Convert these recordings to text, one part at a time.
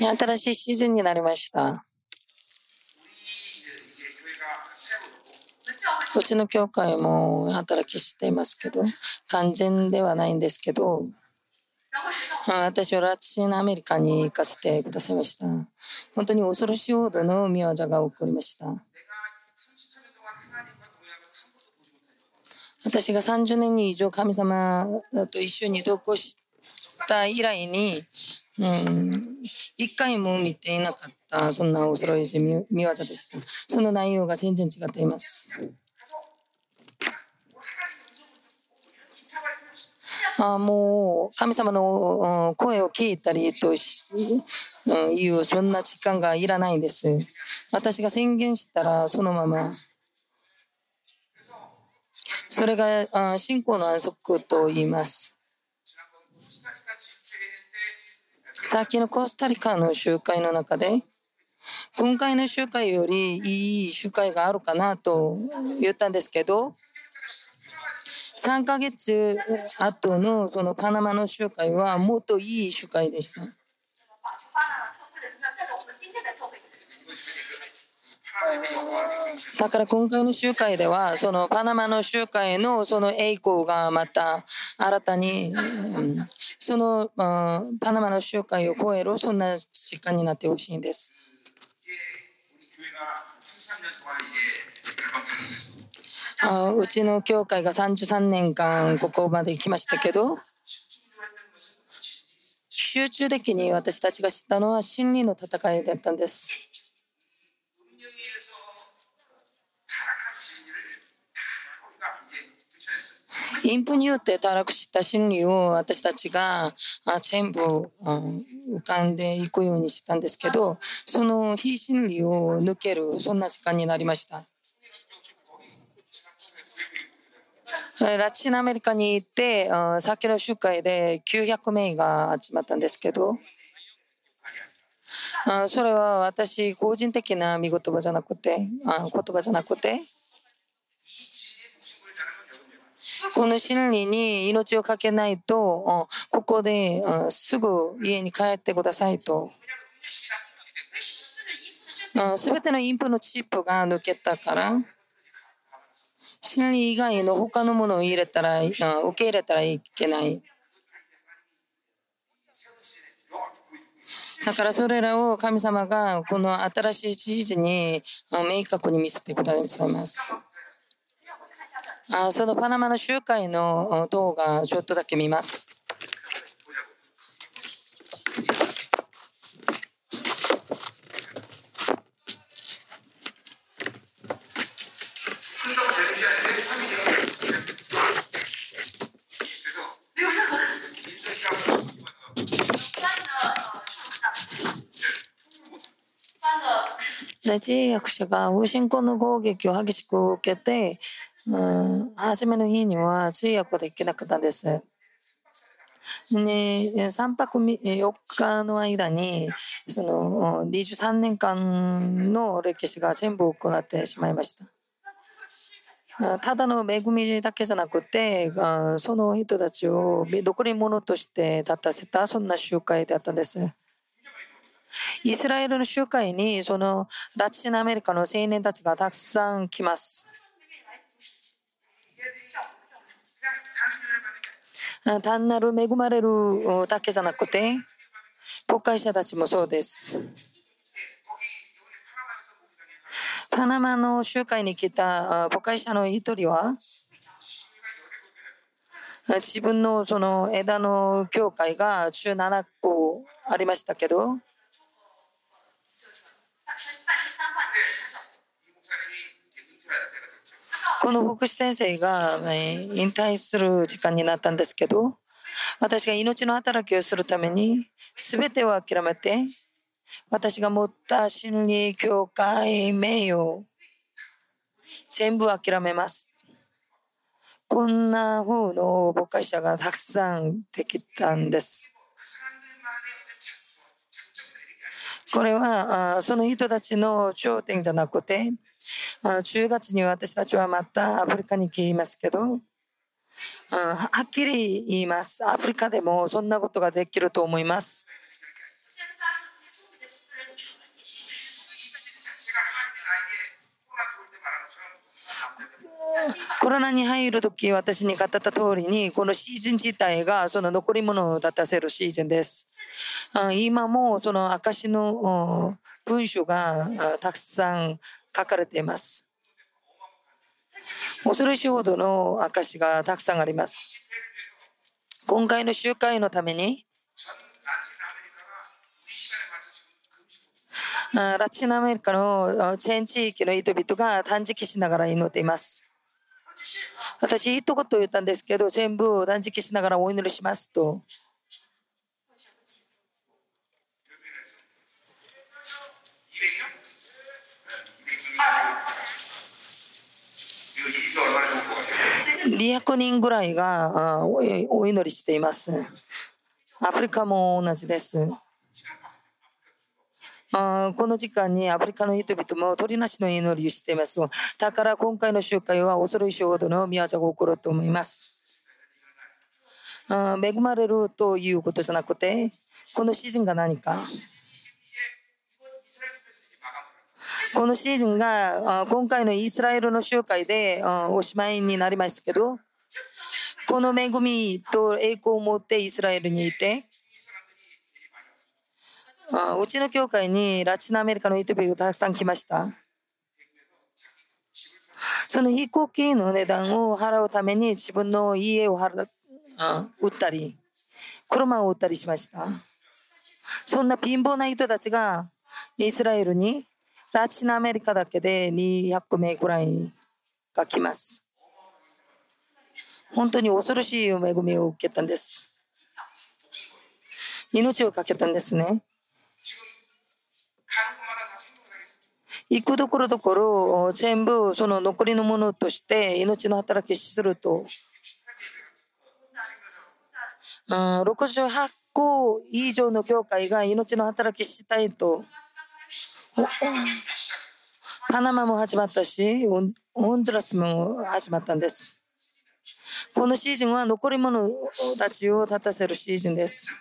新しいシーズンになりました。うちの教会も働きしていますけど、完全ではないんですけど、私はラチンアメリカに行かせてくださいました。本当に恐ろしいほどの見業が起こりました。私が30年以上神様と一緒に同行した以来に、うん、一回も見ていなかったそんな恐ろしい見業でした。その内容が全然違っています。あもう神様の声を聞いたりというそんな時間がいらないんです。私が宣言したらそのままそれが信仰の安息と言います。さっきのコスタリカの集会の中で今回の集会よりいい集会があるかなと言ったんですけど3ヶ月後のそのパナマの集会はもっといい集会でした。だから今回の集会ではそのパナマの集会のその栄光がまた新たに、その、パナマの集会を超えるそんな時間になってほしいんです。あうちの教会が33年間ここまで来ましたけど集中的に私たちが知ったのは真理の戦いだったんです。インプによって堕落した真理を私たちが全部浮かんでいくようにしたんですけどその非真理を抜けるそんな時間になりました。ラチンアメリカに行って先の集会で900名が集まったんですけどそれは私個人的な見言葉じゃなくて言葉じゃなくてこの真理に命をかけないとここですぐ家に帰ってくださいと。すべてのインプのチップが抜けたから真理以外の他のものを入れたら受け入れたらいけないだからそれらを神様がこの新しいシーズンに明確に見せてくださいます。あそのパナマの集会の動画ちょっとだけ見ます。レジ役者が不信仰の攻撃を激しく受けて、うん、初めの日には通訳できなかったんです。ね、3泊4日の間にその23年間の歴史が全部行ってしまいました。ただの恵みだけじゃなくてその人たちを残り物として立たせたそんな集会であったんです。イスラエルの集会にそのラチンアメリカの青年たちがたくさん来ます。単なる恵まれるだけじゃなくて、牧会者たちもそうです。パナマの集会に来た牧会者の一人は、自分のその枝の教会が17個ありましたけど、この牧師先生が引退する時間になったんですけど私が命の働きをするために全てを諦めて私が持った心理教会名誉全部諦めます。こんな風の牧会者がたくさんできたんです。これはその人たちの頂点じゃなくてあの10月に私たちはまたアフリカに来ますけど、はっきり言いますアフリカでもそんなことができると思います。コロナに入る時私に語った通りにこのシーズン自体がその残り物を立たせるシーズンです。今もその証の文書がたくさん書かれています。恐ろしいほどの証がたくさんあります。今回の集会のためにラチンアメリカのチェーン地域の人々が断食しながら祈っています。私、一言言ったんですけど、全部断食しながらお祈りしますと。200人ぐらいがお祈りしています。アフリカも同じです。あこの時間にアフリカの人々も鳥なしの祈りをしています。だから今回の集会は恐ろしいほどの宮座が起こると思います。あ恵まれるということじゃなくて、このシーズンが何か？このシーズンが今回のイスラエルの集会でおしまいになりますけど、この恵みと栄光を持ってイスラエルにいて、うちの教会にラチンアメリカの人々がたくさん来ました。その飛行機の値段を払うために自分の家を払売ったり、車を売ったりしました。そんな貧乏な人たちがイスラエルにラチンアメリカだけで200名くらいが来ます。本当に恐ろしい恵みを受けたんです。命をかけたんですね。行くところどころ全部その残りのものとして命の働きすると、うん、68個以上の教会が命の働きしたいとパナマも始まったしオンジュラスも始まったんですこのシーズンは残り物たちを立たせるシーズンです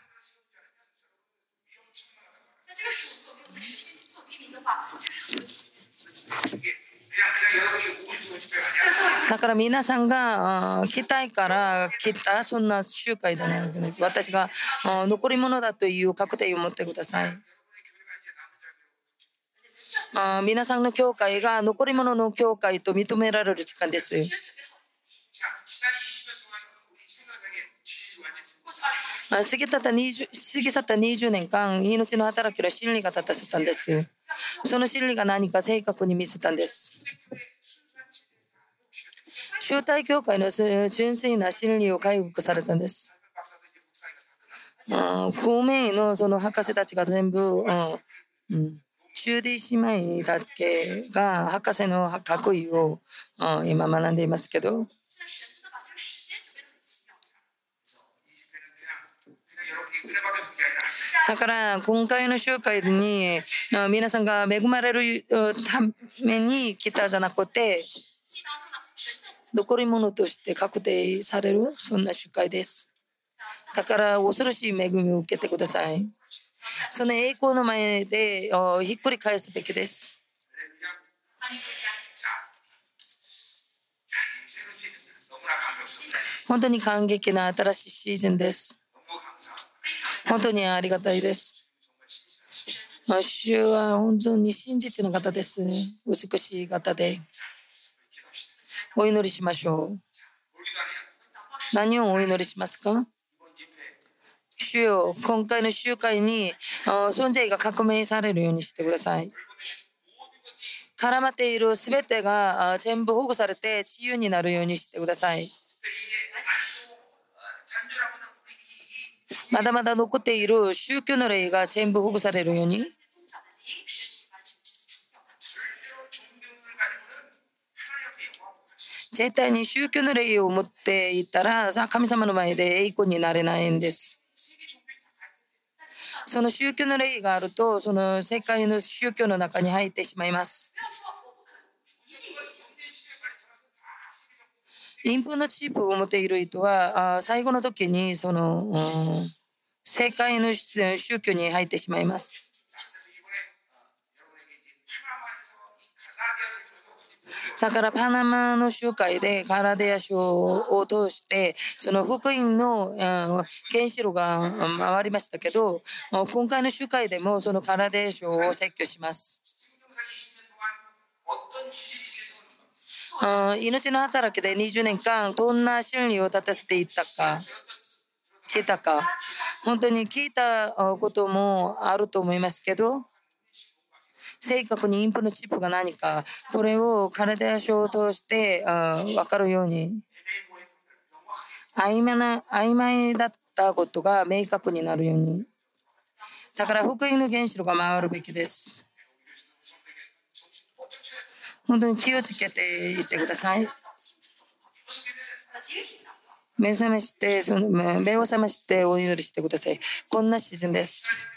だから皆さんが来たいから来たそんな集会でないです。私が残り物だという確定を持ってください。あ皆さんの教会が残り物の教会と認められる時間です。過ぎたった20過ぎ去った20年間、命の働きの真理が立たせたんです。その真理が何か正確に見せたんです。招待教会の純粋な真理を回復されたんです。公務員のその博士たちが全部、うんうん、中で姉妹だけが博士の学位を、今学んでいますけど。だから今回の集会に皆さんが恵まれるために来たじゃなくて残り物として確定されるそんな集会です。だから恐ろしい恵みを受けてください。その栄光の前でひっくり返すべきです。本当に感激な新しいシーズンです。本当にありがたいです。主は本当に真実の方です。美しい方で。お祈りしましょう。何をお祈りしますか？主よ、今回の集会に存在が革命されるようにしてください。絡まっているすべてが全部保護されて自由になるようにしてください。まだまだ残っている宗教の霊が全部保護されるように絶対に宗教の霊を持っていたら神様の前で栄光になれないんです。その宗教の霊があるとその世界の宗教の中に入ってしまいます。インプのチップを持っている人はあ最後の時にその、世界の宗教に入ってしまいます。だからパナマの集会でカラデア賞を通してその福音の原子炉が回りましたけど今回の集会でもそのカラデア賞を説教します。命の働きで20年間どんな真理を立たせていったか聞いたか本当に聞いたこともあると思いますけど正確にインプのチップが何かこれを体や衝動してあ分かるように。曖昧な曖昧だったことが明確になるように。だから福音の原子炉が回るべきです。本当に気をつけていってください。目覚めしてその目を覚ましてお祈りしてください。こんなシーズンです。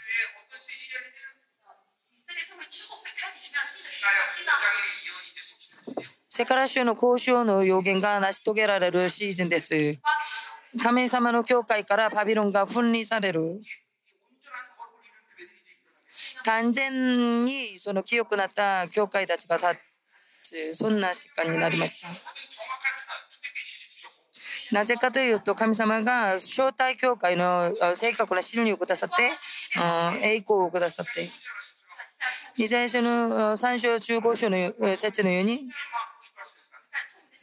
セカラ州の交渉の要言が成し遂げられるシーズンです。神様の教会からパビロンが分離される。完全にその清くなった教会たちが立つ、そんな疾患になりました。なぜかというと神様が招待教会の正確な真理をくださって、栄光をくださって、イザヤ書の3章中5章の説のように、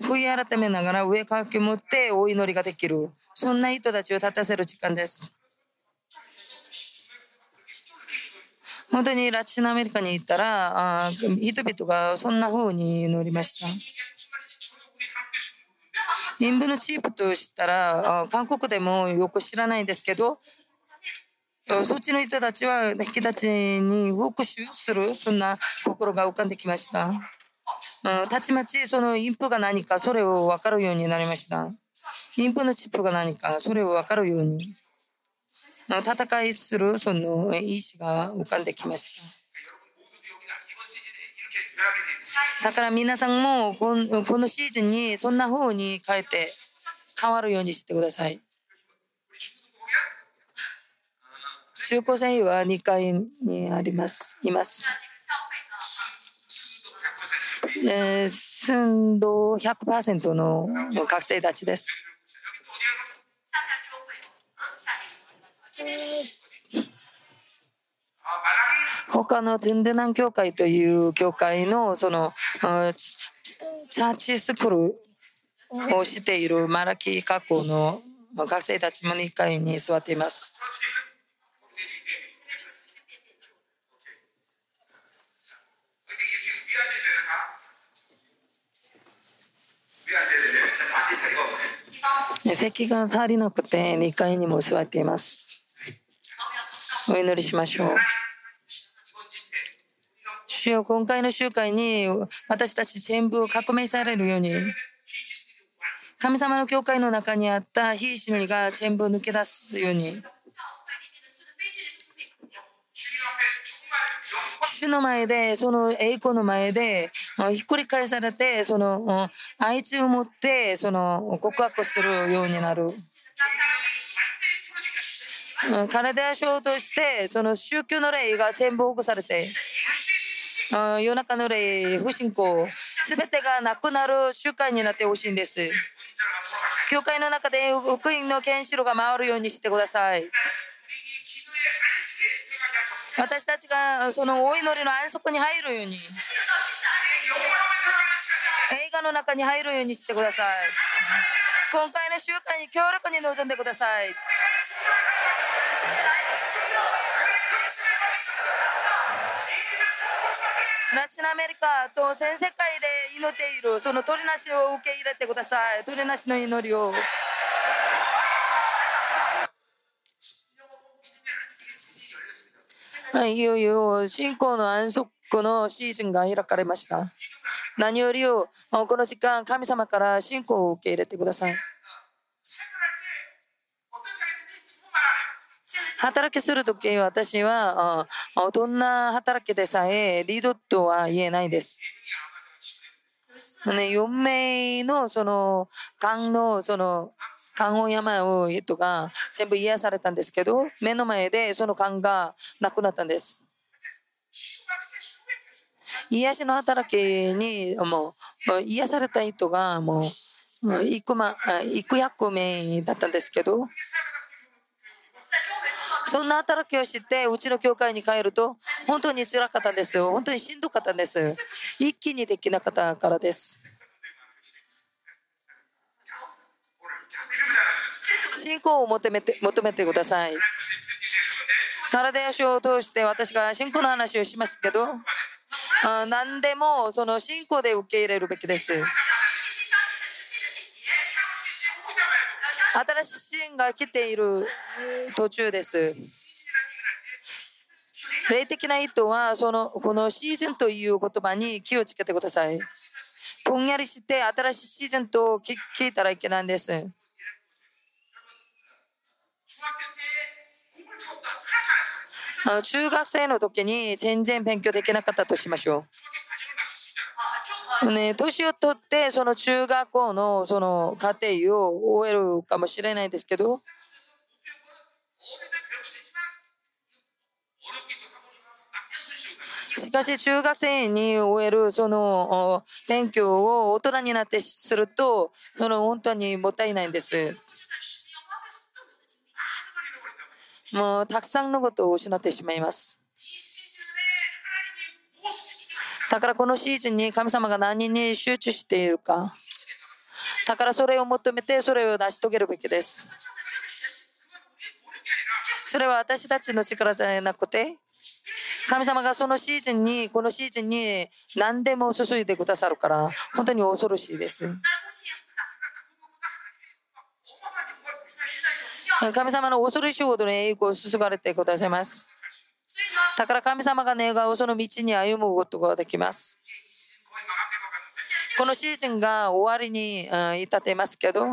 悔い改めながら上かき持ってお祈りができる。そんな人たちを立たせる時間です。本当にラチンアメリカに行ったら、あ人々がそんな風に祈りました。陰部のチープとしたら、韓国でもよく知らないんですけど、そっちの人たちは、引き立ちに復讐する、そんな心が浮かんできました。たちまちそのインプが何かそれを分かるようになりました。インプのチップが何かそれを分かるように戦いするその意志が浮かんできました。だから皆さんもこのシーズンにそんな風に変えて変わるようにしてください。中高生は2階にあります。います。えー、寸度100%の学生たちです。他のテンデナン教会という教会のそのチャーチスクールをしているマラキ学校の学生たちも2階に座っています。席が足りなくて2階にも座っています。お祈りしましょう。主よ今回の集会に私たち全部革命されるように神様の教会の中にあった非真理が全部抜け出すように主の前で、その栄光の前で、ひっくり返されて、その愛知を持って、その告白するようになる。体や症として、その宗教の霊が全部保護されて、夜中の霊、不信仰、すべてがなくなる習慣になってほしいんです。教会の中で福音の原子炉が回るようにしてください。私たちがそのお祈りの安息に入るように。映画の中に入るようにしてください。今回の集会に強力に臨んでください。ラチンアメリカと全世界で祈っているその鳥なしを受け入れてください。鳥なしの祈りを。いよいよ信仰の安息のシーズンが開かれました。何よりをこの時間、神様から信仰を受け入れてください。働きするとき私はどんな働きでさえリードとは言えないです。ね、4名のその癌のその肝を病う人が全部癒されたんですけど目の前でその肝がなくなったんです癒しの働きにもう癒された人がもう行く,、ま、行く役目だったんですけどそんな働きをしてうちの教会に帰ると本当に辛かったんですよ本当にしんどかったんです一気にできなかったからです信仰を求めて求めてください体や書を通して私が信仰の話をしますけど何でもその信仰で受け入れるべきです新しい支援が来ている途中です。霊的な意図はそのこのシーズンという言葉に気をつけてください。ぼんやりして新しいシーズンと聞いたらいけないんです。中学生の時に全然勉強できなかったとしましょう。ね、年を取ってその中学校のその家庭を終えるかもしれないですけどしかし中学生に終えるその勉強を大人になってするとその本当にもったいないんです。もうたくさんのことを失ってしまいます。だからこのシーズンに神様が何に集中しているか。だからそれを求めてそれを成し遂げるべきです。それは私たちの力じゃなくて、神様がそのシーズンに、このシーズンに何でも注いでくださるから、本当に恐ろしいです。神様の恐ろしいほどの栄光を注がれてくださいます。だから神様が願うその道に歩むことができます。このシーズンが終わりに至っていますけど、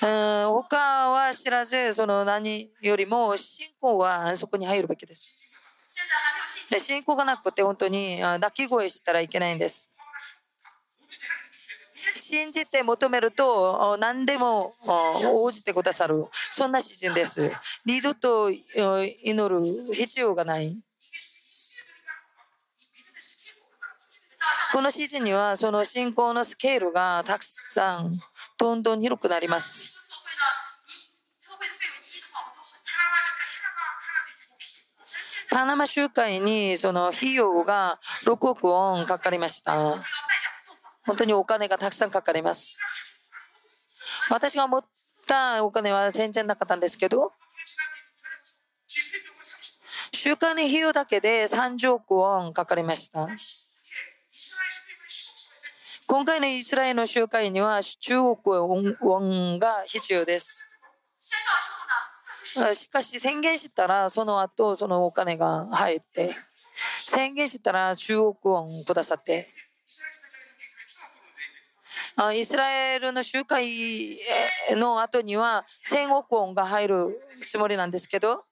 他は知らず、その何よりも信仰はそこに入るべきです。信仰がなくて本当に泣き声したらいけないんです。信じて求めると何でも応じてくださる。そんなシーズンです。二度と祈る必要がない。このシーズンにはその信仰のスケールがたくさんどんどん広くなります。パナマ集会にその費用が6億ウォンかかりました。本当にお金がたくさんかかります。私が持ったお金は全然なかったんですけど、週間費用だけで30億ウォンかかりました。今回のイスラエルの集会には10億ウォンが必要です。しかし宣言したらその後そのお金が入って宣言したら10億ウォンくださってイスラエルの集会の後には1000億ウォンが入るつもりなんですけど。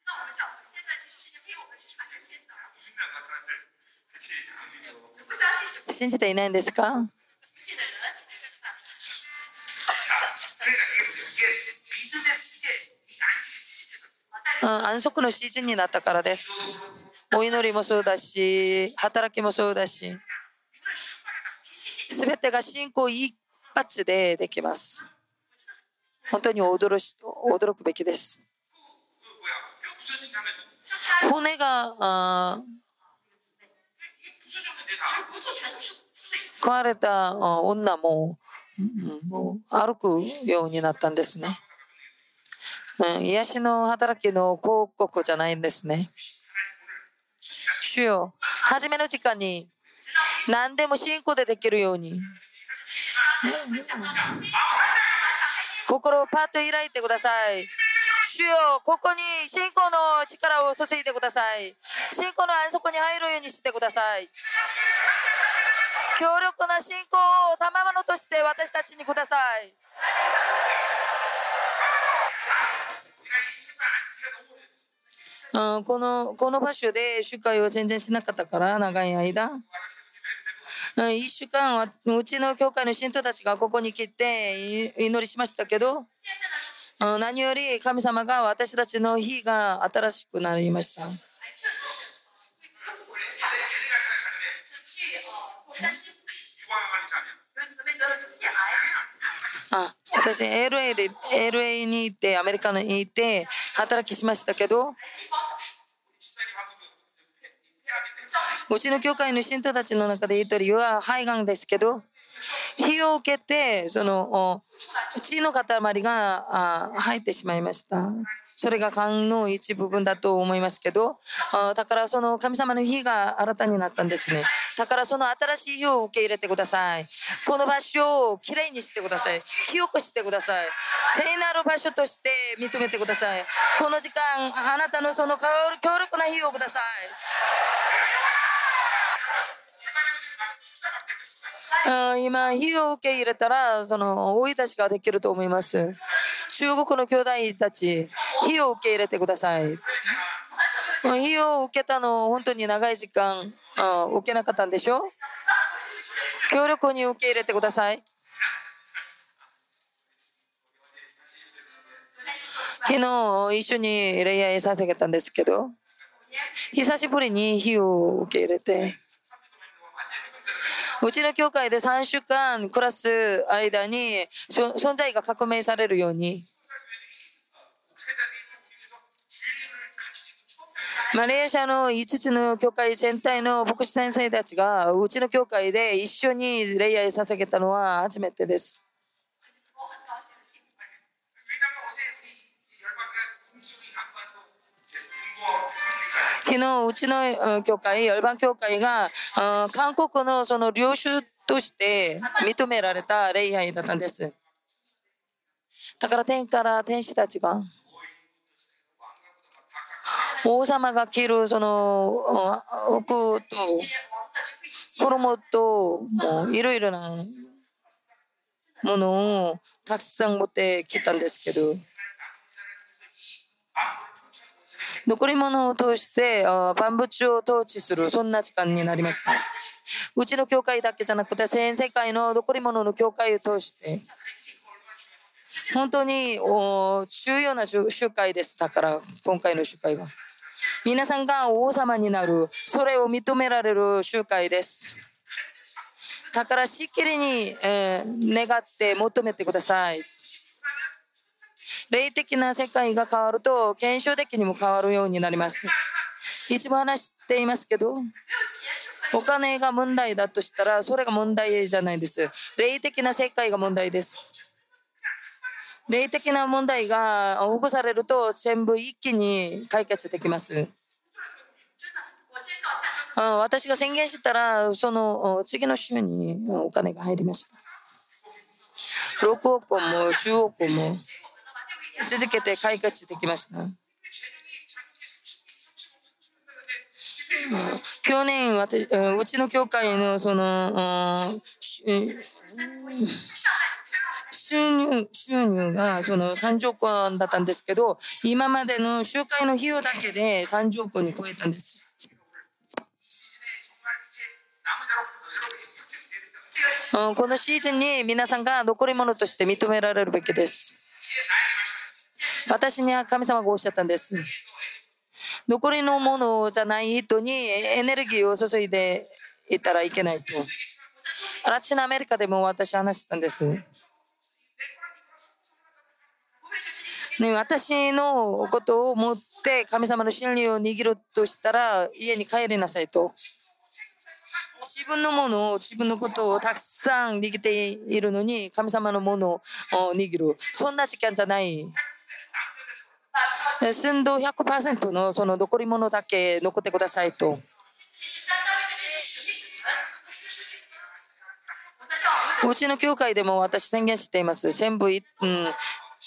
信じていないんですか？安息のシーズンになったからです。お祈りもそうだし、働きもそうだし、すべてが信仰一発でできます。本当に驚し驚くべきです。骨が壊れた女も歩くようになったんですね。うん、癒しの働きの広告じゃないんですね。主よ、初めの時間に何でも信仰でできるように。心をパッと開いてください。主よ、ここに信仰の力を注いでください。信仰の安息に入るようにしてください。強力な信仰を賜物として私たちにください。うん、このこの場所で集会を全然しなかったから長い間1週間はうちの教会の信徒たちがここに来て祈りしましたけど何より神様が私たちの日が新しくなりました。あ私 LA, で LA に行ってアメリカに行って働きしましたけどうちの教会の信徒たちの中で一人は肺がんですけど火を受けてその血の塊が入ってしまいました。それが勘の一部分だと思いますけど、だからその神様の日が新たになったんですね。だからその新しい日を受け入れてください。この場所をきれいにしてください。清くしてください。聖なる場所として認めてください。この時間、あなたのその強力な日をください。今、火を受け入れたら、その、追い出しができると思います。中国の兄弟たち、火を受け入れてください。火を受けたの、本当に長い時間、受けなかったんでしょ？強力に受け入れてください。昨日一緒に恋愛させたんですけど久しぶりに火を受け入れてうちの教会で3週間暮らす間に存在が革命されるようにマレーシアの5つの教会全体の牧師先生たちがうちの教会で一緒に礼拝捧げたのは初めてです。昨日うちの教会、アルバン教会が韓国のその領主として認められた礼拝だったんです。だから天から天使たちが王様が着るその服と衣ともういろいろなものをたくさん持ってきたんですけど残り物を通して万物を統治するそんな時間になりましたうちの教会だけじゃなくて全世界の残り物の教会を通して本当に重要な集会ですだから今回の集会が。皆さんが王様になる、それを認められる集会です。だからしっきりに、えー、願って求めてください。霊的な世界が変わると、検証的にも変わるようになります。いつも話していますけど、お金が問題だとしたら、それが問題じゃないです。霊的な世界が問題です。霊的な問題が保護されると全部一気に解決できます。私が宣言したらその次の週にお金が入りました。6億も10億も続けて解決できました。去年私うちの教会のその収入収入がその30億円だったんですけど今までの集会の費用だけで30億に超えたんです。このシーズンに皆さんが残り物として認められるべきです。私には神様がおっしゃったんです。残りのものじゃない人にエネルギーを注いでいったらいけないと。ラチンアメリカでも私話したんです。ね、私のことを持って神様の真理を握るとしたら家に帰りなさいと。自分のものを自分のことをたくさん握っているのに神様のものを握るそんな時間じゃない寸胴100%のその残り物だけ残ってくださいとうちの教会でも私宣言しています全部、うん、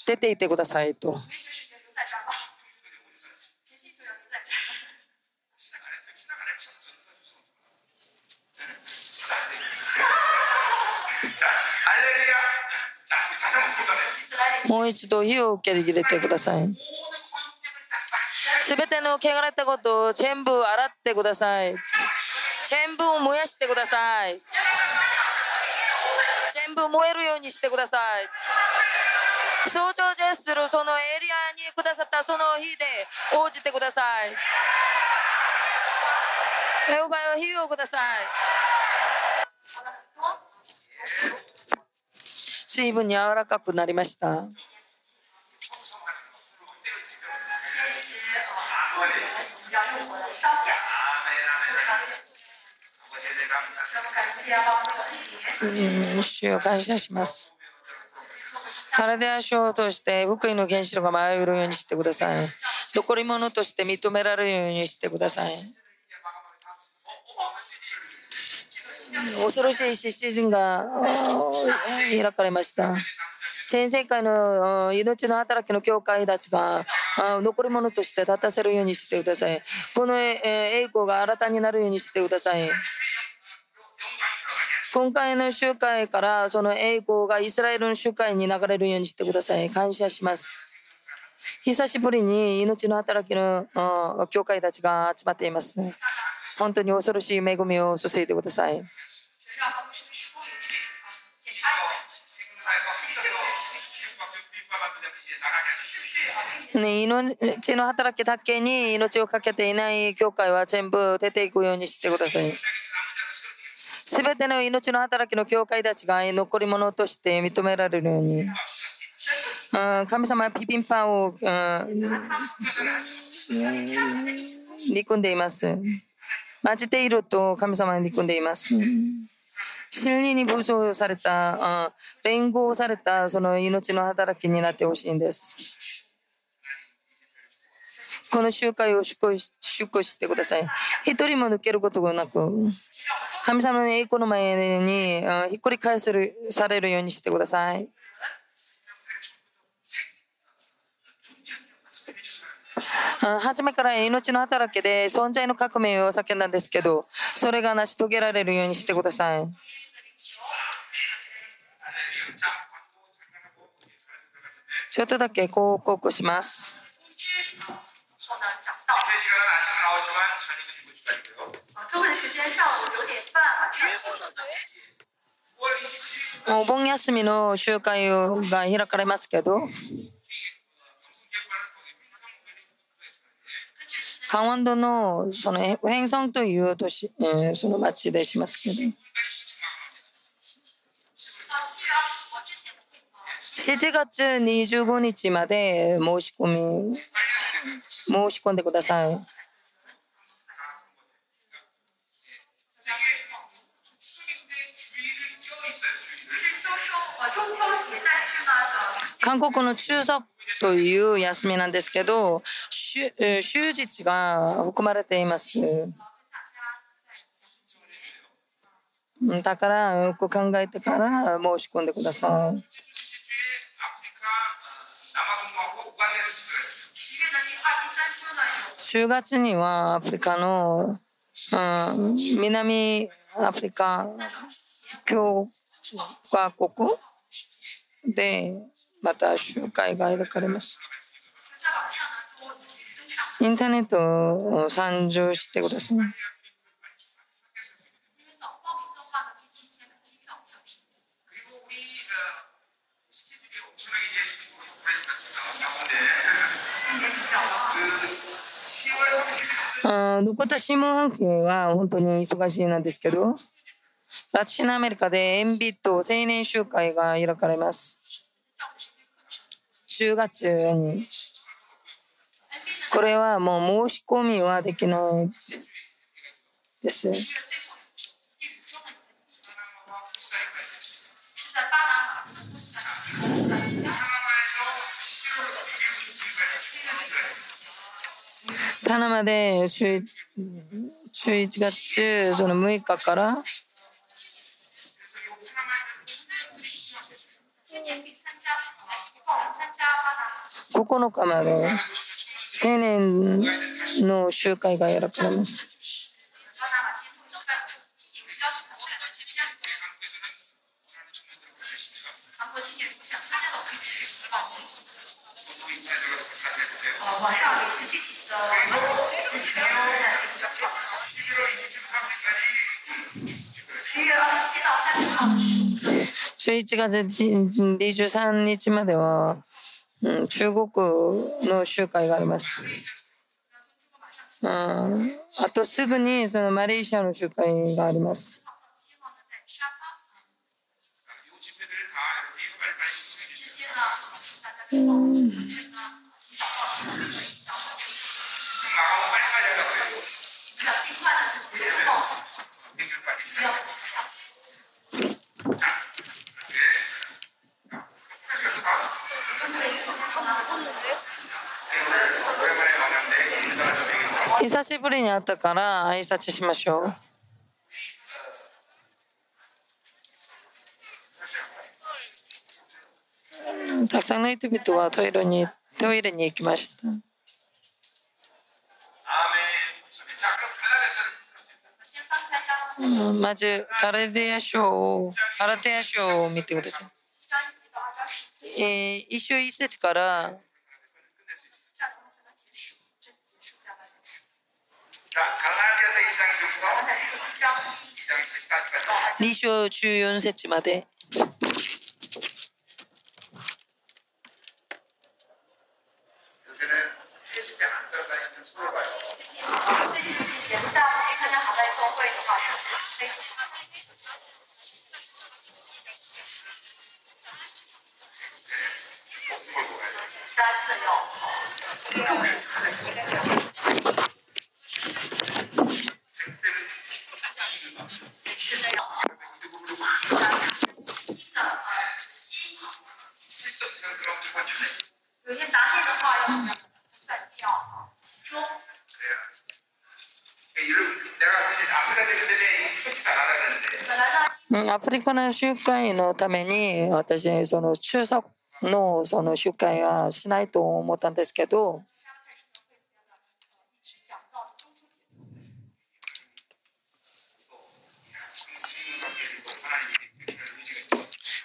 出ていてくださいと。もう一度火を受け入れてください。すべての汚れたことを全部洗ってください。全部を燃やしてください。全部燃えるようにしてください。象徴ジェスするそのエリアにくださったその日で応じてください。エホバよ火をください。水分に柔らかくなりました？主を感謝します。体や書を通して福音の原子炉が舞えるようにしてください。残り物として認められるようにしてください。恐ろしいシーズンが開かれました。先々回の命の働きの教会たちが残り物として立たせるようにしてください。この栄光が新たになるようにしてください。今回の集会からその栄光がイスラエルの集会に流れるようにしてください。感謝します。久しぶりに命の働きの教会たちが集まっています。本当に恐ろしい恵みを注いでください。ね、命の働きだけに命をかけていない教会は全部出ていくようにしてください。すべての命の働きの教会たちが残り物として認められるように。神様はピピンパンを憎んでいます。混じっていると神様は憎んでいます。真理に武装された、連合されたその命の働きになってほしいんです。この集会を祝してください。一人も抜けることがなく、神様の栄光の前にひっくり返せるされるようにしてください。初めから命の働きで存在の革命を叫んだんですけど、それが成し遂げられるようにしてください。ちょっとだけ広告します。お盆休みの集会が開かれますけど、カワンドのそのヘンソンという都市、えー、その町でしますけど。7月25日まで申し込み、申し込んでください。韓国の中足という休みなんですけど、終日が含まれています。だからよく考えてから申し込んでください。10月にはアフリカの、うん、南アフリカ共和国でまた集会が開かれます。インターネットを参上してください。残った下半期は本当に忙しいなんですけど、ラチンアメリカでエンビット青年集会が開かれます。10月に。これはもう申し込みはできないです。パナマで11月その6日から9日まで青年の集会がやられます。11月23日までは、うん、中国の集会があります。う、あとすぐにそのマレーシアの集会があります。うん久しぶりに会ったから挨拶しましょう。たくさんの人々はトイレにトイレに行きました。まず、カラテア賞を、カラテア賞を見てください。えー、一章一節から、 2章14節まで。 アフリカの集会のために私その中作のその集会はしないと思ったんですけど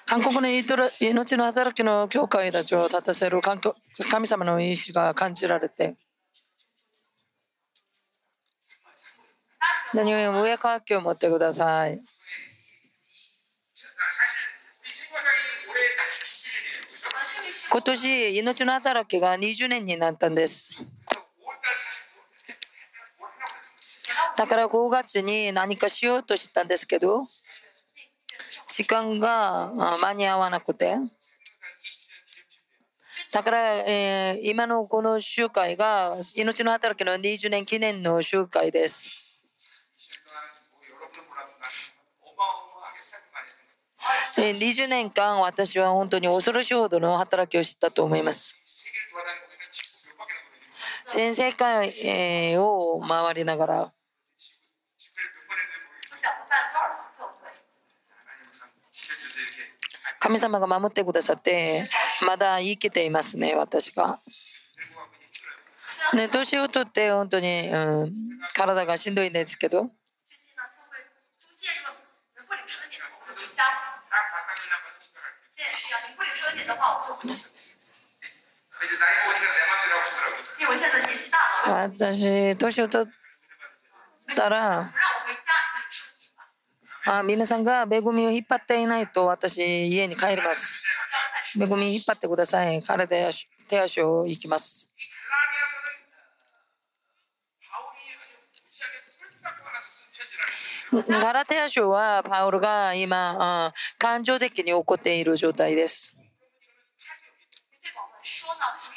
韓国の命の働きの教会たちを立たせる神様の意志が感じられて何よりも上かきを持ってください。今年命の働きが20年になったんです。だから5月に何かしようとしたんですけど時間が間に合わなくてだから、えー、今のこの集会が命の働きの20年記念の集会です。20年間私は本当に恐ろしいほどの働きをしたと思います。全世界を回りながら神様が守ってくださってまだ生きていますね私が。ね、年を取って本当に、うん、体がしんどいんですけど。私、年を取ったら、あ皆さんが恵みを引っ張っていないと私、家に帰ります。恵み引っ張ってください。彼で手足を行きます。ガラテア書はパウルが今、感情的に起こっている状態です。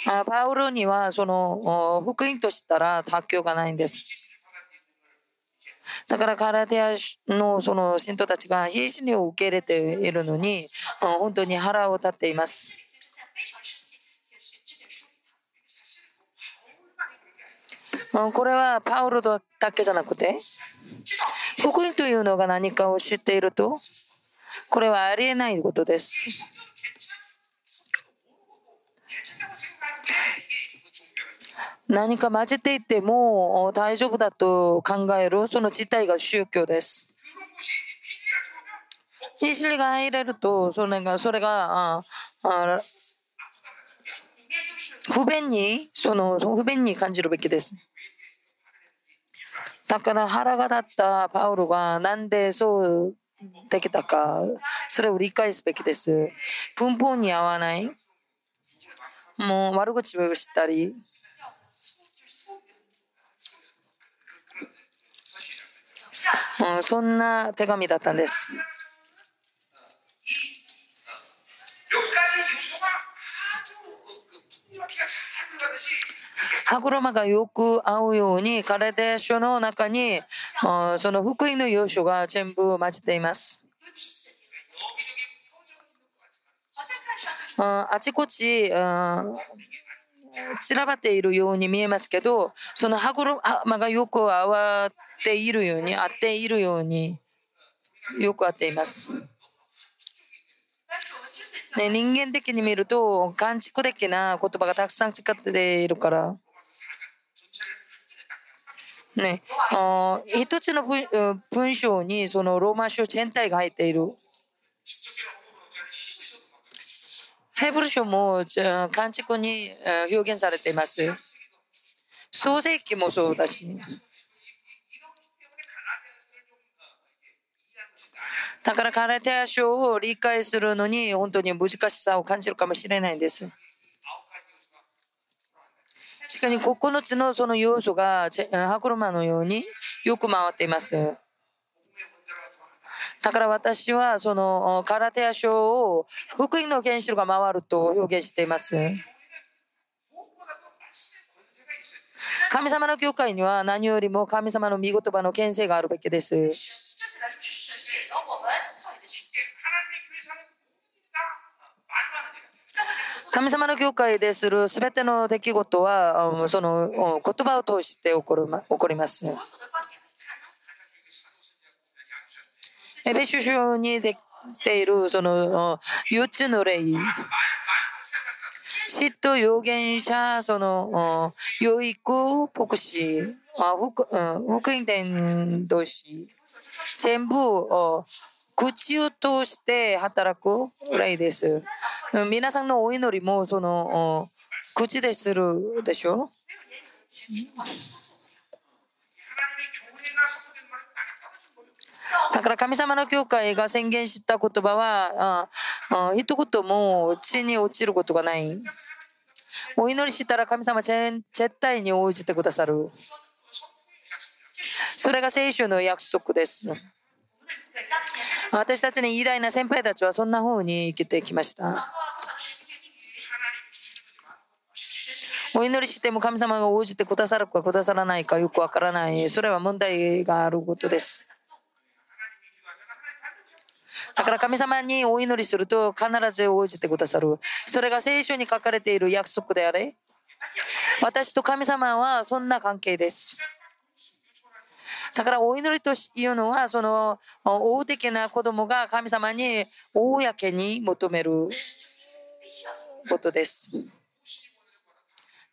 パウルにはその福音としたら卓球がないんです。だからカラテアのその信徒たちが必死に受け入れているのに本当に腹を立っています。これはパウロだけじゃなくて福音というのが何かを知っているとこれはありえないことです。何か混じっていても大丈夫だと考えるその事態が宗教です。聖書が入れるとそれがそれがああ不便にその不便に感じるべきです。だから腹が立ったパウロがなんでそうできたかそれを理解すべきです。文法に合わないもう悪口をしたりうん、そんな手紙だったんです。歯車がよく合うようにカレデー書の中にその福音の要素が全部混じっています。うんあちこちうん散らばっているように見えますけどその歯車がよく合わっているように合っているようによく合っています。ね、人間的に見ると、感畜的な言葉がたくさん使っているから。ね、あ一つの文章にそのローマ書全体が入っている。ヘブル書も漢畜に表現されています。創世記もそうだし。だからカラテア書を理解するのに本当に難しさを感じるかもしれないんです。しかし9つのその要素が歯車のようによく回っています。だから私はそのカラテア書を福音の原子炉が回ると表現しています。神様の教会には何よりも神様の御言葉の権勢があるべきです。神様の教会でするすべての出来事はその言葉を通して起こる起こります。エベシ書にできているその4つの例嫉妬預言者その養育牧師福音伝道師全部口を通して働く例です。皆さんのお祈りもその口でするでしょ？だから神様の教会が宣言した言葉はあ一言も地に落ちることがない。お祈りしたら神様絶対に応じてくださる。それが聖書の約束です。私たちの偉大な先輩たちはそんな風に生きてきました。お祈りしても神様が応じてくださるかくださらないかよくわからない。それは問題があることです。だから神様にお祈りすると必ず応じてくださる。それが聖書に書かれている約束であれ。私と神様はそんな関係です。だからお祈りというのはその大的な子供が神様に公に求めることです。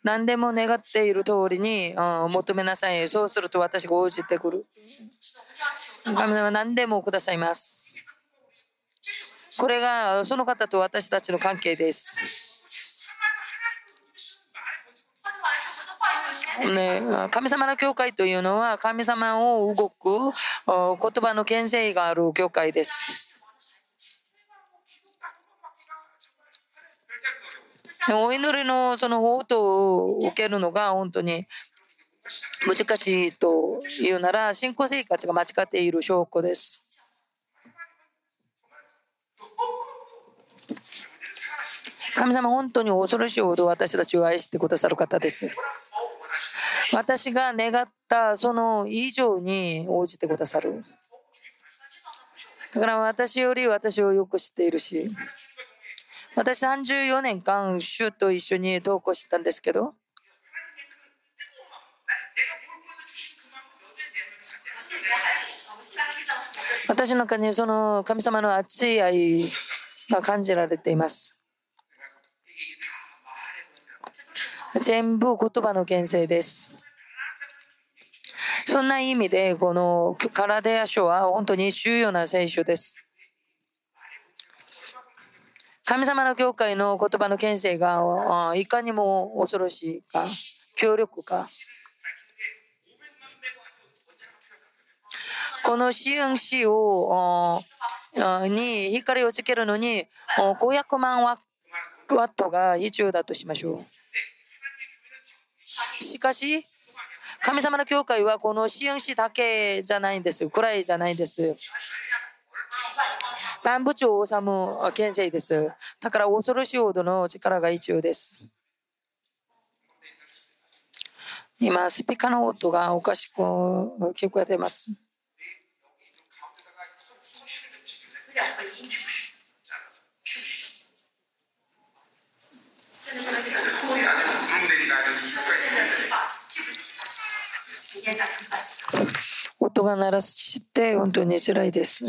何でも願っている通りに求めなさい。そうすると私が応じてくる。神様は何でもくださいます。これがその方と私たちの関係です。ね、神様の教会というのは神様を動く言葉の権勢がある教会です。お祈りのその応答を受けるのが本当に難しいというなら信仰生活が間違っている証拠です。神様本当に恐ろしいほど私たちを愛してくださる方です。私が願ったその以上に応じてくださる。だから私より私をよく知っているし、私34年間、主と一緒に投稿したんですけど、私の中にその神様の熱い愛が感じられています。全部言葉の原生です。そんな意味で、このカラデア書は本当に重要な聖書です。神様の教会の言葉の権勢がいかにも恐ろしいか、強力か。この支援士をに光をつけるのに500万ワットが必要だとしましょう。しかし、神様の教会はこの支援士だけじゃないんです。くらいじゃないです。万部長王様県政です。だから恐ろしいほどの力が必要です。今、スピーカーの音がおかしく聞こえています。音が鳴らして本当に辛いです。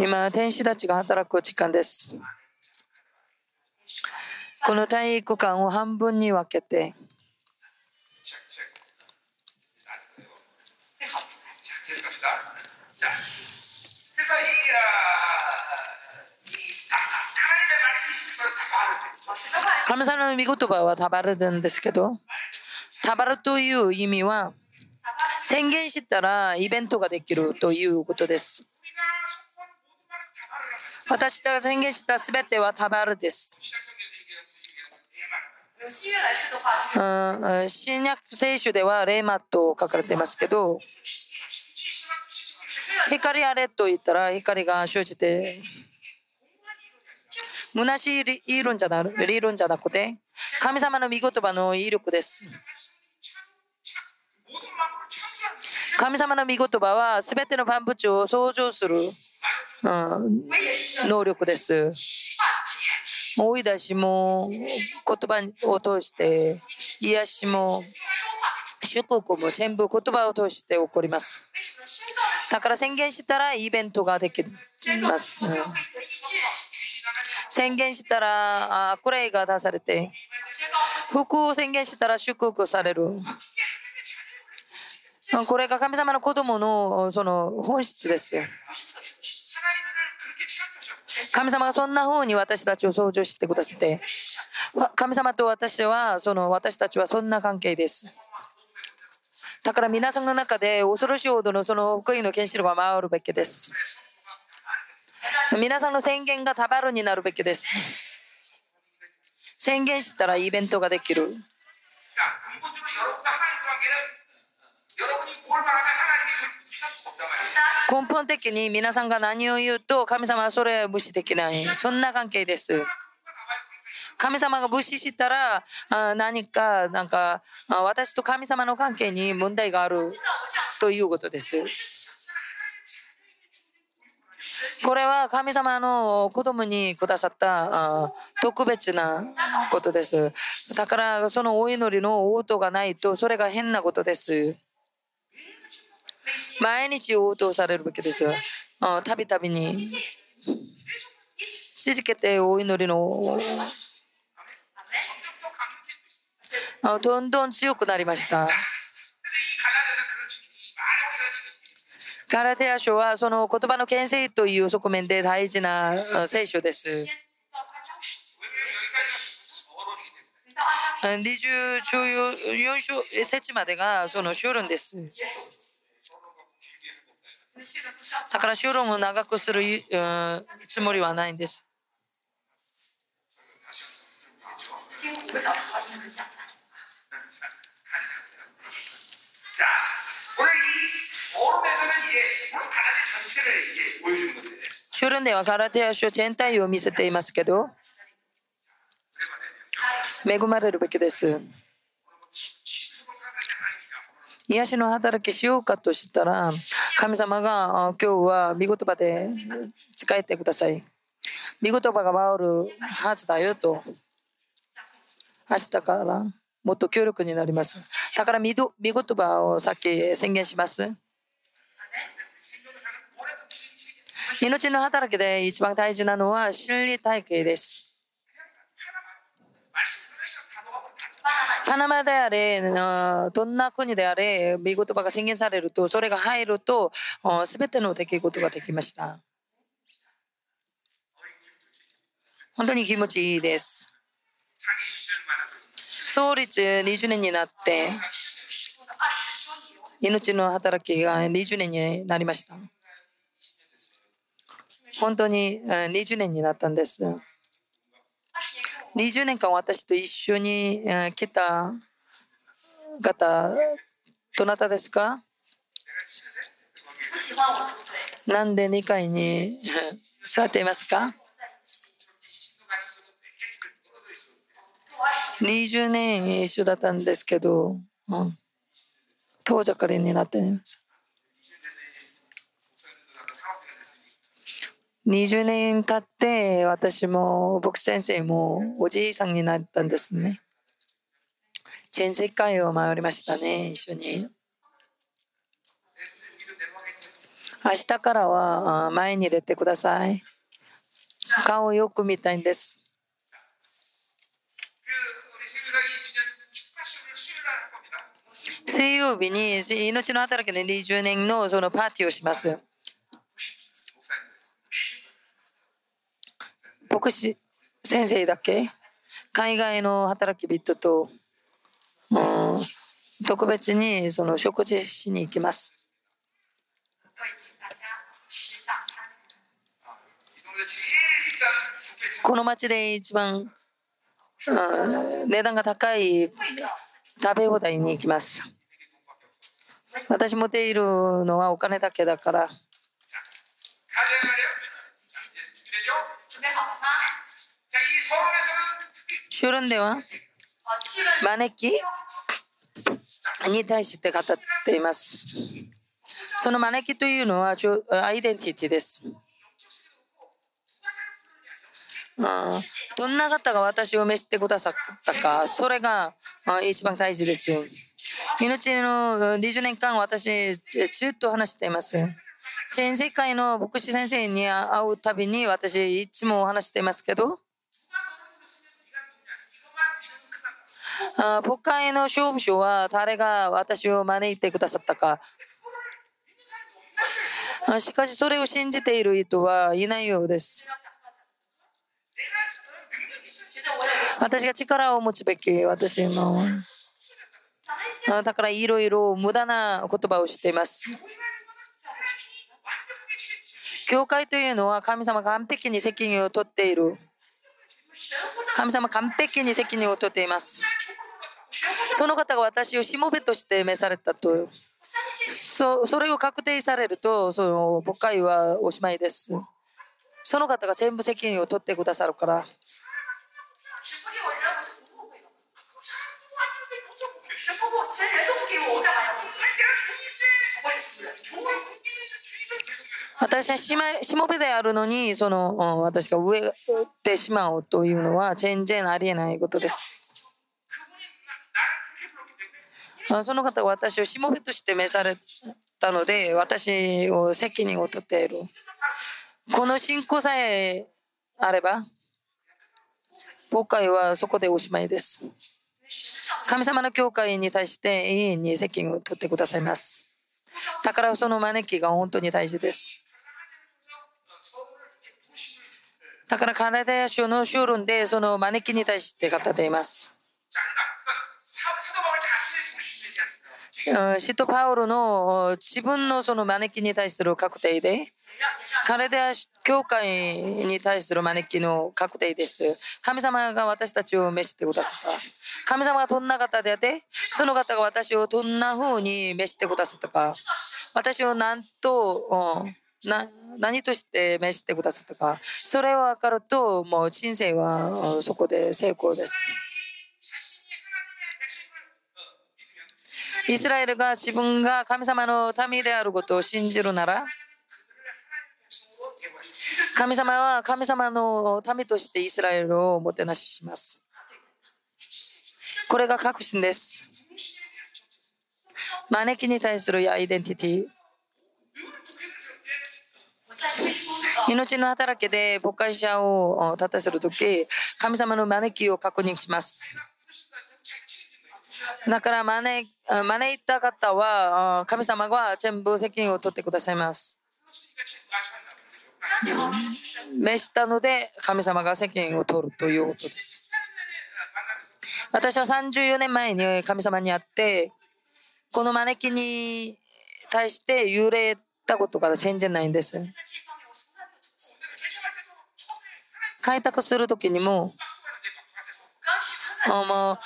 今、天使たちが働く時間です。この体育館を半分に分けて、神様の御言葉はタバルなんですけど、タバルという意味は、宣言したらイベントができるということです。私が宣言したすべてはタバルです。新約聖書ではレーマと書かれていますけど、光あれと言ったら光が生じて、虚しい理論じゃな理論じゃなくて、神様の御言葉の威力です。神様の御言葉は全ての万物を創造する、うん、能力です。追い出しも言葉を通して癒しも祝福も全部言葉を通して起こります。だから宣言したらイベントができます。宣言したら悪霊が出されて、福を宣言したら祝福される。これが神様の子供のその本質ですよ。神様がそんな方に私たちを創造してくださって、神様と私は、その私たちはそんな関係です。だから皆さんの中で恐ろしいほどのその福音の原子炉が回るべきです。皆さんの宣言がタバルになるべきです。宣言したらイベントができる。根本的に皆さんが何を言うと神様はそれ無視できない。そんな関係です。神様が無視したら何かなんか私と神様の関係に問題がある。ということです。これは神様の子供にくださった特別なことです。だからそのお祈りの応答がないとそれが変なことです。毎日応答されるべきです。たびたびに続けてお祈りのどんどん強くなりました。ガラテア書はその言葉の牽制という側面で大事な聖書です。24章節までがその書論です。だから修論を長くするつもりはないんです。修論ではガラテヤ書全体を見せていますけど恵まれるべきです。癒しの働きしようかとしたら神様が今日は見言葉で使えてください。見言葉が回るはずだよと。明日からもっと強力になります。だから見言葉をさっき宣言します。命の働きで一番大事なのは心理体系です。パナマであれ、どんな国であれ、見言葉が宣言されると、それが入ると、すべての出来事ができました。本当に気持ちいいです。創立20年になって、命の働きが20年になりました。本当に20年になったんです。20年間私と一緒に来た方、どなたですか？なんで2階に 座っていますか？20年一緒だったんですけど、うん、遠ざかりになっています。20年経って私も僕先生もおじいさんになったんですね。全世界を回りましたね、一緒に。明日からは前に出てください。顔をよく見たいんです。水曜日に命の働きで20年のそのパーティーをします。牧師先生だけ海外の働き人と、うん、特別にその食事しに行きます。この町で一番、うん、値段が高い食べ放題に行きます。私持っているのはお金だけだから。修論では招きに対して語っています。その招きというのはアイデンティティです。どんな方が私を召してくださったか、それが一番大事です。命の20年間、私、ずっと話しています。全世界の牧師先生に会うたびに私、いつも話していますけど、牧会の勝負書は誰が私を招いてくださったか。しかし、それを信じている人はいないようです。私が力を持つべき私のだからいろいろ無駄な言葉をしています。教会というのは神様完璧に責任を取っている。神様完璧に責任を取っています。その方が私をしもべとして召されたと。そそれを確定されると、その牧会はおしまいです。その方が全部責任を取ってくださるから。私はしもべであるのにその私が植えてしまうというのは全然ありえないことです。その方は私をしもべとして召されたので私を責任を取っている。この信仰さえあれば牧会はそこでおしまいです。神様の教会に対して永遠に責任を取ってくださいます。だからその招きが本当に大事です。だからカナダや書の修論でその招きに対して語っています。使徒パウロの自分のその招きに対する確定で、カナダ教会に対する招きの確定です。神様が私たちを召してくださった。神様がどんな方であって、その方が私をどんな風に召してくださったか。私を何と、な何として召してくださったかそれを分かるともう人生はそこで成功ですイスラエルが自分が神様の民であることを信じるなら神様は神様の民としてイスラエルをもてなししますこれが確信です招きに対するアイデンティティ命の働きで牧会者を立たせるとき、神様の招きを確認します。だから招いた方は、神様が全部責任を取ってくださいます。召したので、神様が責任を取るということです。私は34年前に神様に会って、この招きに対して幽霊たことが全然ないんです。開拓する時にももう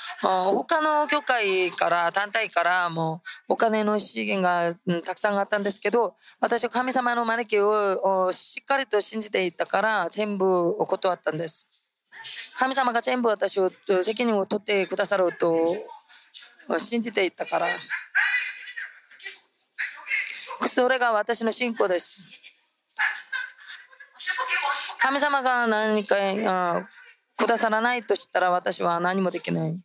他の教会から団体からもうお金の資源がたくさんあったんですけど私は神様の招きをしっかりと信じていたから全部断ったんです神様が全部私を責任を取ってくださると信じていたから。それが私の信仰です。神様が何かくださらないとしたら私は何もできない。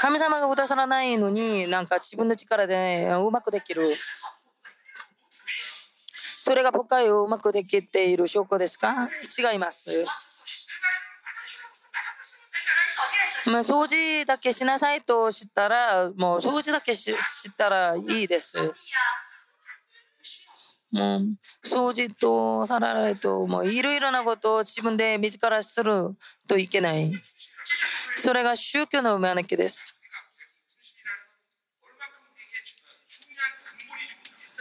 神様がくださらないのになんか自分の力でうまくできる。それが僕はうまくできている証拠ですか？違います。まあ、掃除だけしなさいとしたら、もう掃除だけししたらいいです。もう掃除と皿洗いともういろいろなことを自分で自らするといけない。それが宗教の招きです。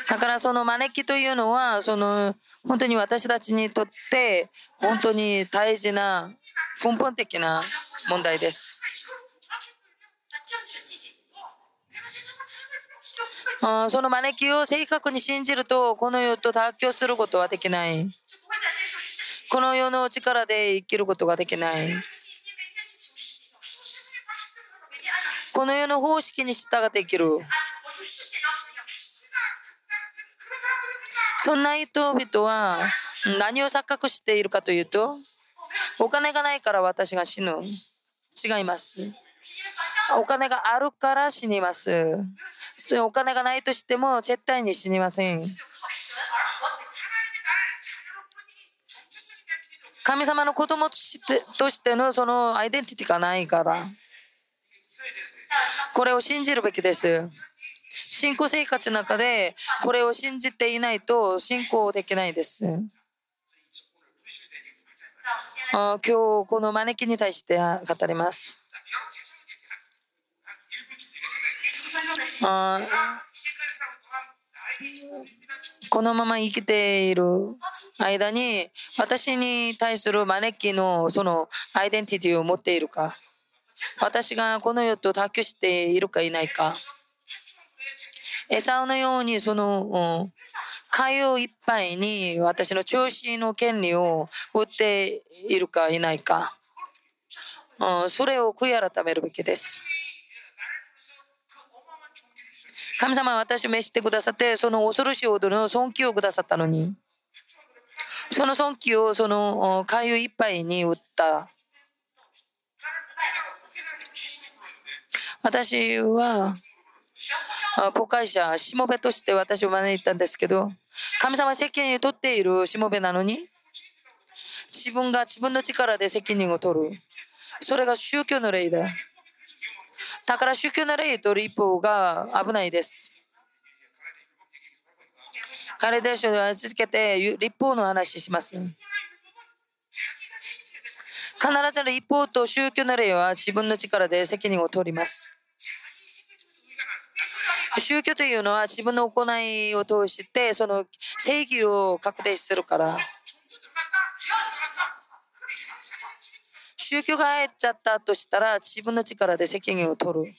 だからその招きというのはその本当に私たちにとって本当に大事な根本的な問題です。その招きを正確に信じるとこの世と妥協することはできない。この世の力で生きることができない。この世の方式に従って生きる。そんな人々は何を錯覚しているかというと、お金がないから私が死ぬ。違います。お金があるから死にます。お金がないとしても絶対に死にません。神様の子供としてのそのアイデンティティがないから。これを信じるべきです。信仰生活の中でこれを信じていないと信仰できないです。今日この招きに対して語ります。このまま生きている間に私に対する招きのそのアイデンティティを持っているか私がこの世と卓球しているかいないかエサのようにその海洋いっぱいに私の調子の権利を売っているかいないか、それを悔い改めるべきです。神様は私を召してくださってその恐ろしいほどの尊敬をくださったのにその尊敬をその海洋いっぱいに売った私は母会社、しもべとして私を招いたんですけど、神様は責任を取っているしもべなのに、自分が自分の力で責任を取る。それが宗教の例だ。だから宗教の例と立法が危ないです。彼でしょ続けて立法の話します。必ず立法と宗教の例は自分の力で責任を取ります。宗教というのは自分の行いを通してその正義を確定するから宗教が入っちゃったとしたら自分の力で責任を取る。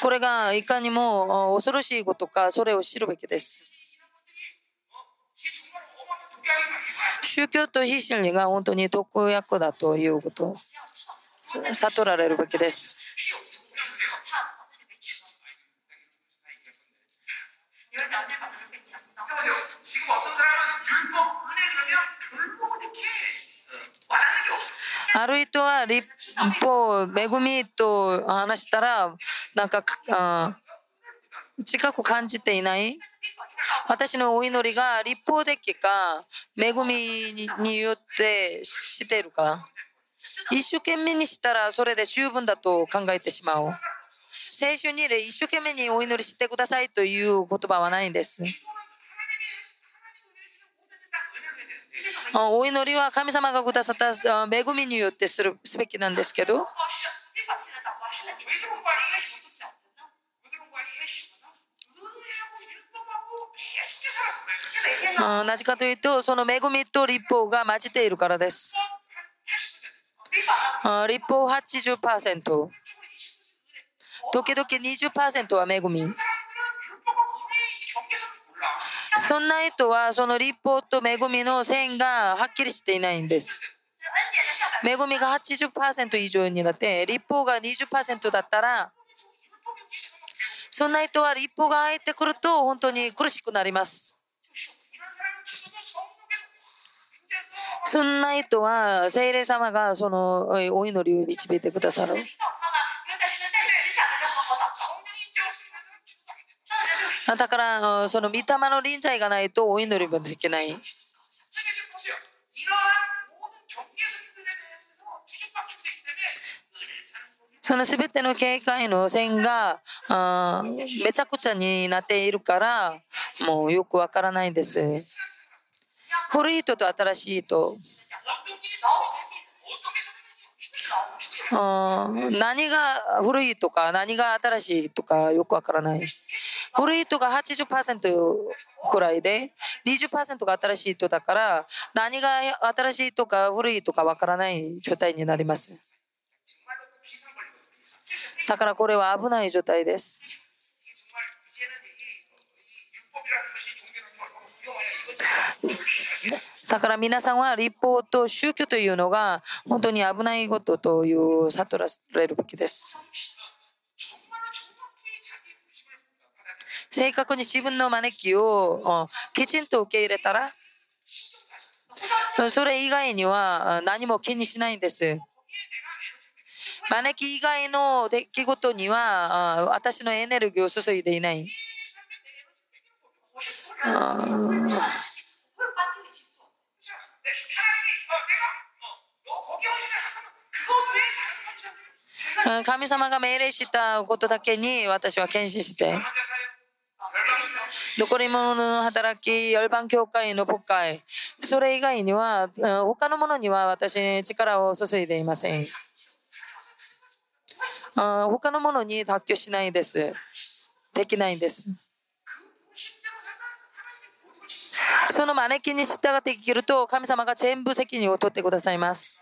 これがいかにも恐ろしいことかそれを知るべきです。宗教と非真理が本当に特約だということ悟られるべきです。ある人は立法、恵みと話したら、なんか、近く感じていない私のお祈りが立法的か、恵みによってしているか。一生懸命にしたらそれで十分だと考えてしまう。聖書に一生懸命にお祈りしてくださいという言葉はないんです。お祈りは神様がくださった恵みによってするすべきなんですけど、なぜかというと、その恵みと立法が混じっているからです。立法80%。時々20%は恵み。そんな人はその立法と恵みの線がはっきりしていないんです。恵みが80%以上になって、立法が20%だったら、そんな人は立法が入ってくると本当に苦しくなります。そんな人は聖霊様がそのお祈りを導いてくださる。だから、その御霊の臨在がないとお祈りもできない。そのすべての警戒の線があめちゃくちゃになっているからもうよくわからないんです。古い人と新しい人。うん何が古いとか何が新しいとかよくわからない。古い人が80%くらいで20%が新しい人だから何が新しいとか古いとかわからない状態になります。だからこれは危ない状態です。だから皆さんは立法と宗教というのが本当に危ないことという悟られるべきです。正確に自分の招きをきちんと受け入れたらそれ以外には何も気にしないんです。招き以外の出来事には私のエネルギーを注いでいない。神様が命令したことだけに私は献身して残り物の働き、열방教会の牧会、それ以外には、他のものには私に力を注いでいません。他のものに卓球しないです。できないんです。その招きに従って生きると神様が全部責任を取ってくださいます。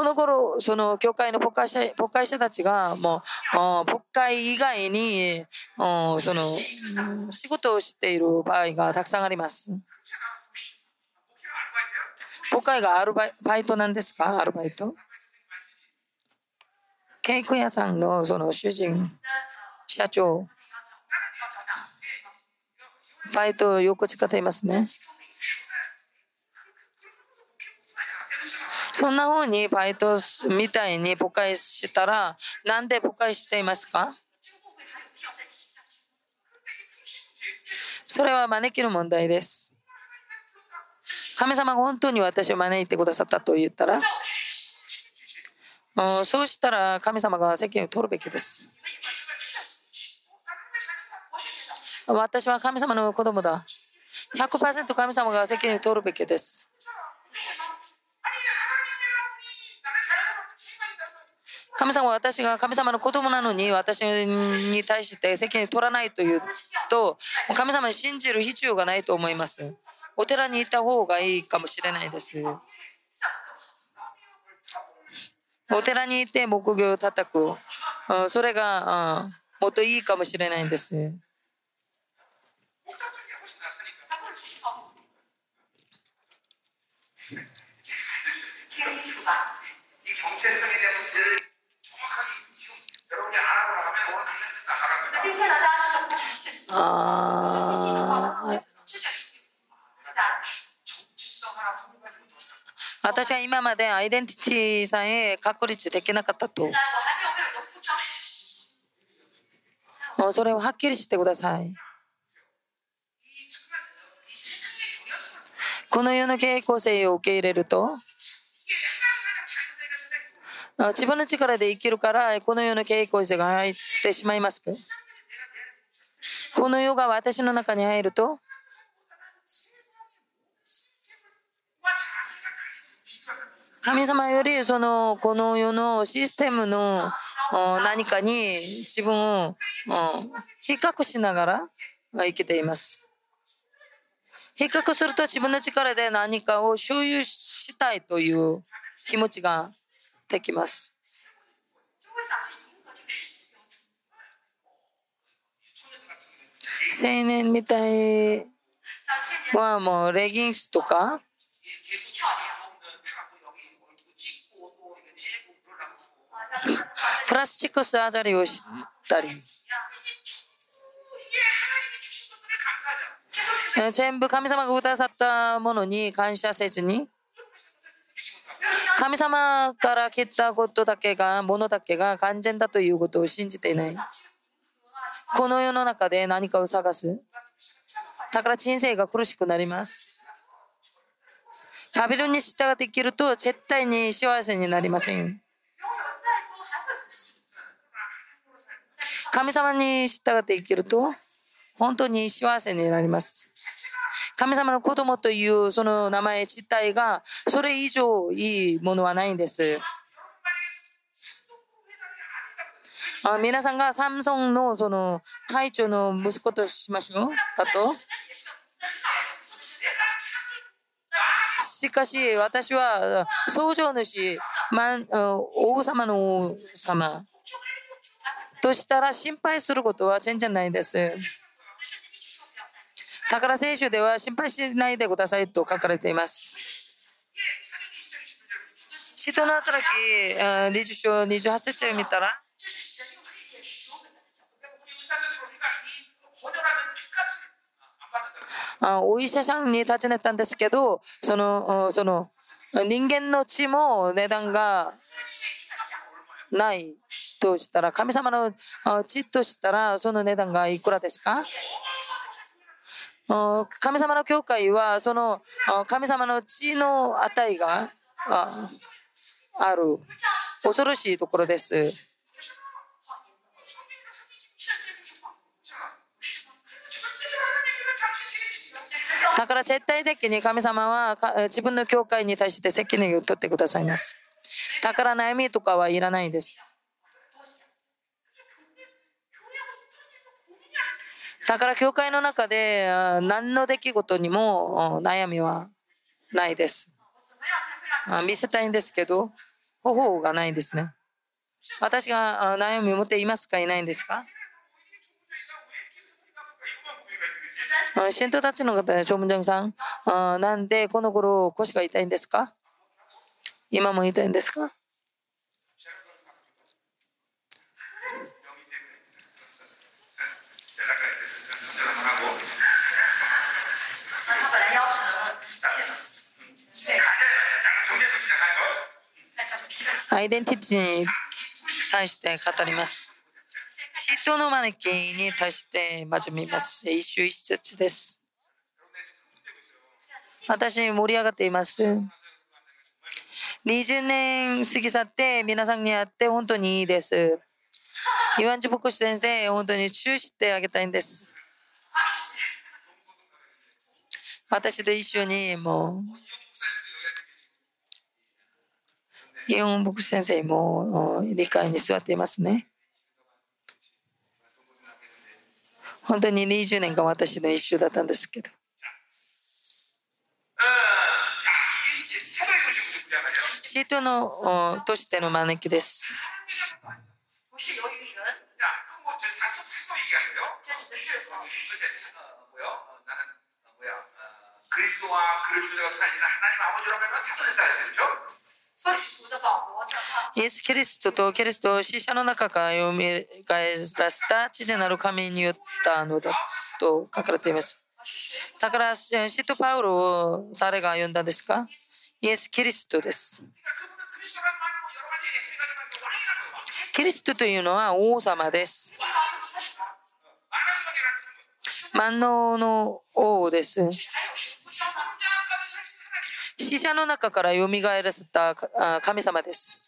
この頃その教会の牧会者牧会者たちがもう牧会以外にその仕事をしている場合がたくさんあります。牧会がアルバイトなんですか？アルバイト？ケーク屋さんのその主人社長バイトよく使っていますね。そんな風にバイトみたいに誤解したら、なんで誤解していますか？それは招きの問題です。神様が本当に私を招いてくださったと言ったら、そうしたら神様が責任を取るべきです。私は神様の子供だ。100%神様が責任を取るべきです。神様は私が神様の子供なのに私に対して責任を取らないというと神様に信じる必要がないと思います。お寺にいた方がいいかもしれないです。お寺にいて木魚を叩く。それがもっといいかもしれないんです。あ私は今までアイデンティティさえ確立できなかったと。それをはっきりしてください。この世の傾向性を受け入れると自分の力で生きるからこの世の傾向性が入ってしまいますこの世が私の中に入ると神様よりそのこの世のシステムの何かに自分を比較しながら生きています。比較すると自分の力で何かを所有したいという気持ちができます。青年みたいはもうレギンスとか？プラスチックサージャリーをしたり。全部神様がくださったものに感謝せずに。神様から来たことだけが、ものだけが完全だということを信じていない。この世の中で何かを探す？だから人生が苦しくなります。バビロンに従って生きると絶対に幸せになりません。神様に従って生きると本当に幸せになります。神様の子供というその名前自体がそれ以上いいものはないんです。あ皆さんがサムソンのその会長の息子としましょう？だと？しかし私は創造主、王様の王様としたら心配することは全然ないです。宝聖書では心配しないでくださいと書かれています。人の働き、20章28節を見たら、あお医者さんに尋ねたんですけど、その、その、人間の血も値段がないとしたら、神様の血としたら、その値段がいくらですか神様の教会はその神様の血の値がある恐ろしいところです。だから絶対的に神様は自分の教会に対して責任を取ってくださいます。だから悩みとかはいらないです。だから教会の中で何の出来事にも悩みはないです。見せたいんですけど、方法がないですね。私が悩みを持っていますか？いないんですか？信徒たちの方、長文長さん、なんでこの頃腰が痛いんですか？今も痛いんですか？アイデンティティに対して語ります。人の招きに対して真面目ます。一周一節です。私盛り上がっています。20年過ぎ去って皆さんに会って本当にいいです。岩地牧師先生、本当に注意してあげたいんです。私と一緒にもうイオン牧師先生も理解に座っていますね。本当に20年間私の一周だったんですけど。シートのとしての招きです。그리스도와그를주자가살리시는하나님아버지라고하면사도됐다했어요 イエス・キリストとキリストを死者の中から蘇らせた知事なる神に言ったのだと書かれています。だから、シトパウロを誰が呼んだんですか？イエス・キリストです。キリストというのは王様です。万能の王です。死者の中からよみがえらせた神様です。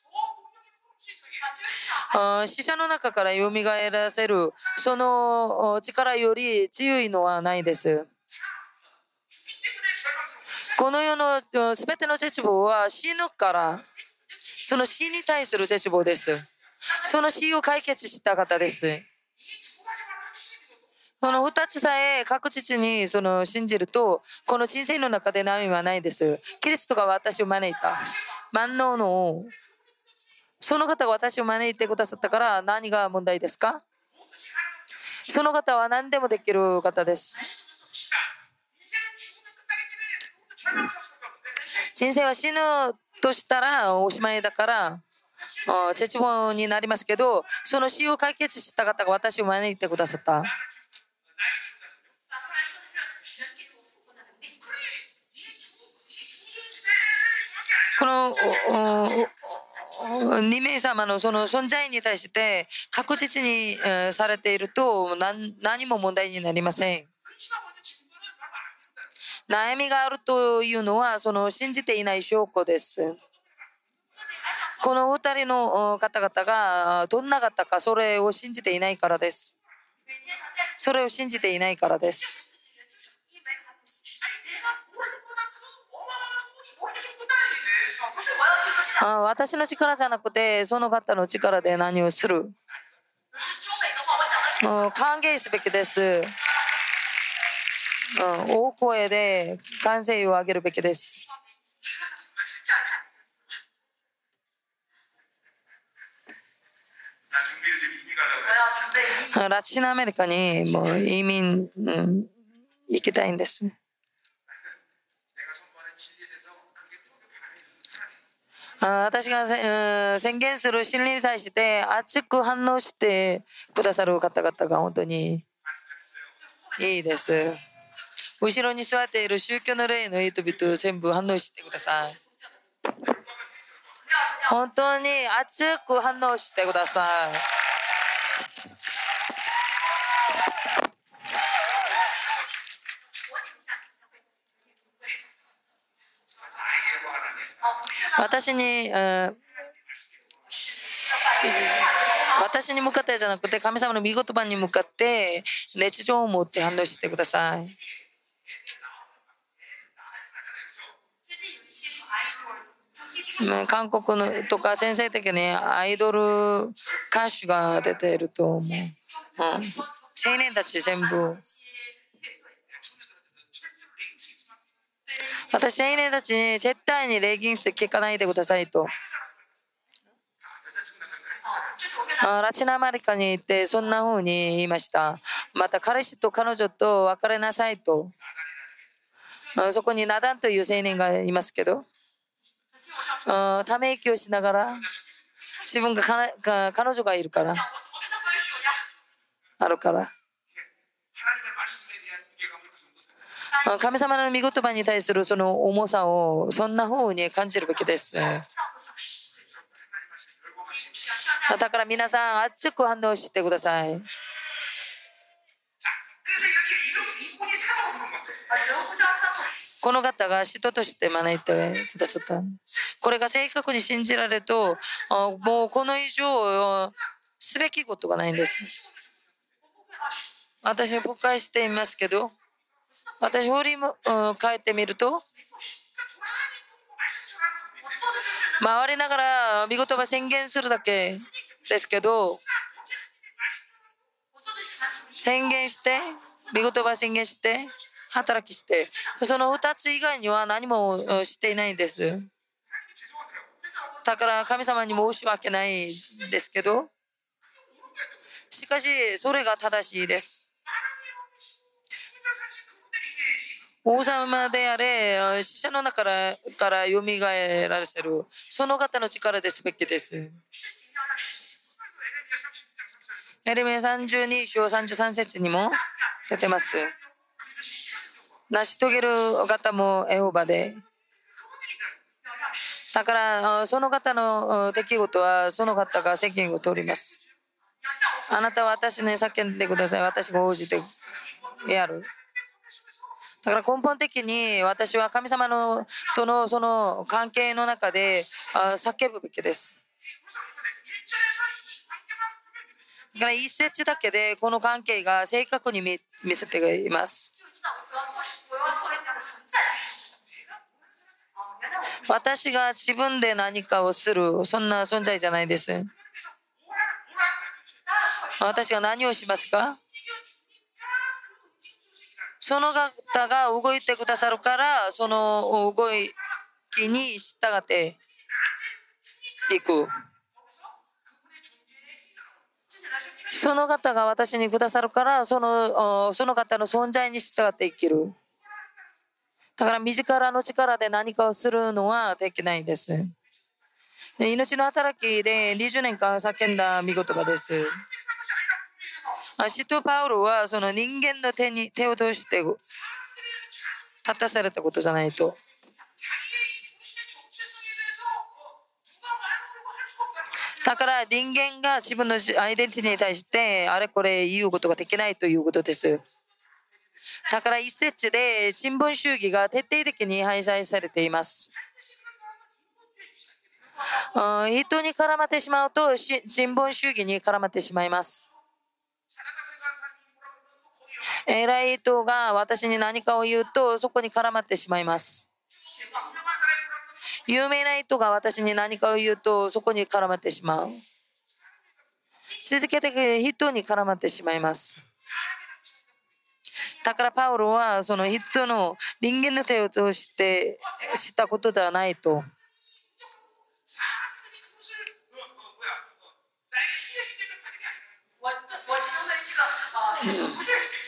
死者の中からよみがえらせるその力より強いのはないです。この世のすべての絶望は死ぬからその死に対する絶望です。その死を解決した方です。この2つさえ確実にその信じると、この人生の中で悩みはないです。キリストが私を招いた。万能のその方が私を招いてくださったから何が問題ですか？その方は何でもできる方です。人生は死ぬとしたらおしまいだから、絶望になりますけど、その死を解決した方が私を招いてくださった。この2名様のその存在に対して確実にされていると何も問題になりません。悩みがあるというのはその信じていない証拠です。このお2人の方々がどんな方かそれを信じていないからです。それを信じていないからです。あ私の力じゃなくてその方の力で何をする？歓迎すべきです、うん、大声で歓声を上げるべきです。ラチンアメリカにもう移民、うん、行きたいんです。私が宣言する真理に対して熱く反応してくださる方々が本当にいいです。後ろに座っている宗教の霊の人々全部反応してください。本当に熱く反応してください。私に、私に向かってじゃなくて神様の見言葉に向かって熱情を持って反応してください。韓国のとか先生的にアイドル歌手が出ていると思う。うん、青年たち全部私、青年たちに絶対にレギンス聞かないでくださいと。ラチナアメリカに行ってそんな風に言いました。また彼氏と彼女と別れなさいと。そこにナダンという青年がいますけど、ため息をしながら自分が彼女がいるから、あるから。神様の御言葉に対するその重さをそんな風に感じるべきです。だから皆さん熱く反応してください。この方が人として招いてくださった。これが正確に信じられると、もうこの以上すべきことがないんです。私、誤解していますけど、私、振りも、うん、帰ってみると、回りながら見事は宣言するだけですけど、宣言して、見事は宣言して、働きして、その2つ以外には何もしていないんです。だから神様に申し訳ないですけど、しかしそれが正しいです。王様であれ、死者の中からから蘇らせる、その方の力ですべきです。エレメ32章33節にも出てます。成し遂げる方もエホバで。だから、その方の出来事はその方が責任を取ります。あなたは私に叫んでください。私が応じてやる。だから根本的に私は神様のとのその関係の中で叫ぶべきです。だから一節だけでこの関係が正確に見せています。私が自分で何かをする、そんな存在じゃないです。私が何をしますか？その方が動いてくださるからその動きに従っていく。その方が私にくださるからそのその方の存在に従って生きる。だから自らの力で何かをするのはできないんです。命の働きで20年間叫んだ見事がです。使徒パウロはその人間の手に手を通して立たされたことじゃないと。だから人間が自分のアイデンティティに対してあれこれ言うことができないということです。だから一節で新聞主義が徹底的に廃材されています。人に絡まってしまうと新聞主義に絡まってしまいます。偉い人が私に何かを言うとそこに絡まってしまいます。有名な人が私に何かを言うとそこに絡まってしまう。続けて人に絡まってしまいます。だからパウロはその人の人間の手を通してしたことではないと。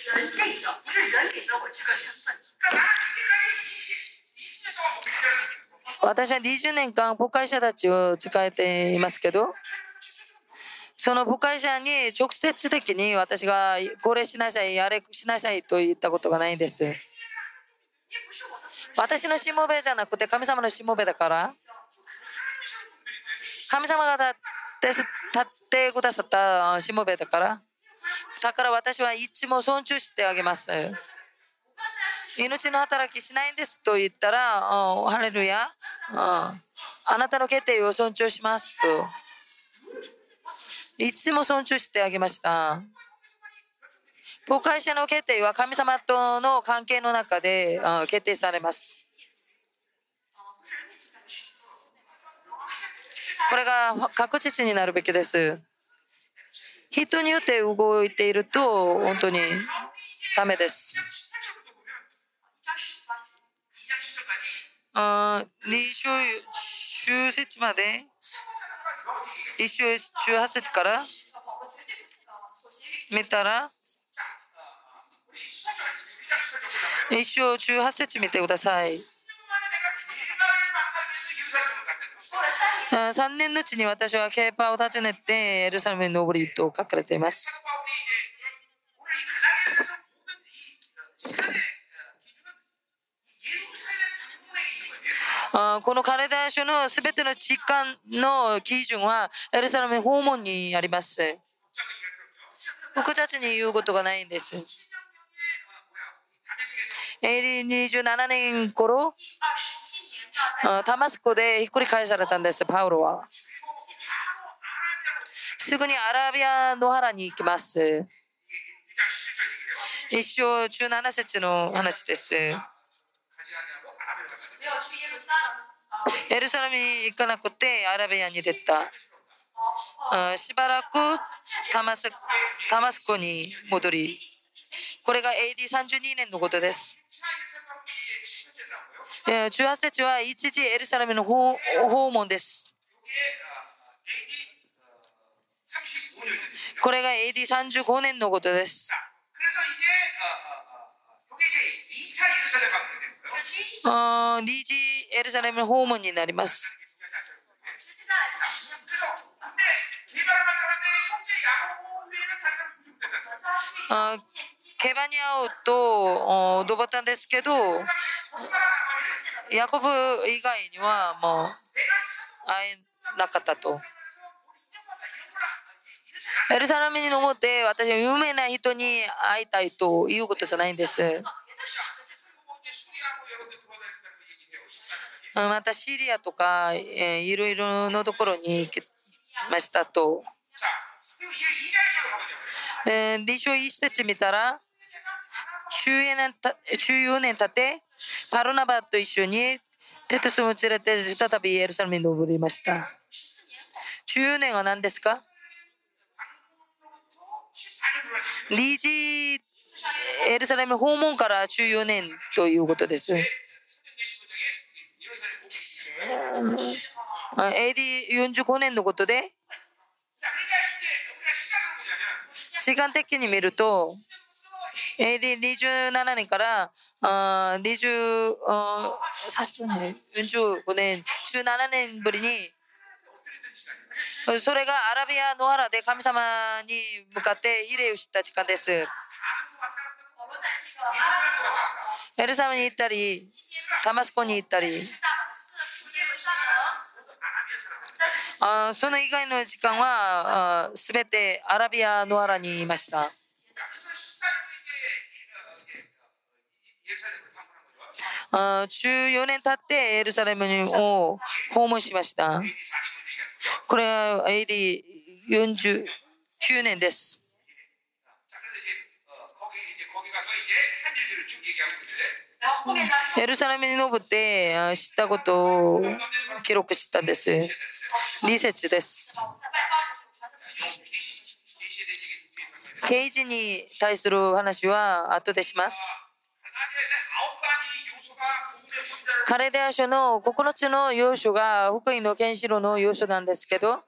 私は20年間母会者たちを使えていますけどその母会者に直接的に私がこれしなさいあれしなさいと言ったことがないんです。私のしもべじゃなくて神様のしもべだから神様が立ってくださったしもべだからだから私はいつも尊重してあげます命の働きしないんですと言ったら、ハレルヤ、あなたの決定を尊重しますと。いつも尊重してあげました。公開者の決定は神様との関係の中で決定されます。これが確実になるべきです。人によって動いていると本当にダメです。あ2章終節まで？1章18節から？見たら？1章18節見てください。3年のうちに私はケーパーを訪ねてエルサレムに登りと書かれています。このカレダ書のすべての時間の基準はエルサレム訪問にあります。僕たちに言うことがないんです。AD27 年頃、タマスコでひっくり返されたんです、パウロは。すぐにアラビア野原に行きます。一生17節の話です。エルサレムに行かなくてアラビアに出た。しばらくタマスタマスコに戻り、これが AD32 年のことです。18節は一時エルサレムの訪問です。これが AD35 年のことです。あー DG エルサレムの訪問になります。あケバニアオとドバタンですけど、ヤコブ以外にはもう会えなかったと。エルサレムに登って私は有名な人に会いたいということじゃないんです。またシリアとか、えー、いろいろなところに行きましたと。でえー、章一節見たら、14年た14年経って、パロナバと一緒にテトスを連れて再びエルサレムに登りました。14年は何ですかリージエルサレム訪問から14年ということです。AD45 年のことで、時間的に見ると AD27 年からあ20 40年45年17年ぶりにそれがアラビアの原で神様に向かって慰霊をした時間です。エルサレムに行ったり、ダマスコに行ったり、あその以外の時間はすべてアラビアの原にいました。あ14年経ってエルサレムを訪問しました。これは AD49 年です。エルサレムに登って知ったことを記録したんです。リセチです。刑事に対する話は後でします。カレデア書の9つの要素が福音の原子炉の要素なんですけど、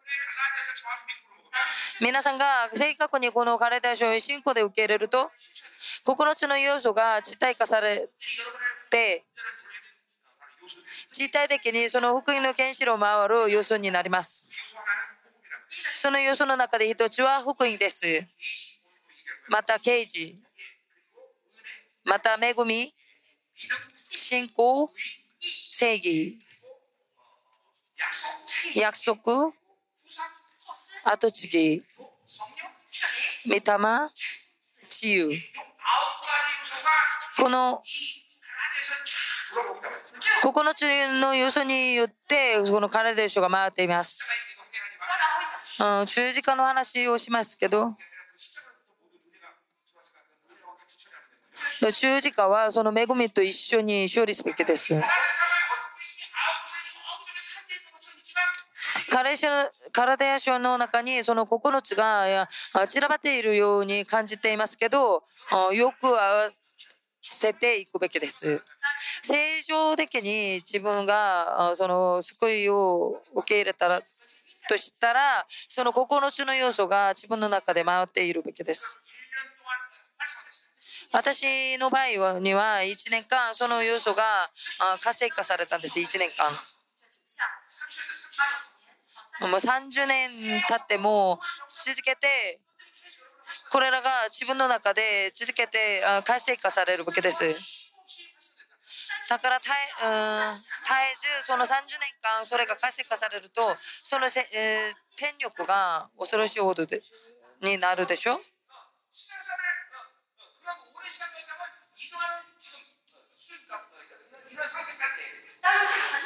皆さんが正確にこのカレデア書を信仰で受け入れると、9つの要素が実体化されて、実体的にその福音の原子炉を回る要素になります。その要素の中で一つは福音です。また刑事、また恵み、信仰、正義、約束、後継ぎ、御霊、自由。この9つの要素によってこのカレデーショが回っています。うん、十字架の話をしますけど十字架はその恵みと一緒に勝利すべきです。カレカデア書の中にその9つが散らばっているように感じていますけどよく合わせていくべきです。正常的に自分がその救いを受け入れたらとしたらその9つの要素が自分の中で回っているべきです。私の場合には1年間その要素が活性化されたんです1年間。もう30年経っても続けてこれらが自分の中で続けて活性化されるわけです。だから絶え,、うん、絶えずその30年間それが活性化されるとそのせ、えー、天力が恐ろしいほどでになるでしょ。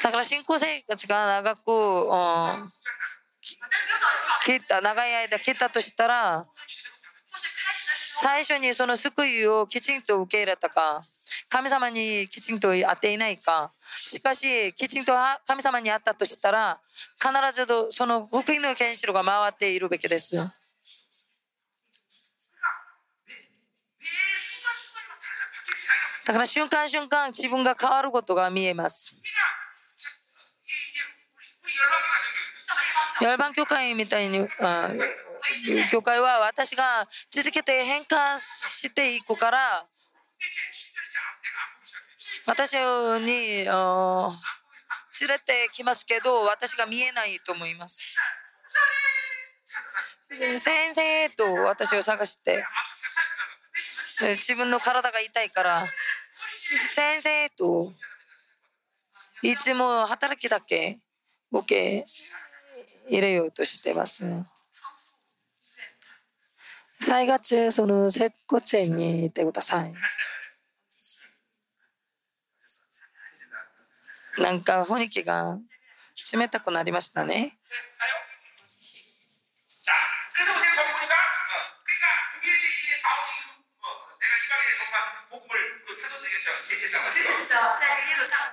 だから信仰生活が長く、うん、長い間切ったとしたら最初にその救いをきちんと受け入れたか神様にきちんと会っていないかしかしきちんと神様に会ったとしたら必ずその福音の原子炉が回っているべきですだから瞬間瞬間自分が変わることが見えます。ヤルバン教会みたいに教会は私が続けて変化していくから私に連れてきますけど私が見えないと思います。先生と私を探して自分の体が痛いから先生といつも働きだけ受け入れようとしてます。3月その接骨院に行ってください。なんか雰囲気が冷たくなりましたね。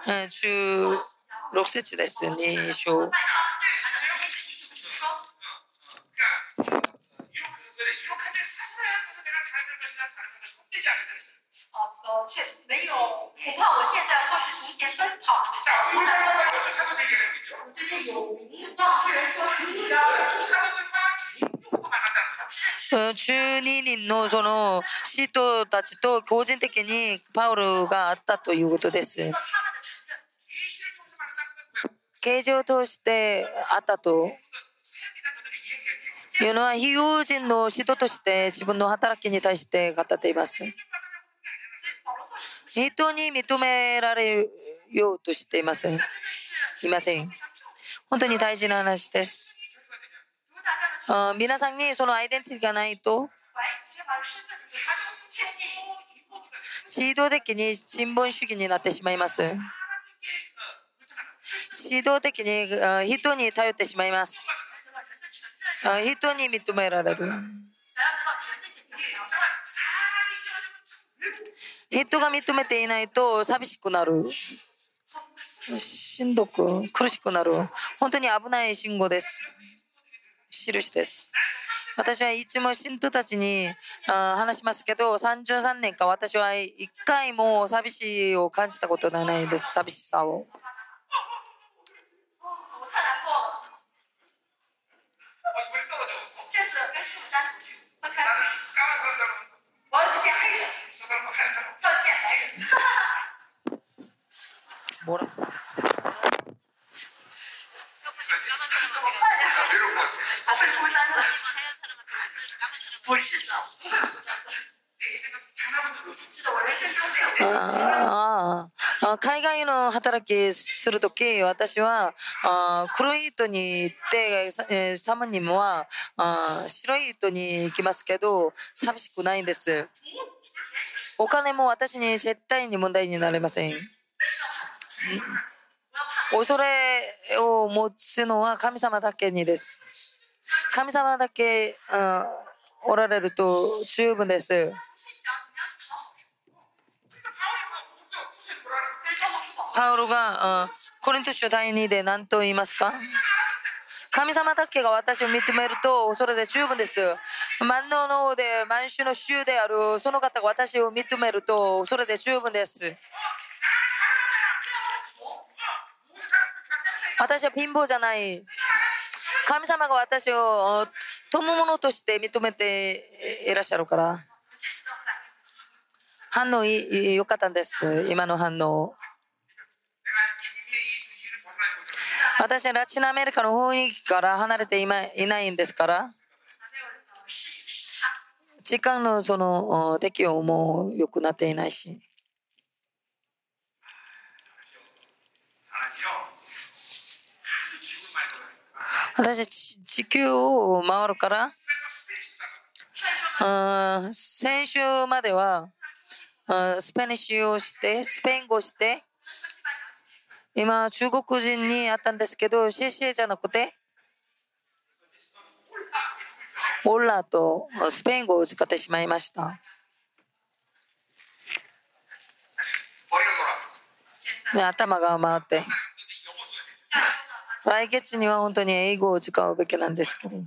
16節です2章。12人のその使徒たちと個人的にパウロがあったということです。形状を通してあったというのは非友人の人として自分の働きに対して語っています。人に認められようとしていません。いません。本当に大事な話です。あ皆さんにそのアイデンティティがないと、指導的に新聞主義になってしまいます。指導的に人に頼ってしまいます。人に認められる。人が認めていないと寂しくなる。しんどく苦しくなる。本当に危ない信号です。印です。私はいつも信徒たちに話しますけど、33年間私は一回も寂しいを感じたことがないです。寂しさを。ああ海外の働きするとき私はあ黒い糸に行って、サムニにもはあ白い糸に行きますけど寂しくないんです。お金も私に絶対に問題になりません。恐れを持つのは神様だけにです。神様だけ、うん、おられると十分です。パウロが、うん、コリント書第2で何と言いますか？神様だけが私を認めるとそれで十分です。万能の王で万種の衆であるその方が私を認めるとそれで十分です。私は貧乏じゃない。神様が私を友物として認めていらっしゃるから。反応良かったんです。今の反応。私はラチンアメリカの雰囲気から離れていないんですから。時間のその適用も良くなっていないし。私地球を回るから先週まではスペニッシュをしてスペイン語をして今中国人に会ったんですけどシェシェじゃなくてオーラとスペイン語を使ってしまいました。頭が回って。来月には本当に英語を使うべきなんですけども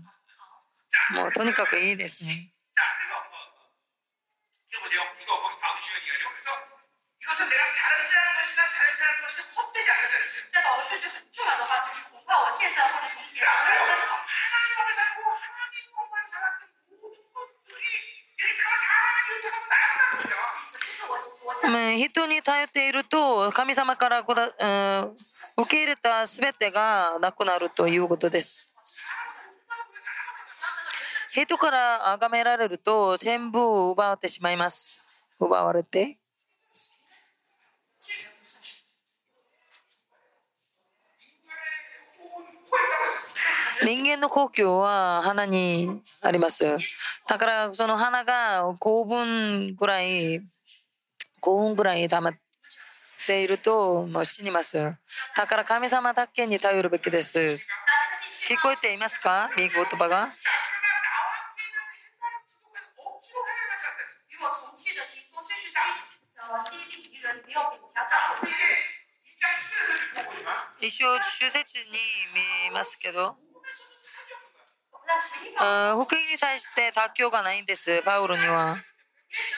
うとにかくいいですね。人に頼っていると神様からこだ、うん受け入れた全てがなくなるということです。人から崇められると全部奪われてしまいます。奪われて。人間の故郷は花にあります。だからその花が5分ぐらい、5分ぐらい溜まっているともう死にます。だから神様だけに頼るべきです。聞こえていますか？いい言葉が。一生主説に見ますけど、福音に対して妥協がないんです、パウロには。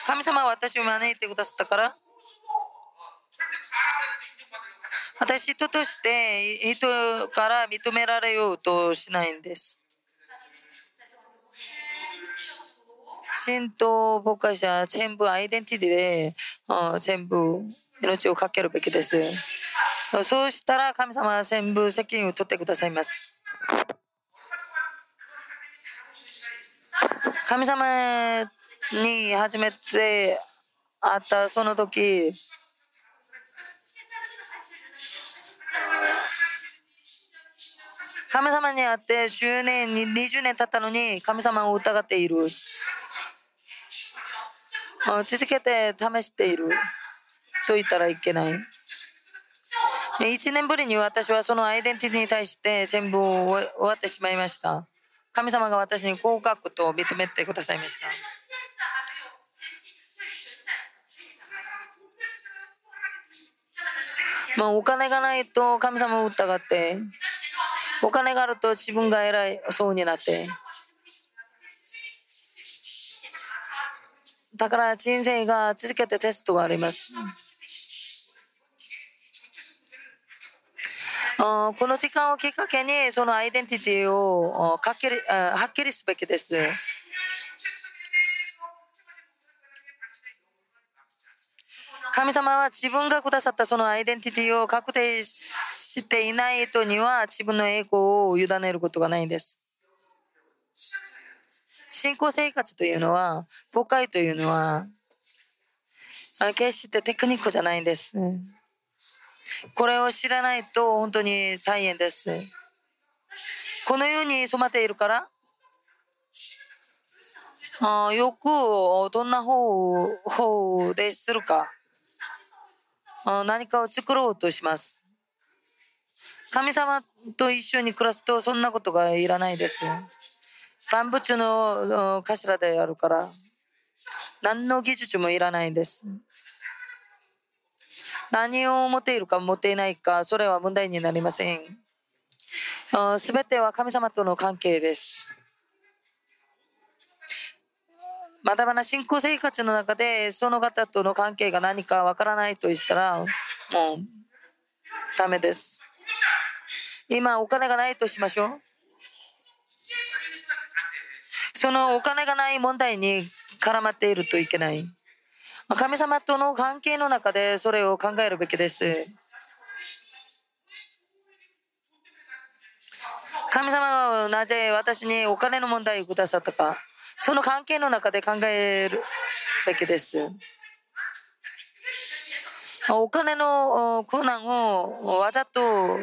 神様は私を招いてくださったから、私人として人から認められようとしないんです。神道牧会者全部アイデンティティで、うん、全部命をかけるべきです。そうしたら神様は全部責任を取ってくださいます。神様に初めて会ったその時、神様に会って10年に、20年経ったのに神様を疑っている。続けて試していると言ったらいけない。1年ぶりに私はそのアイデンティティに対して全部終わってしまいました。神様が私に合格と認めてくださいました。まあ、お金がないと神様を疑って、お金があると自分が偉いそうになって、だから人生が続けてテストがあります。この時間をきっかけにそのアイデンティティをはっきりはっきりすべきです。神様は自分がくださったそのアイデンティティを確定していない人には自分の栄光を委ねることがないんです。信仰生活というのは、母会というのは、決してテクニックじゃないんです。これを知らないと本当に大変です。このように染まっているから、あよくどんな方法でするか何かを作ろうとします。神様と一緒に暮らすとそんなことがいらないです。万物の頭であるから何の技術もいらないんです。何を持っているか持っていないか、それは問題になりません。すべては神様との関係です。まだまだ信仰生活の中でその方との関係が何かわからないと言ったらもうダメです。今お金がないとしましょう。そのお金がない問題に絡まっているといけない。神様との関係の中でそれを考えるべきです。神様はなぜ私にお金の問題をくださったか、その関係の中で考えるべきです。お金の苦難をわざと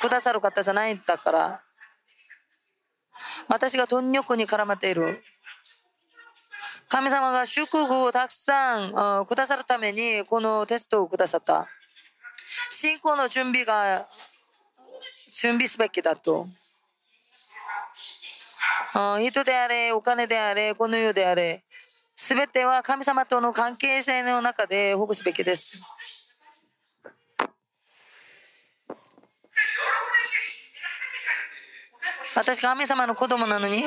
くださる方じゃないんだから、私が貪欲に絡まっている。神様が祝福をたくさんくださるためにこのテストをくださった。信仰の準備が準備すべきだと。人であれ、お金であれ、この世であれ、すべては神様との関係性の中で保護すべきです。私、神様の子供なのに、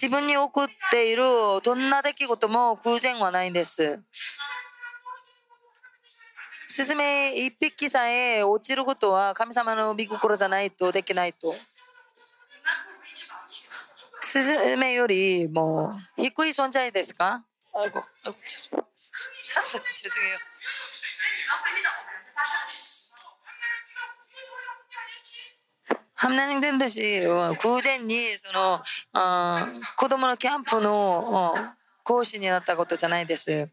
自分に起こっているどんな出来事も偶然はないんです。スズメ一匹さえ落ちることは神様の御心じゃないとできないと。スズメよりも低い存在ですかあいこ、あいこ、早速、죄송해요ハムナニン伝道師は偶然にそのあ子供のキャンプの講師になったことじゃないです。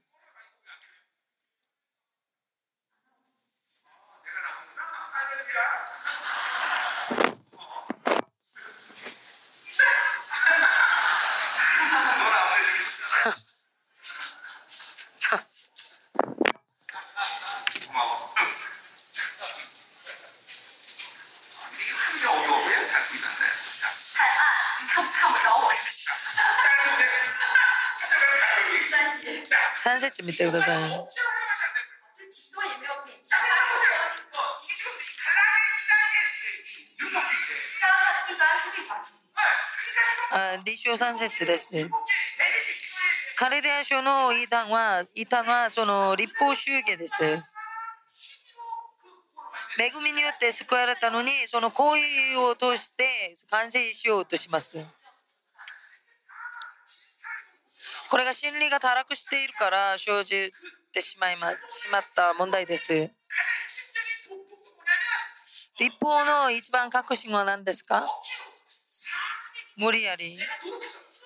3節見てください。あ、D 章3節です。カレデア書の異端は、異端はその立法主義です。恵みによって救われたのに、その行為を通して完成しようとします。これが真理が堕落しているから生じてしまいましまった問題です。立法の一番核心は何ですか？無理やり。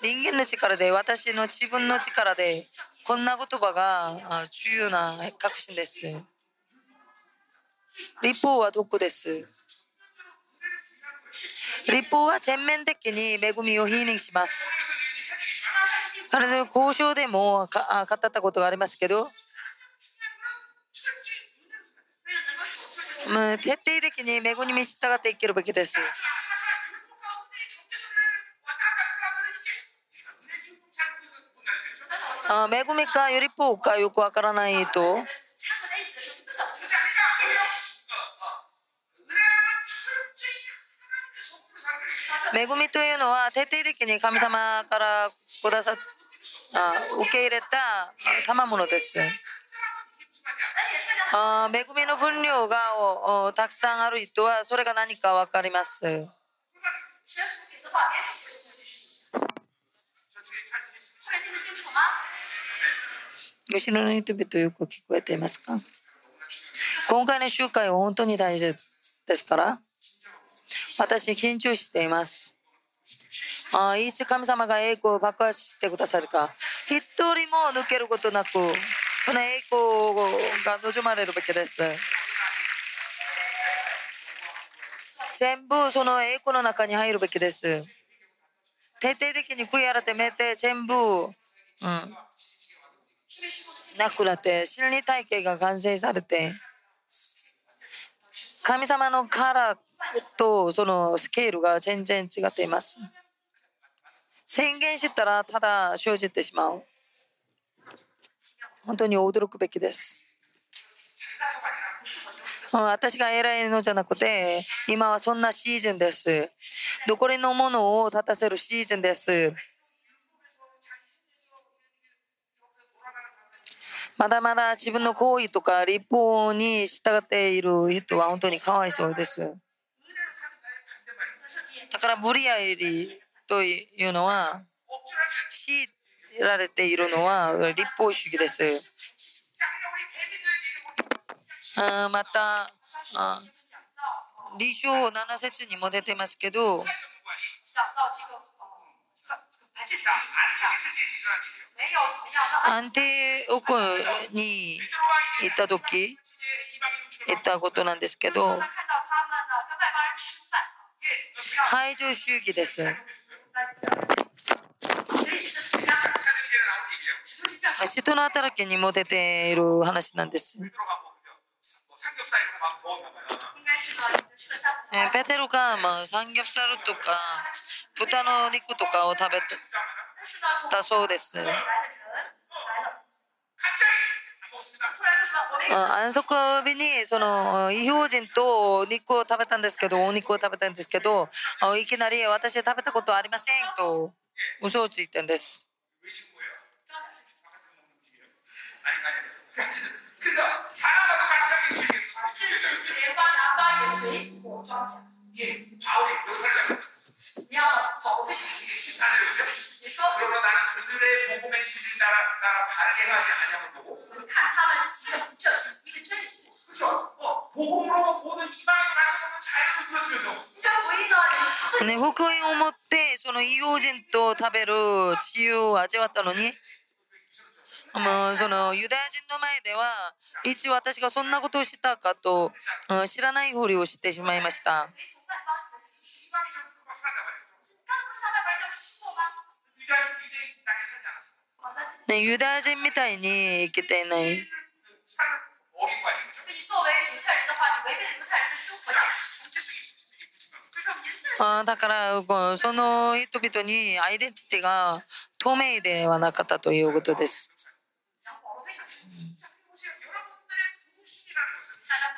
人間の力で、私の自分の力で、こんな言葉が重要な核心です。立法は毒です。立法は全面的に恵みを否認します。彼の交渉でも語ったことがありますけど、徹底的に恵みに従って生きるべきです。あ恵みかよりぽうかよくわからないと。恵みというのは徹底的に神様からくださあ受け入れた賜物です。あ恵みの分量がたくさんある人はそれが何か分かります。後ろの人々よく聞こえていますか今回の集会は本当に大事ですから私緊張していますあいつ神様が栄光を爆発してくださるか。一人も抜けることなくその栄光が望まれるべきです。全部その栄光の中に入るべきです。徹底的に悔い改めて全部、うん、なくなって心理体系が完成されて神様のカラーとそのスケールが全然違っています。宣言したらただ生じてしまう。本当に驚くべきです。私が偉いのじゃなくて今はそんなシーズンです。残りのものを立たせるシーズンです。まだまだ自分の行為とか立法に従っている人は本当にかわいそうです。だから無理やりというのは強いられているのは立法主義です。あまたあ理章7節にも出てますけどアンテオコに行った時言ったことなんですけど排除主義です。人の働きにも出ている話なんです。ペテロがまあサンギョプサルとか豚の肉とかを食べたそうです。安息日にその異表人と肉を食べたんですけどお肉を食べたんですけどいきなり私食べたことありませんと嘘をついてんです。 그러면나는그들의복음의진리따라따라바르게가아냐면보고看他们几个这一个真理。그죠어복음으로모든이방인을하시면자유를주었으면서ね、福音を持ってその異邦人と食べる自由を味わったのにもうそのユダヤ人の前では一応私がそんなことをしたかと、うん、知らないふりをしてしまいました。 ね、ユダヤ人みたいに生きていない。あだからその人々にアイデンティティが透明ではなかったということです。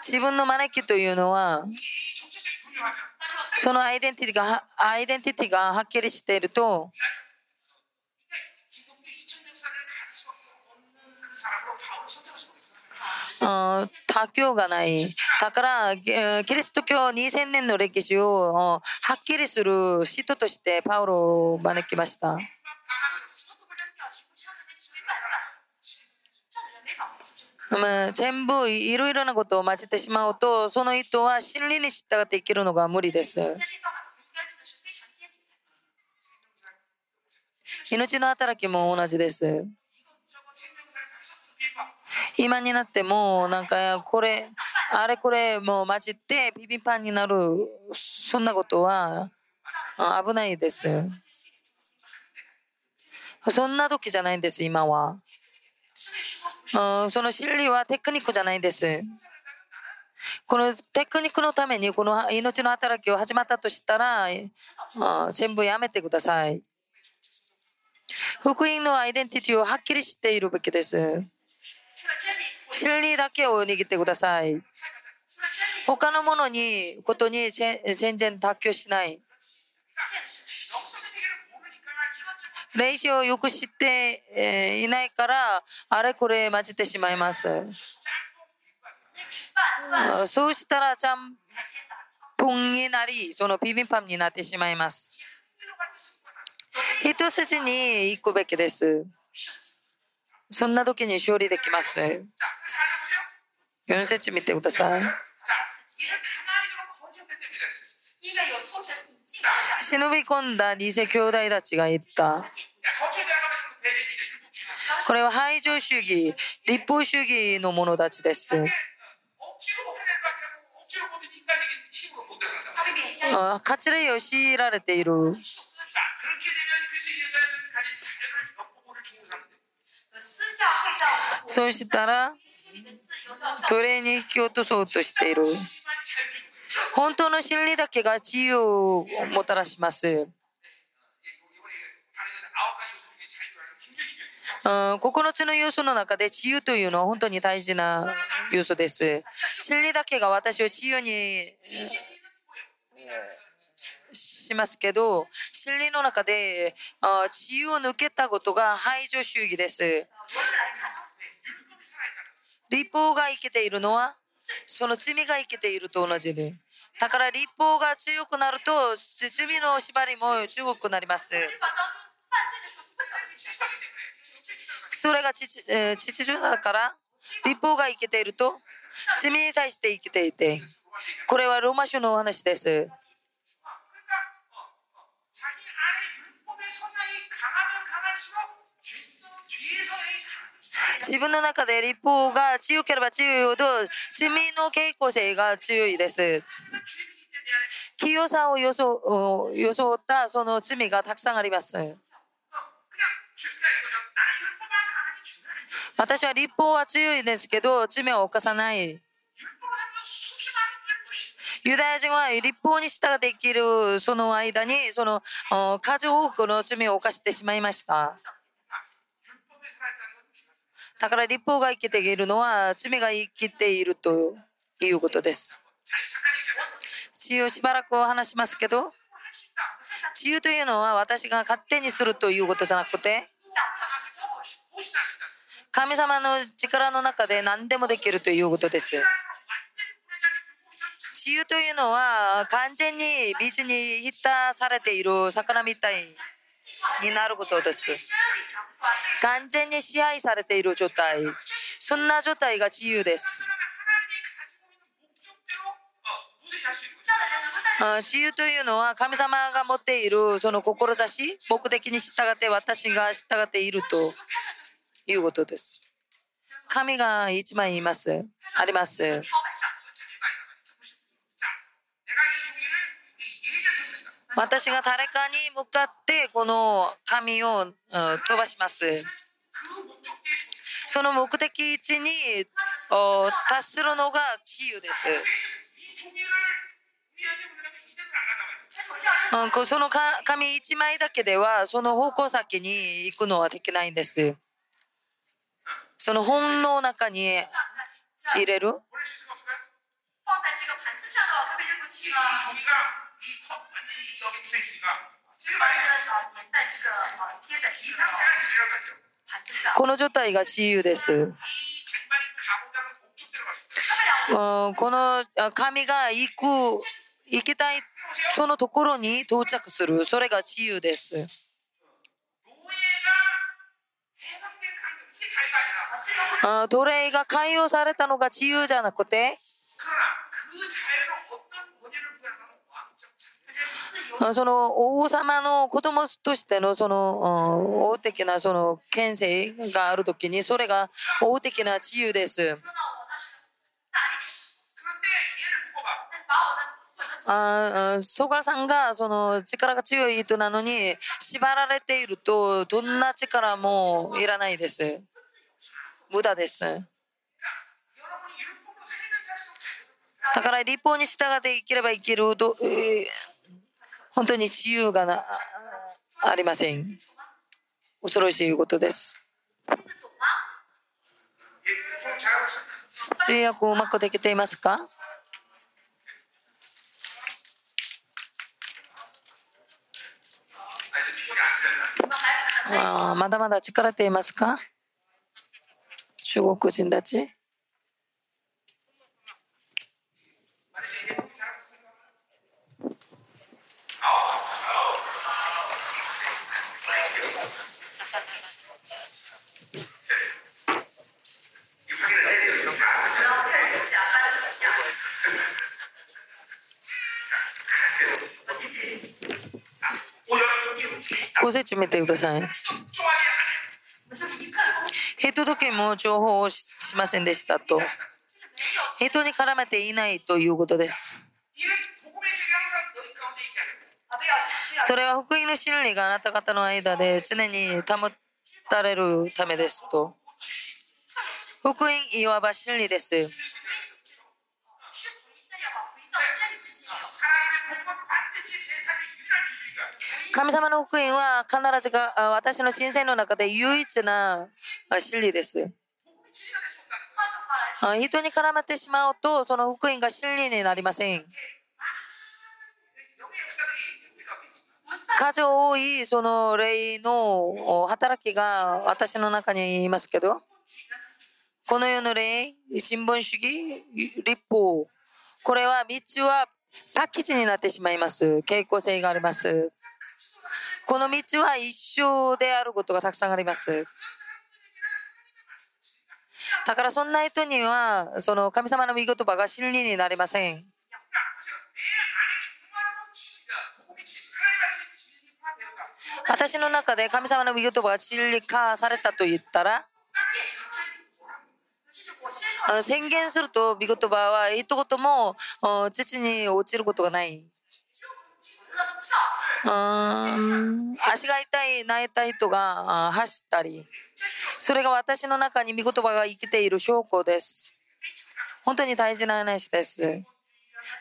自分の招きというのはそのアイデンティティがアイデンティティがはっきりしていると他教がない。だから、キリスト教2000年の歴史をはっきりする人としてパウロを招きました。全部いろいろなことを混ぜてしまうとその人は真理に従って生きるのが無理です。命の働きも同じです。今になってもなんかこれあれこれもう混じってビビンパンになるそんなことは危ないです。そんな時じゃないんです今は。その真理はテクニックじゃないんです。このテクニックのためにこの命の働きを始まったとしたら全部やめてください。福音のアイデンティティをはっきり知っているべきです。真理だけを握ってください。他のものに、ことに全然妥協しない。霊視をよく知っていないから、あれこれ混じってしまいます。そうしたら、ちゃんぽんになり、そのビビンパンになってしまいます。一筋に行くべきです。そんな時に勝利できます。4節見てください。忍び込んだ偽兄弟たちが言った。これは排除主義、立法主義の者たちです。あ、かつれを強いられている。そうしたら奴隷に引き落とそうとしている本当の真理だけが自由をもたらしますうん、9つの要素の中で自由というのは本当に大事な要素です。真理だけが私を自由にしますけど、真理の中で自由を抜けたことが排除主義です。立法が生きているのはその罪が生きていると同じでだから立法が強くなると罪の縛りも強くなります。それが秩序だから立法が生きていると罪に対して生きていてこれはローマ書のお話です。自分の中で立法が強ければ強いほど、市民の傾向性が強いです。清さを装ったその罪がたくさんあります。私は立法は強いですけど、罪を犯さない。ユダヤ人は立法に従って生きるその間に、その数多くの罪を犯してしまいました。だから立法が生きているのは罪が生きているということです。自由しばらく話しますけど自由というのは私が勝手にするということじゃなくて神様の力の中で何でもできるということです。自由というのは完全に水に浸されている魚みたいになることです。完全に支配されている状態。そんな状態が自由です。自由というのは神様が持っているその志、目的に従って私が従っているということです。神が一枚います。あります。私が誰かに向かってこの紙を飛ばします。その目的地に達するのが治癒です。うん、その紙一枚だけではその方向先に行くのはできないんです。その本の中に入れる？この状態が自由です。この神が行く、行きたい、そのところに到着する。それが自由です。奴隷が解放されたのが自由じゃなくて、その王様の子供としてのその王的なその権勢があるときにそれが王的な自由です。あソガさんがその力が強い人なのに縛られているとどんな力もいらないです。無駄です。だから立法に従って生きれば生きるど、えー本当に自由がなありません。恐ろしいことです。通訳をうまくできていますか？あまだまだ力っていますか？中国人たち。5節見てください。ヘト時も情報をしませんでしたと。ヘトに絡めていないということです。それは福音の真理があなた方の間で常に保たれるためですと。福音いわば真理です。神様の福音は必ずが私の人生の中で唯一な真理です。人に絡まってしまうとその福音が真理になりません。数多いその霊の働きが私の中にいますけどこの世の霊新聞主義立法これは道はパッケージになってしまいます傾向性があります。この道は一生であることがたくさんあります。だからそんな人にはその神様の御言葉が真理になりません。私の中で神様の御言葉が真理化されたと言ったら宣言すると御言葉は一言も父に落ちることがない。うん足が痛い泣いた人が走ったり。それが私の中に御言葉が生きている証拠です。本当に大事な話です。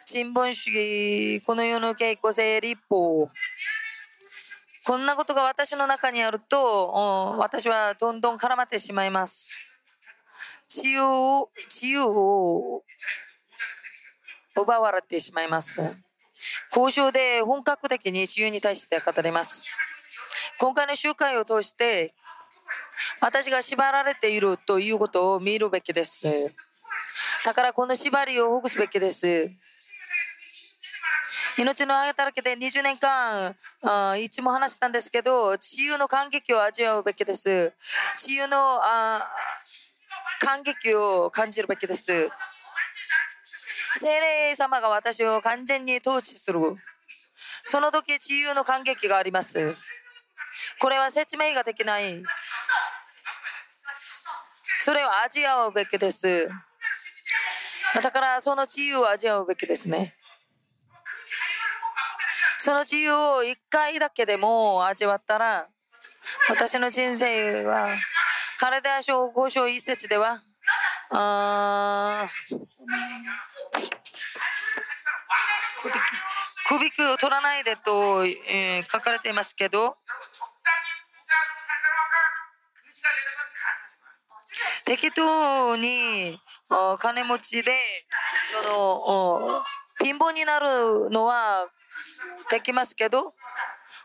新聞主義この世の傾向性立法。こんなことが私の中にあると私はどんどん絡まってしまいます。自由を自由を奪われてしまいます。交渉で本格的に自由に対して語ります。今回の集会を通して私が縛られているということを見るべきです。だからこの縛りをほぐすべきです。命の働きで20年間あいつも話したんですけど自由の感激を味わうべきです。自由のあ感激を感じるべきです。聖霊様が私を完全に統治する。その時自由の感激があります。これは説明ができない。それを味わうべきです。だからその自由を味わうべきですね。その自由を一回だけでも味わったら私の人生は体症5章一節では小首くを取らないでと、えー、書かれていますけど。適当に金持ちでその貧乏になるのはできますけど。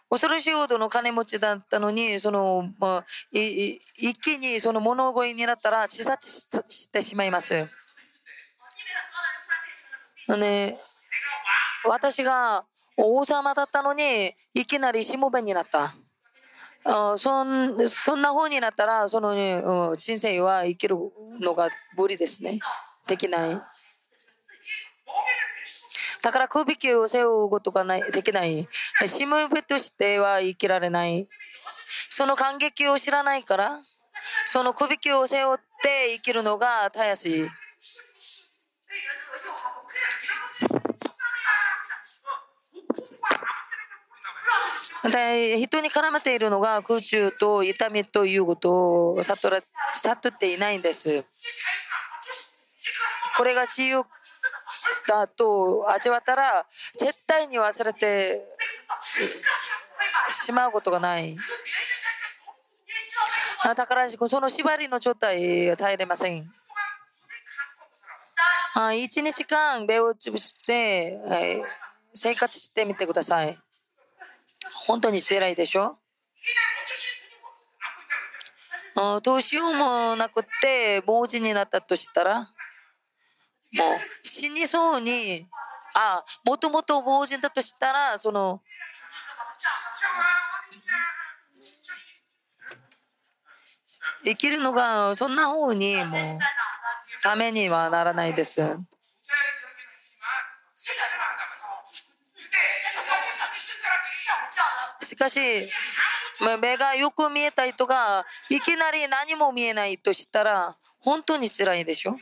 恐ろしいほどの金持ちだったのにその、まあ、いい一気にその物乞いになったら自殺してしまいます。ね、私が王様だったのにいきなりしもべになった。 어, 손, そんな風になったら、その、人生は生きるのが無理ですね。できない。だから首きを背負うことがないできない。しもべとしては生きられない。その感激を知らないから、その首びを背負って生きるのがたやしい。で人に絡めているのが空中と痛みということを悟悟っていないんです。これが自由だと味わったら絶対に忘れてしまうことがない。だからその縛りの状態は耐えれません。1日間目をつぶして、え生活してみてください。本当に辛いでしょ？どうしようもなくて盲人になったとしたらもう死にそうにあもともと盲人だとしたらその生きるのがそんな方にもうためにはならないです。しかし目がよく見えた人がいきなり何も見えないとしたら本当につらいでしょ？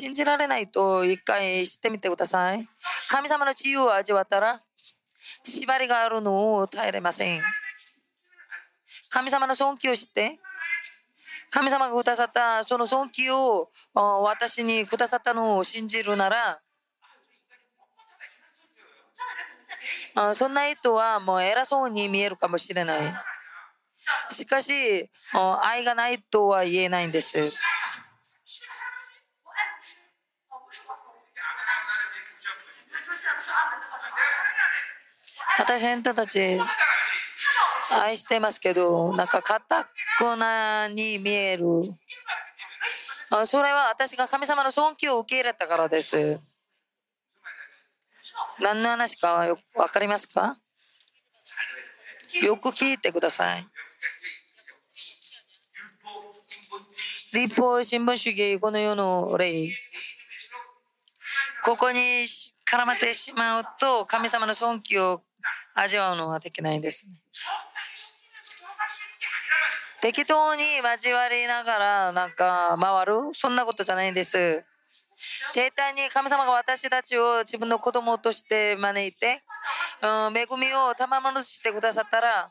信，じられないと一回してみてください。神様の自由を味わったら縛りがあるのを耐えれません。神様の尊敬を知って神様がくださったその尊敬を私にくださったのを信じるならあそんな人はもう偉そうに見えるかもしれない。しかし愛がないとは言えないんです。私の人たち愛してますけどなんかたくなに見える。それは私が神様の尊敬を受け入れたからです。何の話かよ分かりますか？よく聞いてください。立法新聞主義この世の例。ここに絡まってしまうと神様の尊敬を味わうのはできないんですね。適当に交わりながらなんか回る？そんなことじゃないんです。絶対に神様が私たちを自分の子供として招いて、うん、恵みを賜物としてくださったら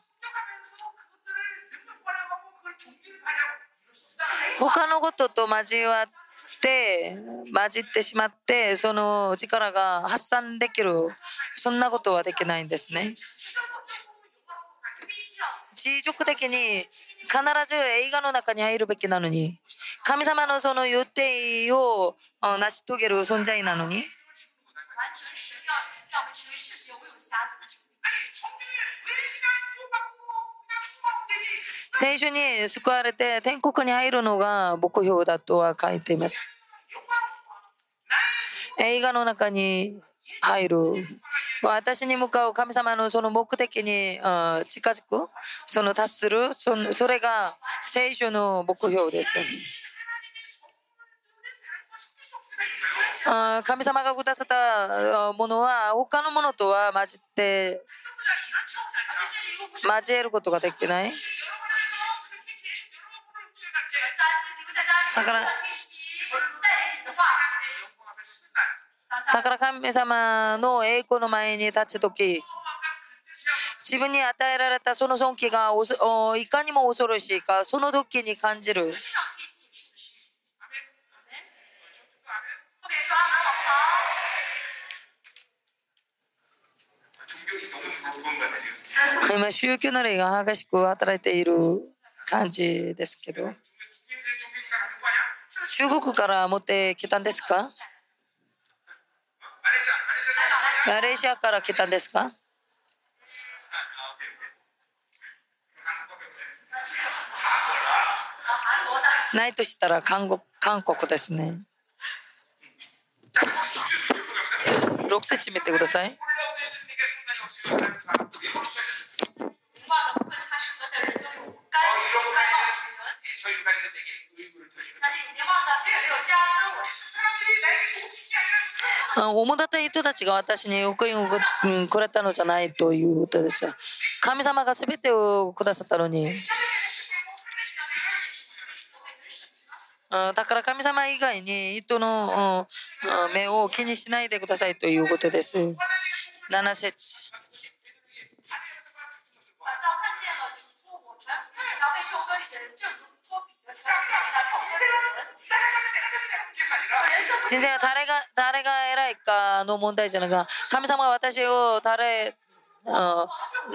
他のことと交わって混じってしまってその力が発散できるそんなことはできないんですね。持続的に必ず映画の中に入るべきなのに神様のその予定を成し遂げる存在なのに聖書に救われて天国に入るのが目標だとは書いています。映画の中に入る。私に向かう神様のその目的に近づく。その達する。それが聖書の目標です。神様がくださったものは他のものとは混じって交えることができない。だからだから神様の栄光の前に立つ時自分に与えられたその尊貴がおいかにも恐ろしいかその時に感じる。今宗教の例が激しく働いている感じですけど。中国から持ってきたんですか？マレーシアから来たんですか？ないとしたら韓国韓国ですね。6節見てください。主だった人たちが私に福音をくれたのじゃないということです。神様が全てをくださったのに。だから神様以外に人の目を気にしないでくださいということです。7節先生は誰が誰が偉いかの問題じゃなく神様は私を誰、ん、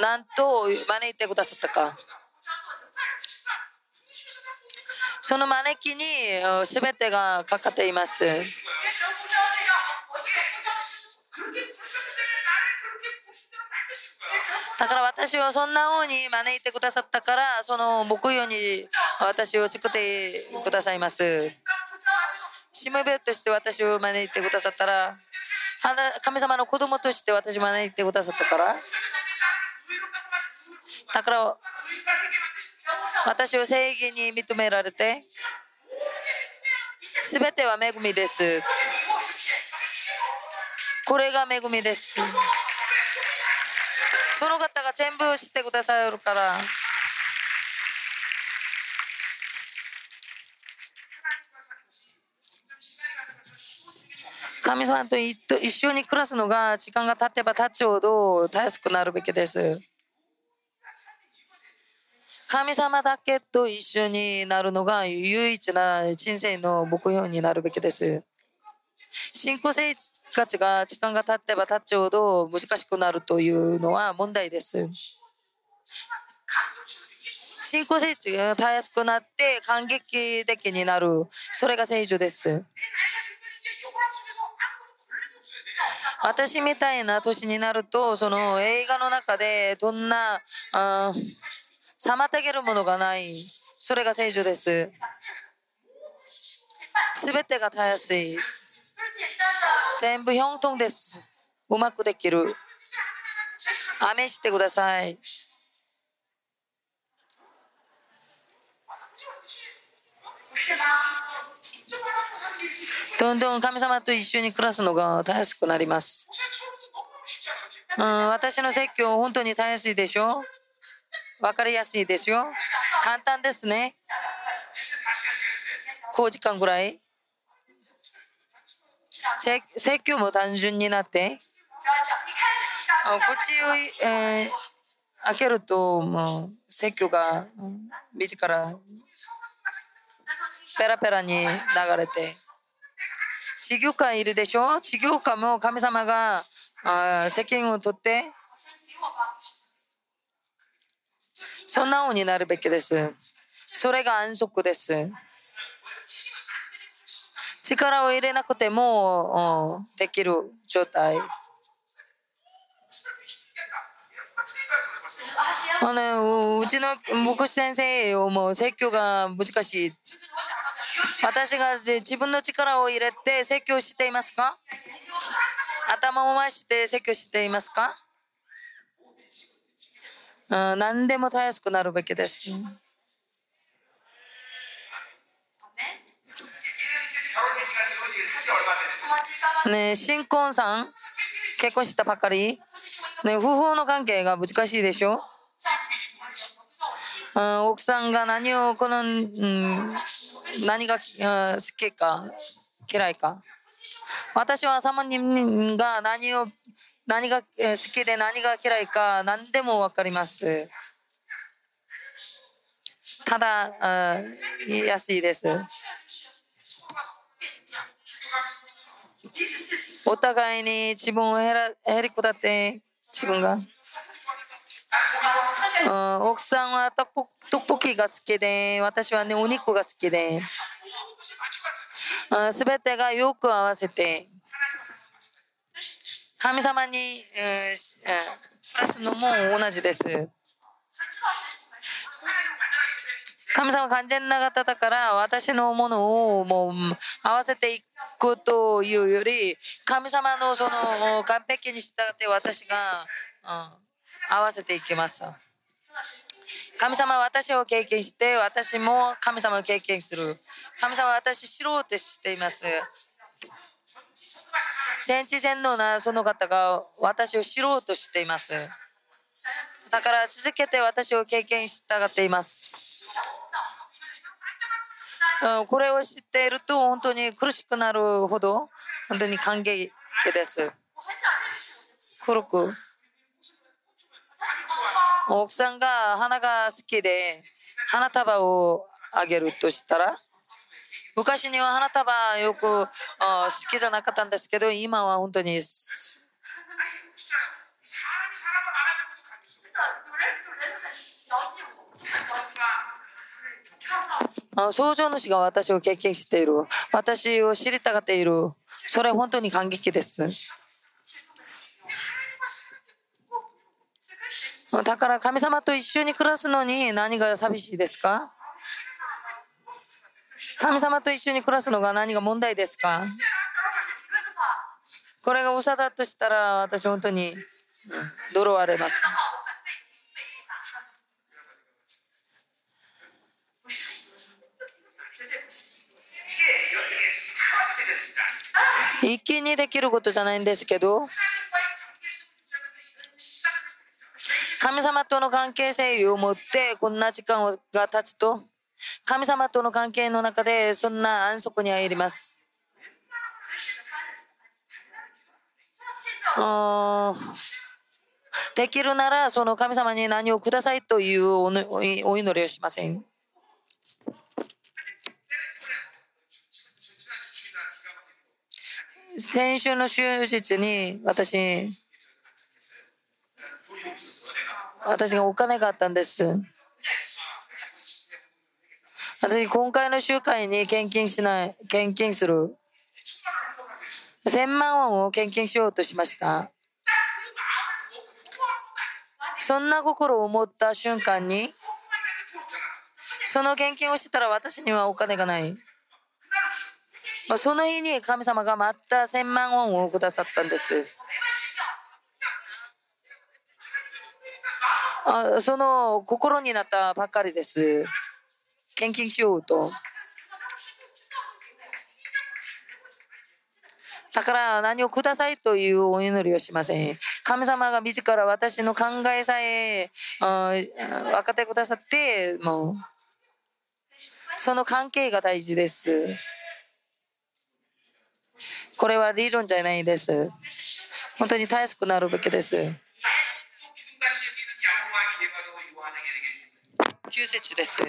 何と招いてくださったか。その招きに全てがかかっています。だから私はそんな王に招いてくださったからその木曜に私を作ってくださいます。しもべとして私を招いてくださったら神様の子供として私を招いてくださったからだから私を正義に認められて全ては恵みですこれが恵みですその方が全部知ってくださるから。神様と一と一緒に暮らすのが時間が経てば経つほどたやすくなるべきです。神様だけと一緒になるのが唯一な人生の目標になるべきです。信仰生活が時間が経てば経つほど難しくなるというのは問題です。信仰生活がたやすくなって感激的になる。それが聖女です。私みたいな年になるとその映画の中でどんなあ妨げるものがないそれが聖女です。すべてがたやすい。都是简单的。全部4トンです。うまくできる。雨してください。どんどん神様と一緒に暮らすのがたやすくなります。うん、私の説教本当にたやすいでしょ？わかりやすいですよ。簡単ですね。5時間ぐらい？説教も単純になって？口を、えー、開けるともう説教が自らペラペラに流れて。修行官いるでしょ修行官も神様があ責任を取ってそんなよになるべきです。それが安息です。力を入れなくてもできる状態。あのうちの牧師先生も説教が難しい私が自分の力を入れて説教していますか？頭を回して説教していますか、うん、何でもたやすくなるべきです。ね新婚さん結婚したばかり、ね、夫婦の関係が難しいでしょ、うん、奥さんが何をこの、うん、何が、好きか嫌いか私は様にが何を何が好きで何が嫌いか何でも分かりますただ安いですお互いに自分をへりこだって自分が奥さんはトッポキが好きで私はねお肉が好きで。全てがよく合わせて。神様に、えラスのも同じです。神様完全な方だから私のものをもう合わせていくというより神様のその完璧に従って私が、うん、合わせていきます。神様は私を経験して私も神様を経験する神様は私を知ろうとしています全知全能なその方が私を知ろうとしています。だから続けて私を経験したがっています。これを知っていると本当に苦しくなるほど本当に感激です。黒く，奥さんが花が好きで花束をあげるとしたら昔には花束よく好きじゃなかったんですけど今は本当に創造主が私を経験している私を知りたがっているそれ本当に感激です。だから神様と一緒に暮らすのに何が寂しいですか？神様と一緒に暮らすのが何が問題ですか？これがおさだとしたら私本当に呪われます。一気にできることじゃないんですけど。神様との関係性を持ってこんな時間が経つと神様との関係の中でそんな安息に入ります。できるならその神様に何をくださいというお祈りをしません。先週の終日に私私がお金があったんです。私、今回の集会に献金しない、献金する。1000万ウォンを献金しようとしました。そんな心を持った瞬間に、その献金をしたら私にはお金がない。その日に神様がまた1000万ウォンをくださったんです。あその心になったばかりです。献金しようと。だから何をくださいというお祈りをしません。神様が自ら私の考えさえ分かってくださって、もうその関係が大事です。これは理論じゃないです。本当に大切くなるべきです。9節です。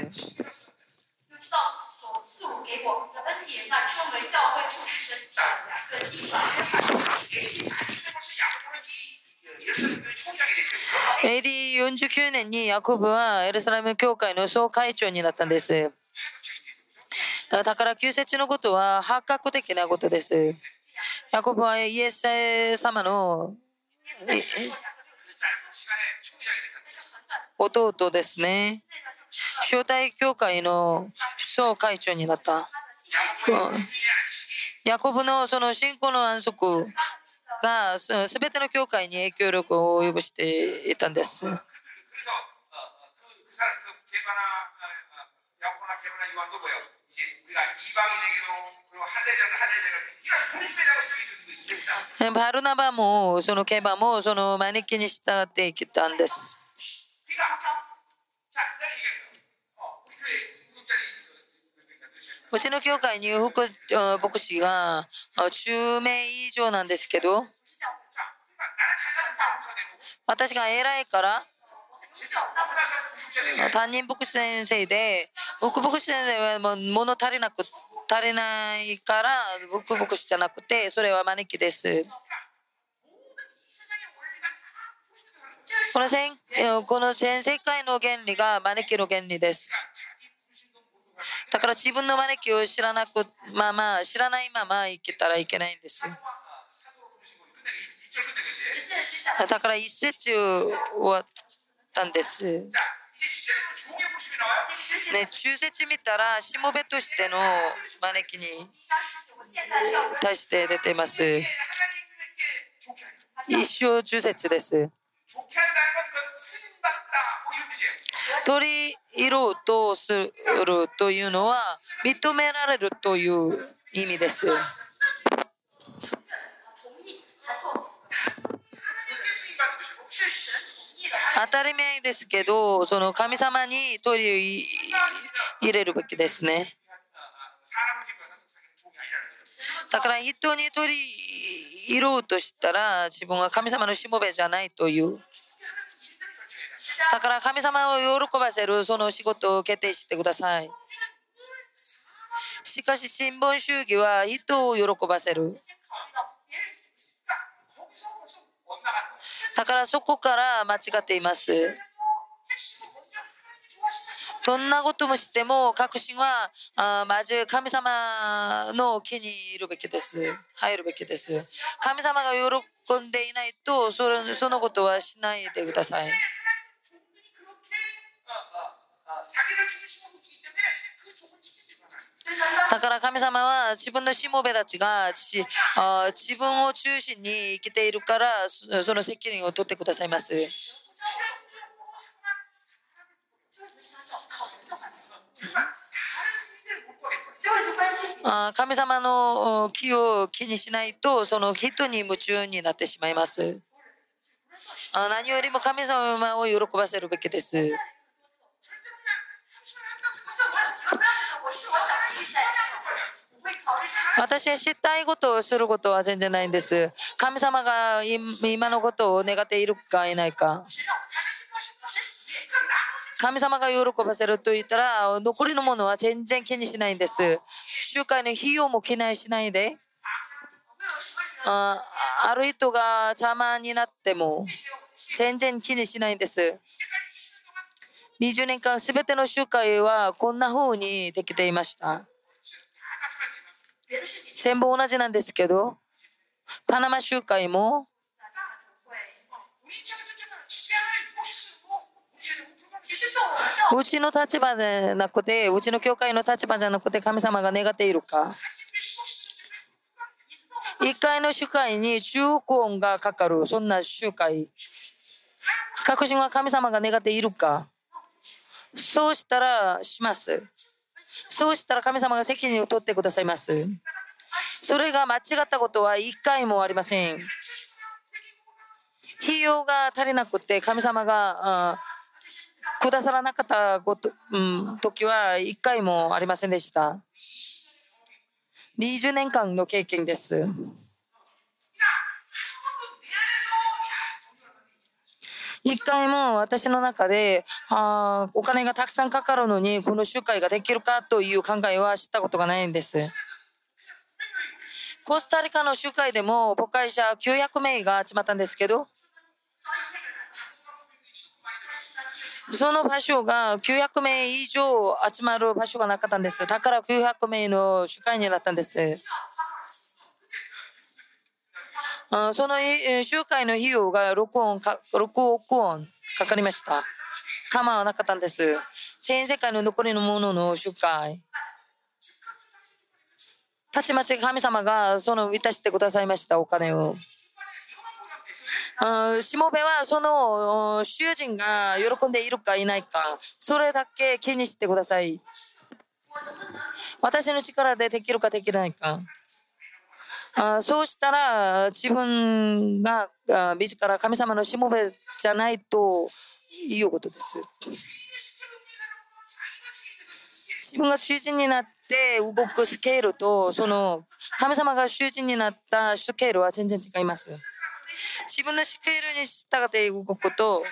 AD49 年にヤコブはエルサレム教会の総会長になったんです。だから旧説のことは発覚的なことです。ヤコブはイエス様の弟ですね。招待教会の総会長になった。ヤコブのその信仰の安息が全ての教会に影響力を及ぼしていたんです。バルナバもそのケバもその招きに従ってきたんです。うちの教会入福牧師が10名以上なんですけど私が偉いから担任牧師先生で福牧師先生は物足りなく足りないから福牧師じゃなくてそれは招きです。このせんこの全世界の原理が招きの原理です。だから自分の招きを知らなくまあまあ知らないまま行けたらいけないんです。だから一節終わったんです。ね、中節見たら、しもべとしての招きに対して出ています。一生中節です。取り入ろうとするというのは認められるという意味です。当たり前ですけどその神様に取り入れるべきですねだから人に取り入ろうとしたら自分は神様のしもべじゃないというだから神様を喜ばせるその仕事を決定してください。しかし新聞主義は人を喜ばせる。だからそこから間違っています。どんなこともしても確信はあまず神様の気にいるべきです。入るべきです。神様が喜んでいないとそれそのことはしないでください。だから神様は自分のしもべたちが自分を中心に生きているからその責任を取ってくださいます。神様の気を気にしないとその人に夢中になってしまいます。何よりも神様を喜ばせるべきです。私は知ったいことをすることは全然ないんです。神様が今のことを願っているかいないか。神様が喜ばせると言ったら残りのものは全然気にしないんです。集会の費用も気にしないで。あある人が邪魔になっても全然気にしないんです。20年間全ての集会はこんな風にできていました。全部同じなんですけど、パナマ集会も、うちの立場じゃなくて、うちの教会の立場じゃなくて、神様が願っているか。1回の集会に10億音がかかる、そんな集会。確信は神様が願っているか。そうしたらします。そうしたら神様が責任を取ってくださいます。それが間違ったことは1回もありません。費用が足りなくて神様があくださらなかったこと、うん、時は1回もありませんでした。20年間の経験です。一回も私の中で、あお金がたくさんかかるのに、この集会ができるかという考えは知ったことがないんです。コスタリカの集会でも母会者900名が集まったんですけど、その場所が900名以上集まる場所がなかったんです。だから900名の集会になったんです。あその集会の費用が6億か6億ウォンかかりました。構わなかったんです。全世界の残りのものの集会。たちまち神様がその満たしてくださいましたお金を。しもべはその主人が喜んでいるかいないか、それだけ気にしてください。私の力でできるかできないか。あそうしたら自分が自ら神様のしもべじゃないということです。自分が主人になって動くスケールとその神様が主人になったスケールは全然違います。自分のスケールに従って動くこと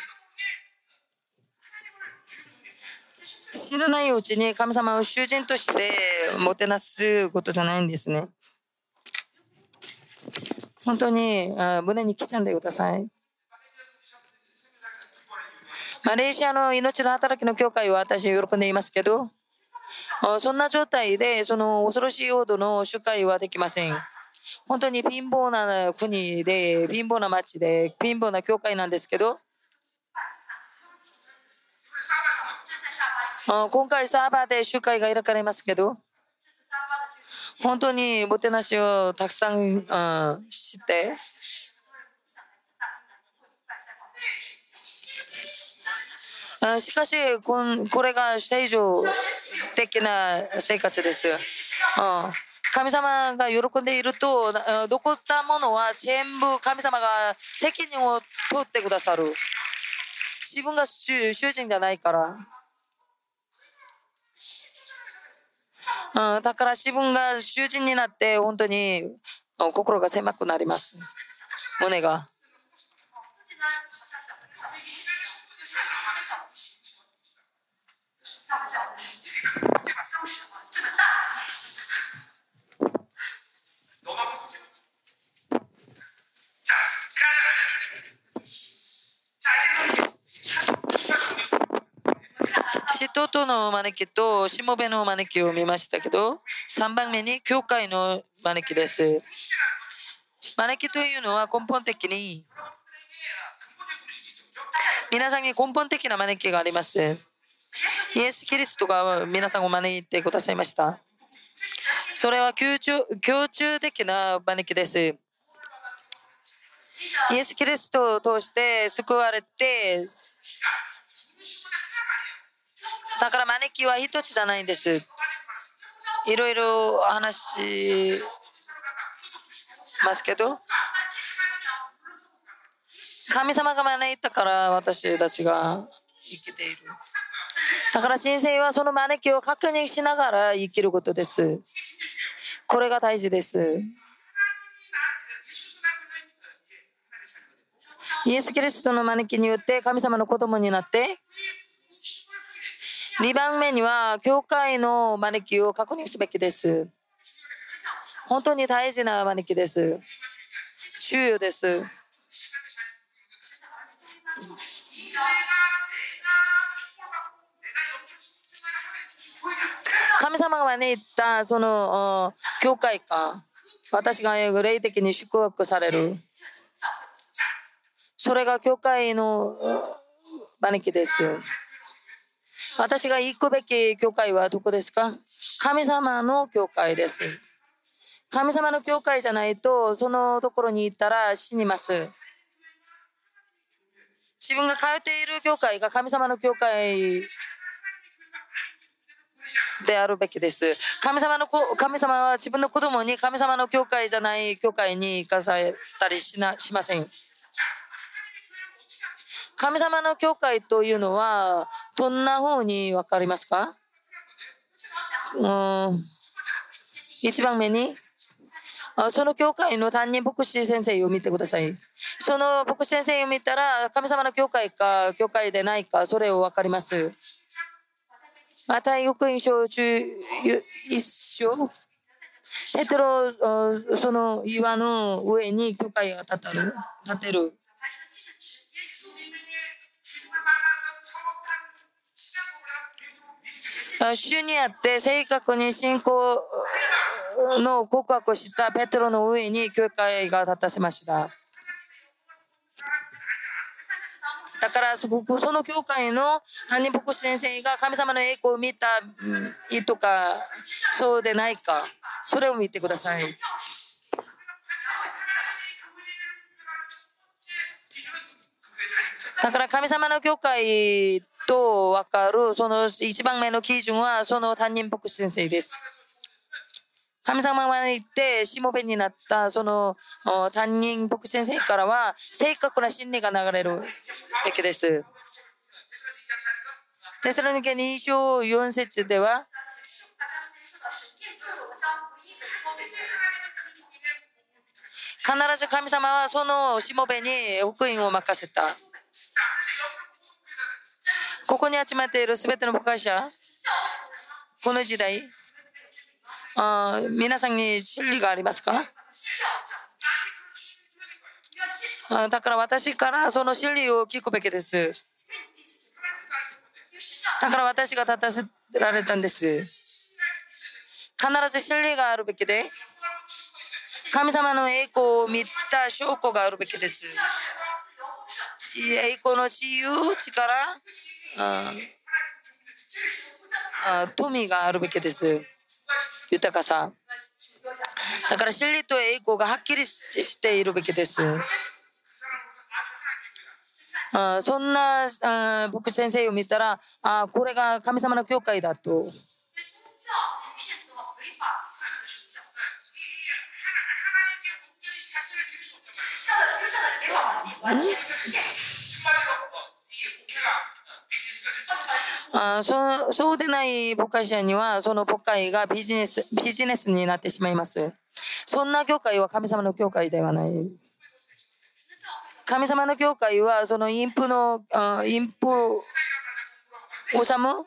知らないうちに神様を主人としてもてなすことじゃないんですね。本当に胸に刻んでください。マレーシアの命の働きの教会は私喜んでいますけど、そんな状態でその恐ろしいほどの集会はできません。本当に貧乏な国で、貧乏な町で、貧乏な教会なんですけど、今回サーバーで集会が開かれますけど、这次沙巴的这个集会，本当にもてなしをたくさんあして、あしかしこんこれが正常的な生活です。うん神様が喜んでいると、残ったものは全部神様が責任を取ってくださる。自分が主主人じゃないから。うん、だから自分が主人になって本当にうん心が狭くなります。胸が。使徒との招きとしもべの招きを見ましたけど3番目に教会の招きです招きというのは根本的に皆さんに根本的な招きがありますイエス・キリストが皆さんを招いてくださいましたそれは共中的な招きですイエス・キリストを通して救われてだから招きは一つじゃないんです。いろいろ話しますけど。神様が招いたから私たちが生きている。だから神聖はその招きを確認しながら生きることです。これが大事です。イエス・キリストの招きによって神様の子供になって2番目には教会の招きを確認すべきです。本当に大事な招きです。重要です。神様が招いたそのお教会か。私が霊的に祝福される。それが教会の招きです。私が行くべき教会はどこですか？神様の教会です。神様の教会じゃないとそのところに行ったら死にます。自分が通っている教会が神様の教会であるべきです。神様の子神様は自分の子供に神様の教会じゃない教会に行かされたりしなしません。神様の教会というのはどんな風に分かりますか？うん。一番目に？その教会の担任牧師先生を見てください。その牧師先生を見たら神様の教会か教会でないかそれを分かります。また福音書11章。ペテロその岩の上に教会が建てる。主にあって正確に信仰の告白をしたペテロの上に教会が立たせました。だからその教会の担任牧師先生が神様の栄光を見たいとかそうでないかそれを見てください。だから神様の教会と分かるその一番目の基準はその担任牧師先生です神様が言ってしもべになったその担任牧師先生からは正確な真理が流れるべきです。テスロニケ2章4節では必ず神様はそのしもべに福音を任せた。ここに集まっているすべての牧会者、この時代、あ皆さんに真理がありますか？あだから私からその真理を聞くべきです。だから私が立たせられたんです。必ず真理があるべきで、神様の栄光を見た証拠があるべきです。栄光の自由、力、富があるべきです。豊かさ。だから真理と栄光がはっきりしているべきです。あそんなあー僕先生を見たらあこれが神様の教会だとあそそうでない牧会者にはその牧会がビジネスビジネスになってしまいます。そんな教会は神様の教会ではない。神様の教会はそのインプのあインプを治む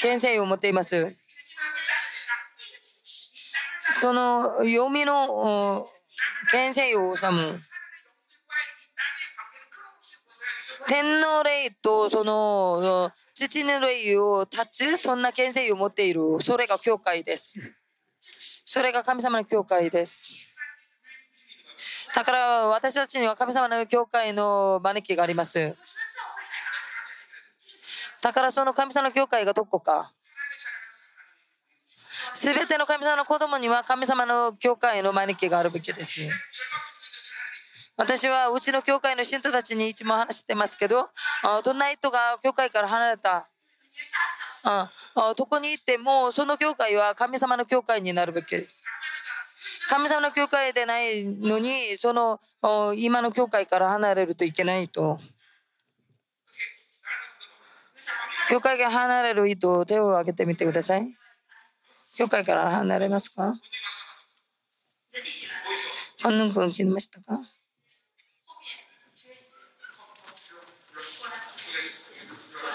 権勢を持っています。その読みのお権勢を治む。天皇霊とその父の霊を立つそんな権勢を持っているそれが教会です。それが神様の教会です。だから私たちには神様の教会の招きがあります。だからその神様の教会がどこか。すべての神様の子供には神様の教会の招きがあるべきです。私はうちの教会の信徒たちにいつも話してますけど、どんな人が教会から離れた、ああどこに行ってもその教会は神様の教会になるべき。神様の教会でないのに、その今の教会から離れるといけないと。教会が離れる人、手を挙げてみてください。教会から離れますか？本能君聞きましたか？Thank you.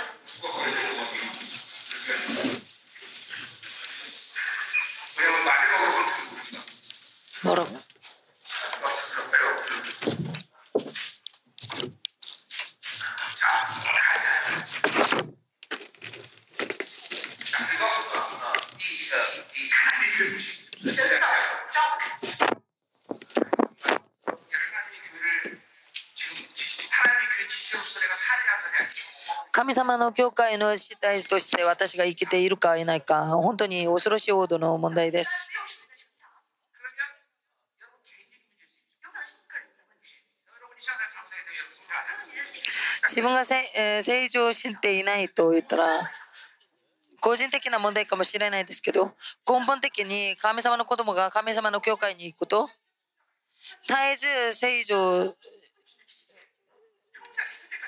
の教会の主体として私が生きているかいないか本当に恐ろしいほどの問題です。自分が成長していないと言ったら個人的な問題かもしれないですけど根本的に神様の子供が神様の教会に行くと絶えず成長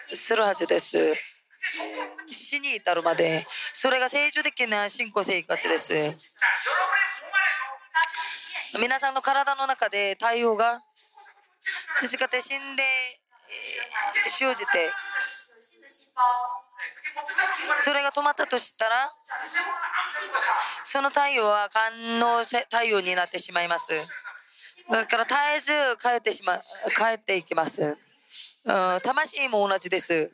するはずです。死に至るまでそれが成長的な信仰生活です。皆さんの体の中で太陽が続けて死んで生じてそれが止まったとしたらその太陽は感能太陽になってしまいます。だから絶えず帰ってしま帰っていきます。魂も同じです。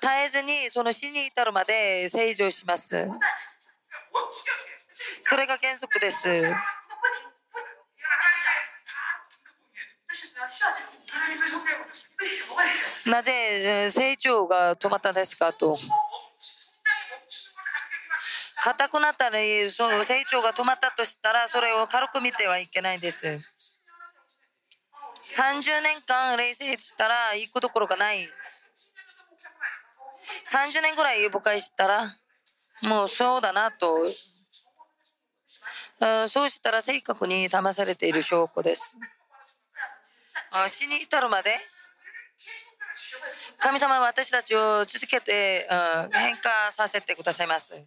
絶えずにその死に至るまで成長します。それが原則です。なぜ成長が止まったんですかと。硬くなったりその成長が止まったとしたらそれを軽く見てはいけないんです。30年間冷静したら行くどころがない。30年ぐらい誤解したら、もうそうだなと。そうしたら正確に騙されている証拠です。死に至るまで神様は私たちを続けて、変化させてくださいます。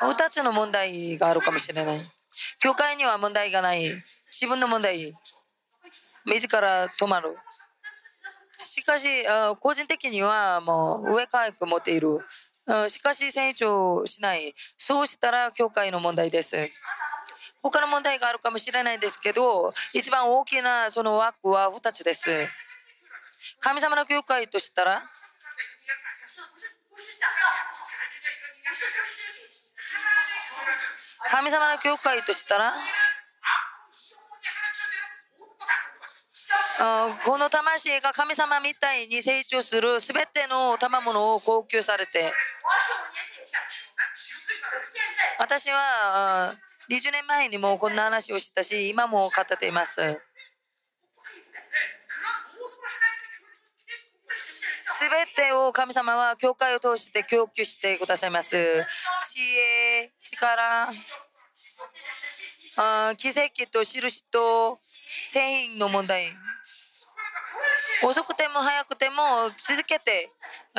2つの問題があるかもしれない。教会には問題がない。自分の問題。自ら止まる。しかし個人的にはもう上回復持っている。しかし成長しない。そうしたら教会の問題です。他の問題があるかもしれないですけど一番大きなその枠は2つです。神様の教会としたら，神様の教会としたらこの魂が神様みたいに成長する全ての賜物を供給されて。私は20年前にもこんな話をしたし今も語っています。全てを神様は教会を通して供給してくださいます。知恵力奇跡と印と繊維の問題。遅くても早くても続けて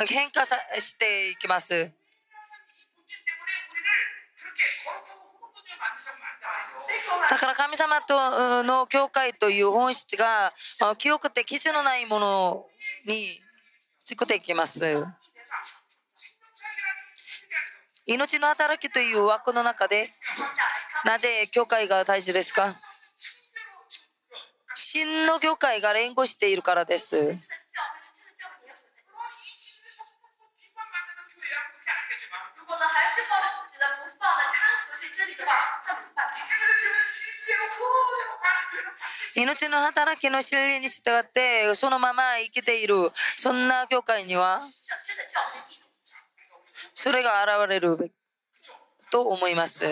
変化していきます。だから神様との教会という本質が清くて基準のないものに作っていきます。命の働きという枠の中でなぜ教会が大事ですか？新の業界が連合しているからです。命の働きの修理に従ってそのまま生きているそんな教会にはそれが現れると思います。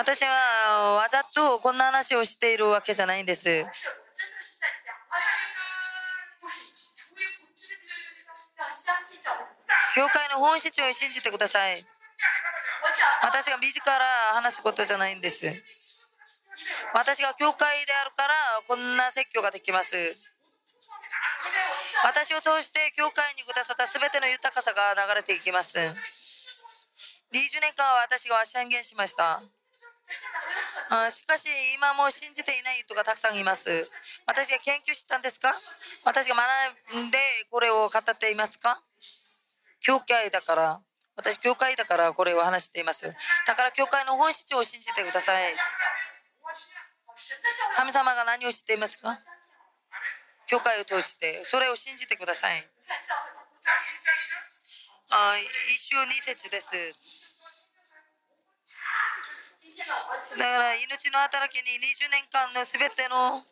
私はわざとこんな話をしているわけじゃないんです。教会の本質を信じてください。私が自ら話すことじゃないんです。私が教会であるからこんな説教ができます。私を通して教会にくださった全ての豊かさが流れていきます。20年間は私が宣言しました。あしかし今も信じていない人がたくさんいます。私が研究したんですか？私が学んでこれを語っていますか？教会だから。私教会だからこれを話しています。だから教会の本質を信じてください。神様が何を知っていますか？教会を通して。それを信じてください。あ一週二節です。だから命の働きに20年間の全ての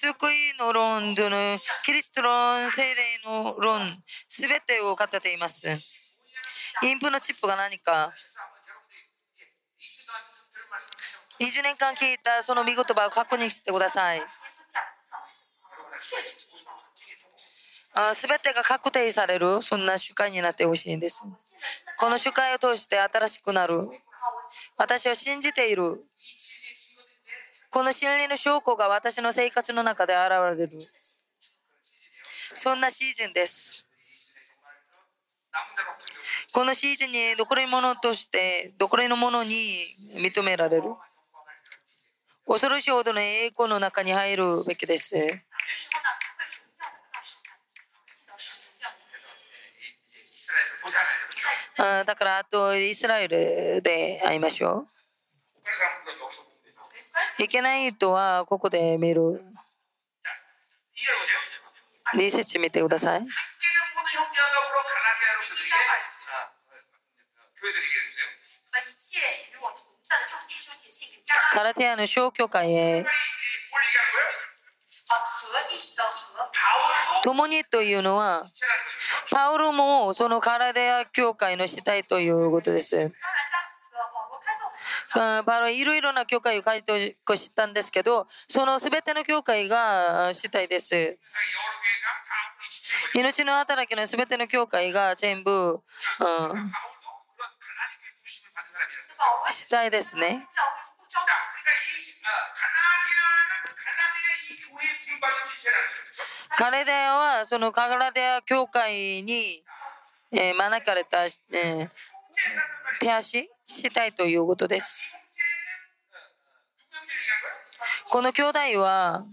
救いの論とのキリスト論、聖霊の論、全てを語っています。インプのチップが何か20年間聞いたその見言葉を確認してください。あ全てが確定される、そんな主会になってほしいんです。この主会を通して新しくなる。私は信じている。この信理の証拠が私の生活の中で現れる。そんなシーズンです。このシーズンに残り物として残りのものに認められる。恐ろしいほどの栄光の中に入るべきです。あだからあとイスラエルで会いましょう。いけない人はここで見る。リセッシュ見てください。カラティアの小教会へ共にというのはサウルもそのカラデア教会の死体ということです。パロいろいろな教会を開拓したんですけどその全ての教会が死体です。命の働きの全ての教会が全部、うん、死体ですね。彼らはそのカガラ教会に、えー、招かれた、えー、手足したいということです。この兄弟は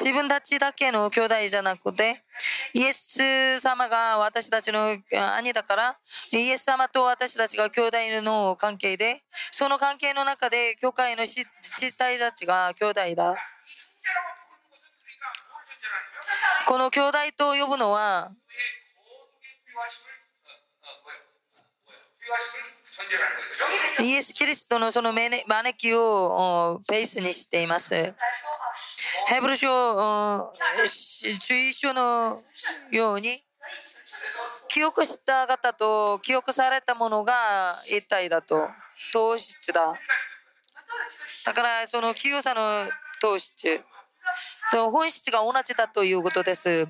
自分たちだけの兄弟じゃなくてイエス様が私たちの兄だからイエス様と私たちが兄弟の関係でその関係の中で教会の死体たちが兄弟だこの兄弟と呼ぶのはイエス・キリストのその招きをベースにしています。ヘブル書注意書のように記憶した方と記憶されたものが一体だと糖質だ。だからその清さの糖質。と本質が同じだということです。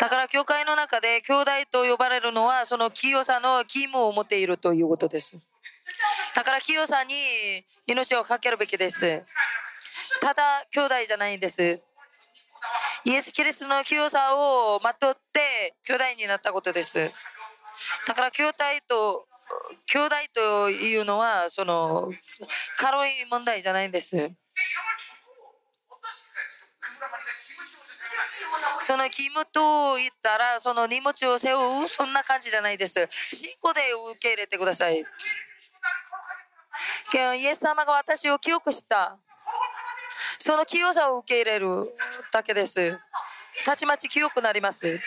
だから教会の中で兄弟と呼ばれるのはその清さの義務を持っているということです。だから清さに命を懸けるべきです。ただ兄弟じゃないんです。イエス・キリストの清さをまとって兄弟になったことです。だから兄弟と兄弟というのはその軽い問題じゃないんです。その義務と言ったらその荷物を背負うそんな感じじゃないです。信仰で受け入れてください。イエス様が私を清くした。その清さを受け入れるだけです。たちまち清くなります。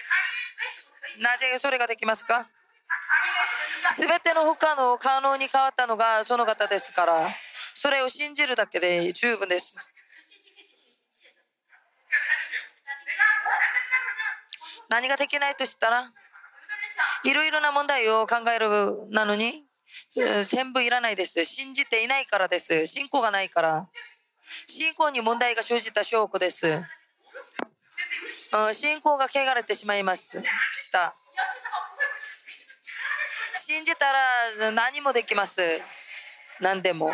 なぜそれができますか？全ての不可能可能に変わったのがその方ですからそれを信じるだけで十分です。何ができないとしたらいろいろな問題を考えるなのに全部いらないです。信じていないからです。信仰がないから。信仰に問題が生じた証拠です。信仰が汚れてしまいました。信じたら何もできます。何でも。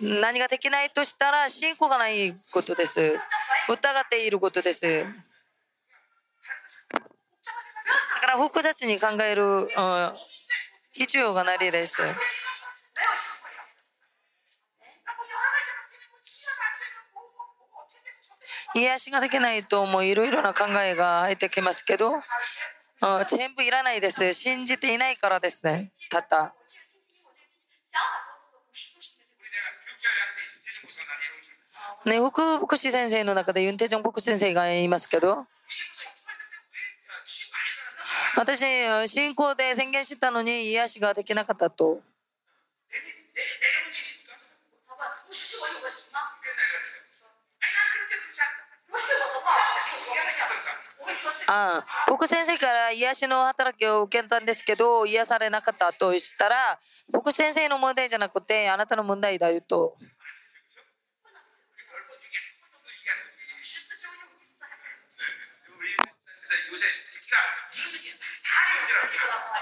何ができないとしたら信仰がないことです。疑っていることです。だから複雑に考える、うん、必要がないです。癒しができないともういろいろな考えが入ってきますけどあ全部いらないです。信じていないからですね。たった。ね、福福祉先生の中でユンテジョン福祉先生がいますけど私信仰で宣言したのに癒しができなかったと。あ僕先生から癒しの働きを受けたんですけど癒されなかったとしたら僕先生の問題じゃなくてあなたの問題だよと。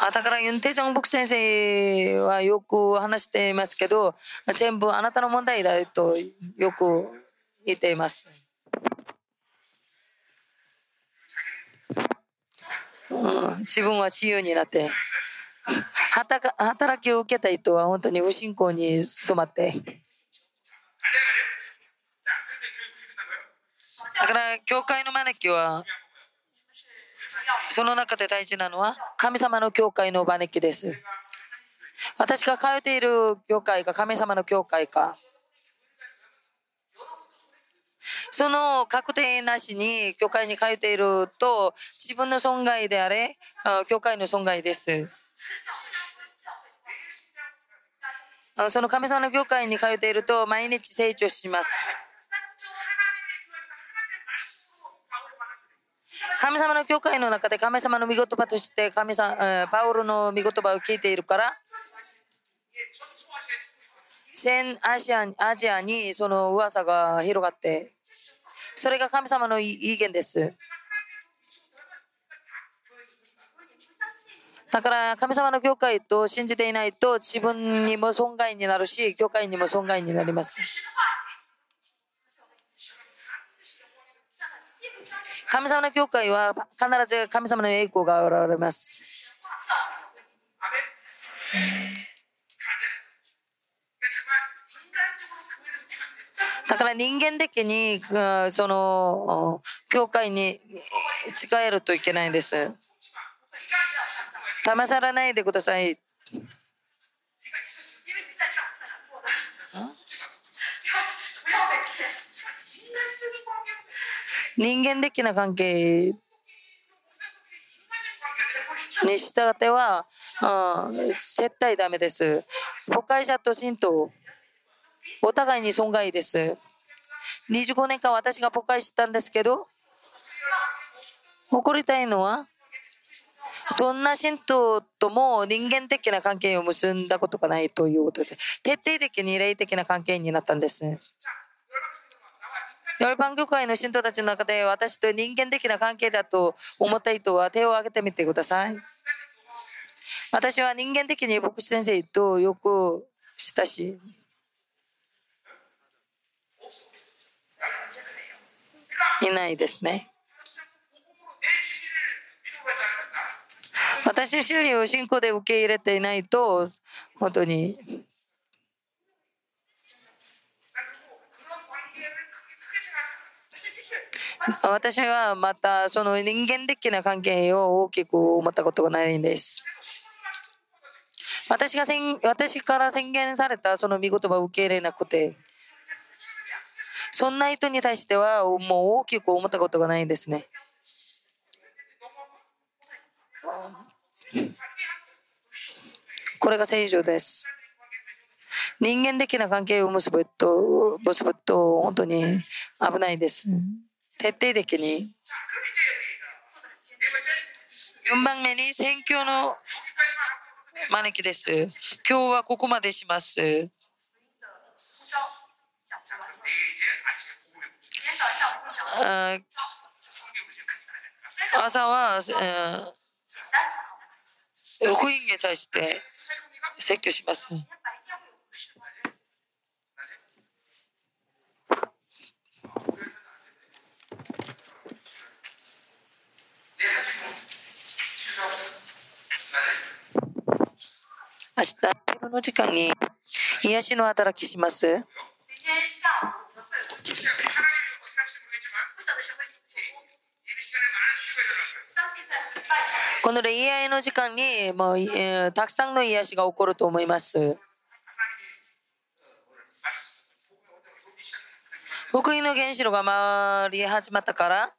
あだからユン・テジョン・ボク先生はよく話していますけど全部あなたの問題だよとよく言っています。うん、自分は自由になって。働働きを受けた人は本当に無信仰に染まって。だから教会の招きはその中で大事なのは神様の教会の招きです。私が通っている教会が神様の教会かその確定なしに教会に通っていると自分の損害であれ教会の損害です。その神様の教会に通っていると毎日成長します。神様の教会の中で神様の御言葉として神様パウロの御言葉を聞いているから全アジアアジアにその噂が広がってそれが神様の意見です，だから神様の教会と信じていないと自分にも損害になるし教会にも損害になります，神様の教会は必ず神様の栄光が現れます。だから人間的に、その、教会に仕えるといけないんです。試されないでください。人間的な関係に従っては、うん、絶対ダメです。誤解者と信徒お互いに損害です。25年間私が誤解したんですけど、誇りたいのは、どんな信徒とも人間的な関係を結んだことがないということです。徹底的に霊的な関係になったんです。 자, 열방 성도가 나와 열방教会の信徒たちの中で私と人間的な関係だと思った人は手を挙げてみてください。私は人間的に牧師先生とよく親しい。 그 いないですね。私主理を信仰で受け入れていないと本当に。私はまたその人間的な関係を大きく思ったことがないんです。私が私から宣言されたその見言葉を受け入れなくて。そんな人に対してはもう大きく思ったことがないんですね。これが正常です。人間的な関係を結ぶと結ぶと本当に危ないです。徹底的に。4番目に選挙の招きです。今日はここまでします。朝は、うん、福音に対して説教します。明日、夜の時間に癒しの働きします。この恋愛の時間にもう、えー、たくさんの癒しが起こると思います。福音の原子炉が回り始まったから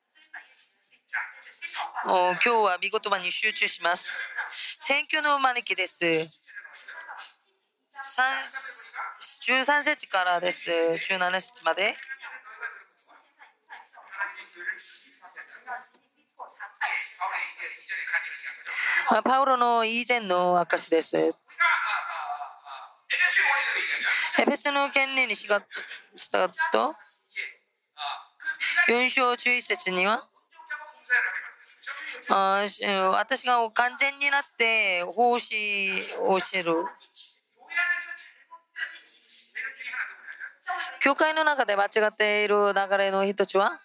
もう今日は見事に集中します。選挙の招きです。13節からです。17節まで。パウロの以前の証です。エペスの権利に従ったと、4章11節には、あ私が完全になって奉仕をしる。教会の中で間違っている流れの人たちは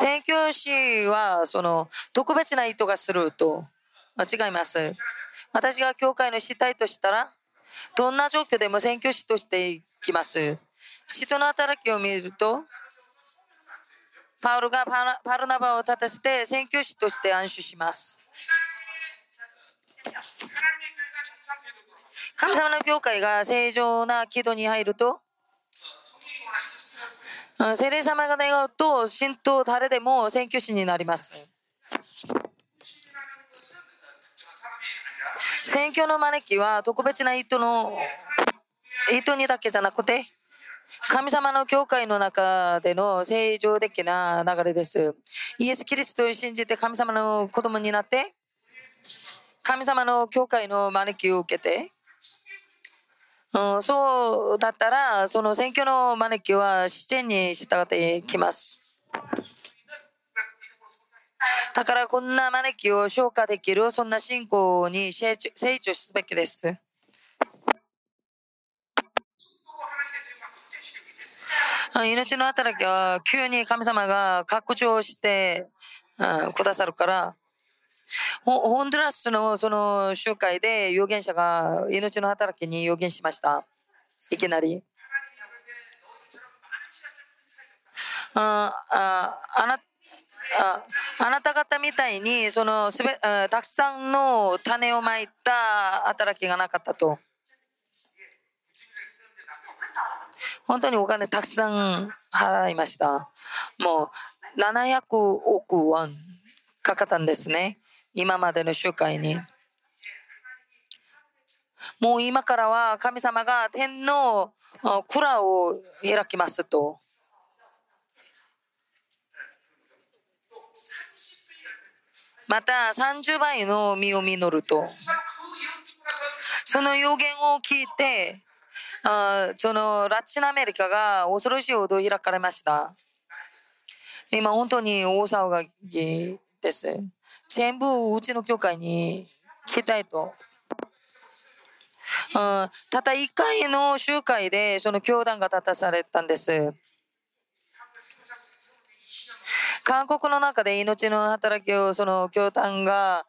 宣教師はその特別な意図がすると。違います。私が教会の主体としたらどんな状況でも宣教師としていきます。人の働きを見るとパウルがパルナバを立たせて宣教師として安守します。神様の教会が正常な軌道に入ると聖霊様が願うと神道誰でも宣教師になります宣教の招きは特別な意図の意図にだけじゃなくて神様の教会の中での正常的な流れですイエス・キリストを信じて神様の子供になって神様の教会の招きを受けてうん、そうだったら、その選挙の招きは自然に従っていきます。だからこんな招きを消化できる、そんな信仰に成長すべきです。命の働きは急に神様が拡張して、くださるから。ホンドラスのその集会で預言者が命の働きに預言しました。いきなり。あああなああなた方みたいにそのすべたくさんの種をまいた働きがなかったと。本当にお金たくさん払いました。もう700億ウォンかかったんですね。今までの集会にもう今からは神様が天皇蔵を開きますと。また30倍の実を実ると。その予言を聞いて、あそのラチンアメリカが恐ろしいほど開かれました。今本当に大騒ぎです。全部うちの教会に来たいと。うん、たった1回の集会でその教団が立たされたんです。韓国の中で命の働きをその教団が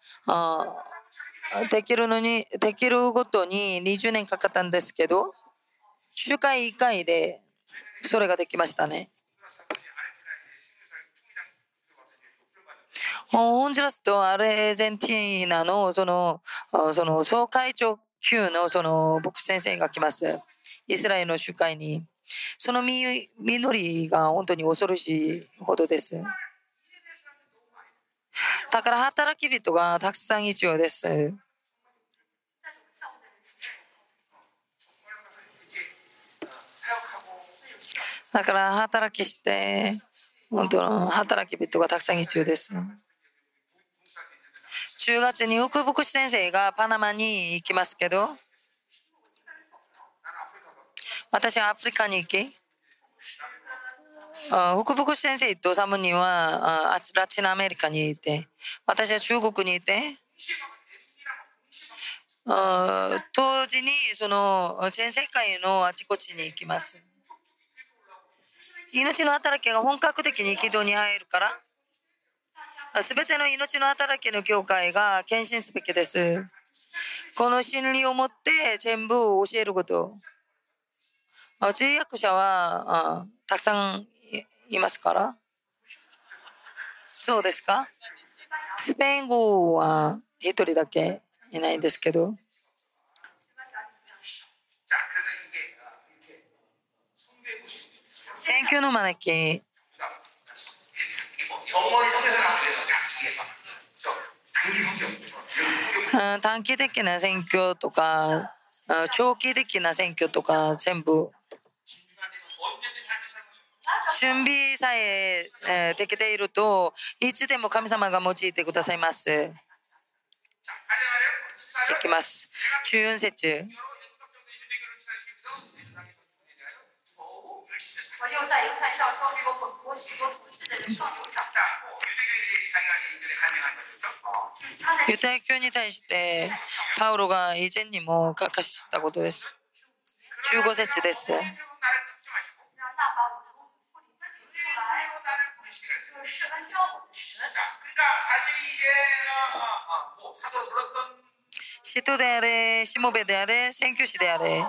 できるのにできるごとに20年かかったんですけど集会1回でそれができましたね。もうホンジュラスとアルゼンティーナのそのその総会長級のその牧師先生が来ます。イスラエルの集会に。その実りが本当に恐ろしいほどです。だから働き人がたくさん必要です。だから働きして、本当の働き人がたくさん必要です。10月に福袋先生がパナマに行きますけど、私はアフリカに行き、福袋先生とサムニはラチンアメリカにいて、私は中国にいて、当時にその全世界のあちこちに行きます。命の働きが本格的に軌道に入るから。すべての命の働きの教会が献身すべきです。この真理を持って全部教えること。通訳者はたくさんいますから。そうですか？スペイン語は一人だけいないんですけど。選挙の招き。短期的な選挙とか、長期的な選挙とか全部準備さえできているといつでも神様が用いてくださいます。いきます。14節ユタヤ教に対してパウロが以前にも書かしたことです。15節です。シトであれ、シモベであれ、宣教師であれ。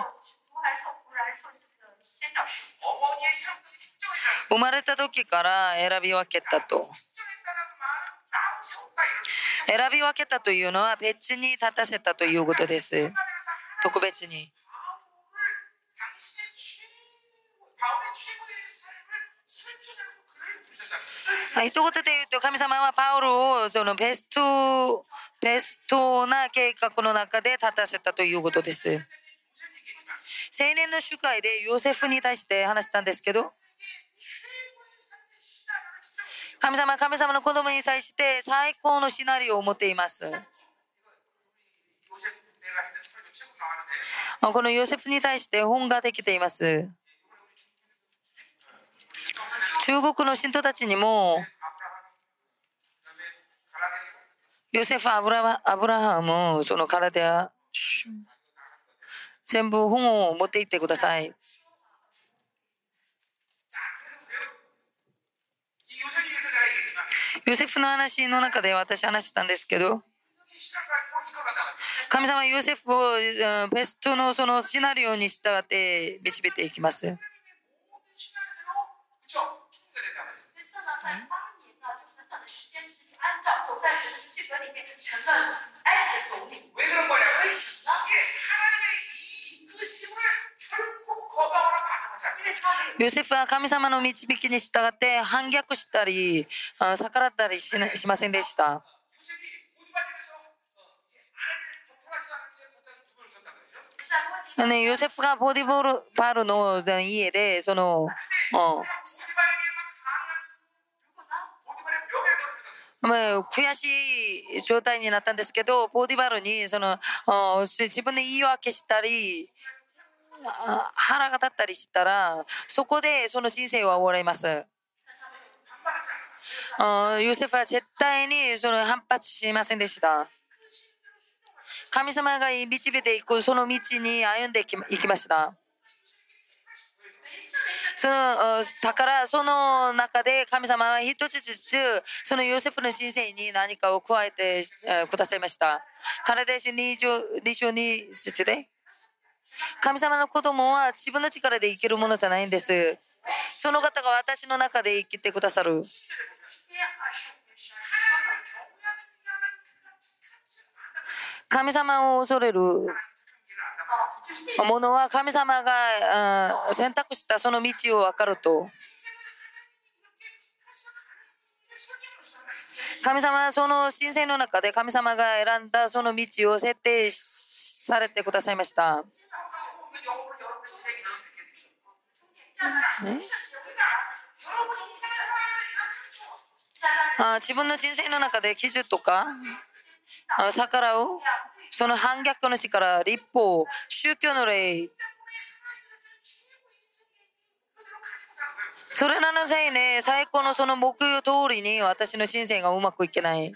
生まれた時から選び分けたと。選び分けたというのは別に立たせたということです。特別に。一言で言うと神様はパウロをそのベストベストな計画の中で立たせたということです。青年の集会でヨセフに対して話したんですけど神様は神様の子供に対して最高のシナリオを持っています。このヨセフに対して本ができています。中国の信徒たちにも、ヨセフ・アブラアブラハム、その体、全部本を持っていってください。ヨセフの話の中で私話したんですけど神様はヨセフをベストのそのシナリオに従って導いていきます。ヨセフは神様の導きに従って反逆したり逆らったりしませんでした。ね、ヨセフがボディボルパルの家でその、うん、悔しい状態になったんですけどボディバルにその、自分で言い訳したり腹が立ったりしたらそこでその人生は終わります。ヨセフは絶対にその反発しませんでした。神様が導いていくその道に歩んでいきました。そのだからその中で神様は一つずつそのヨセフの人生に何かを加えてくださいました。彼で22節で神様の子供は自分の力で生きるものじゃないんです。その方が私の中で生きてくださる。神様を恐れるものは神様が選択したその道を分かると。神様はその神聖の中で神様が選んだその道を設定されてくださいました。ね、あ自分の人生の中で記事とか逆らうその反逆の力立法宗教の霊それなのせいね最高のその目標通りに私の人生がうまくいけない。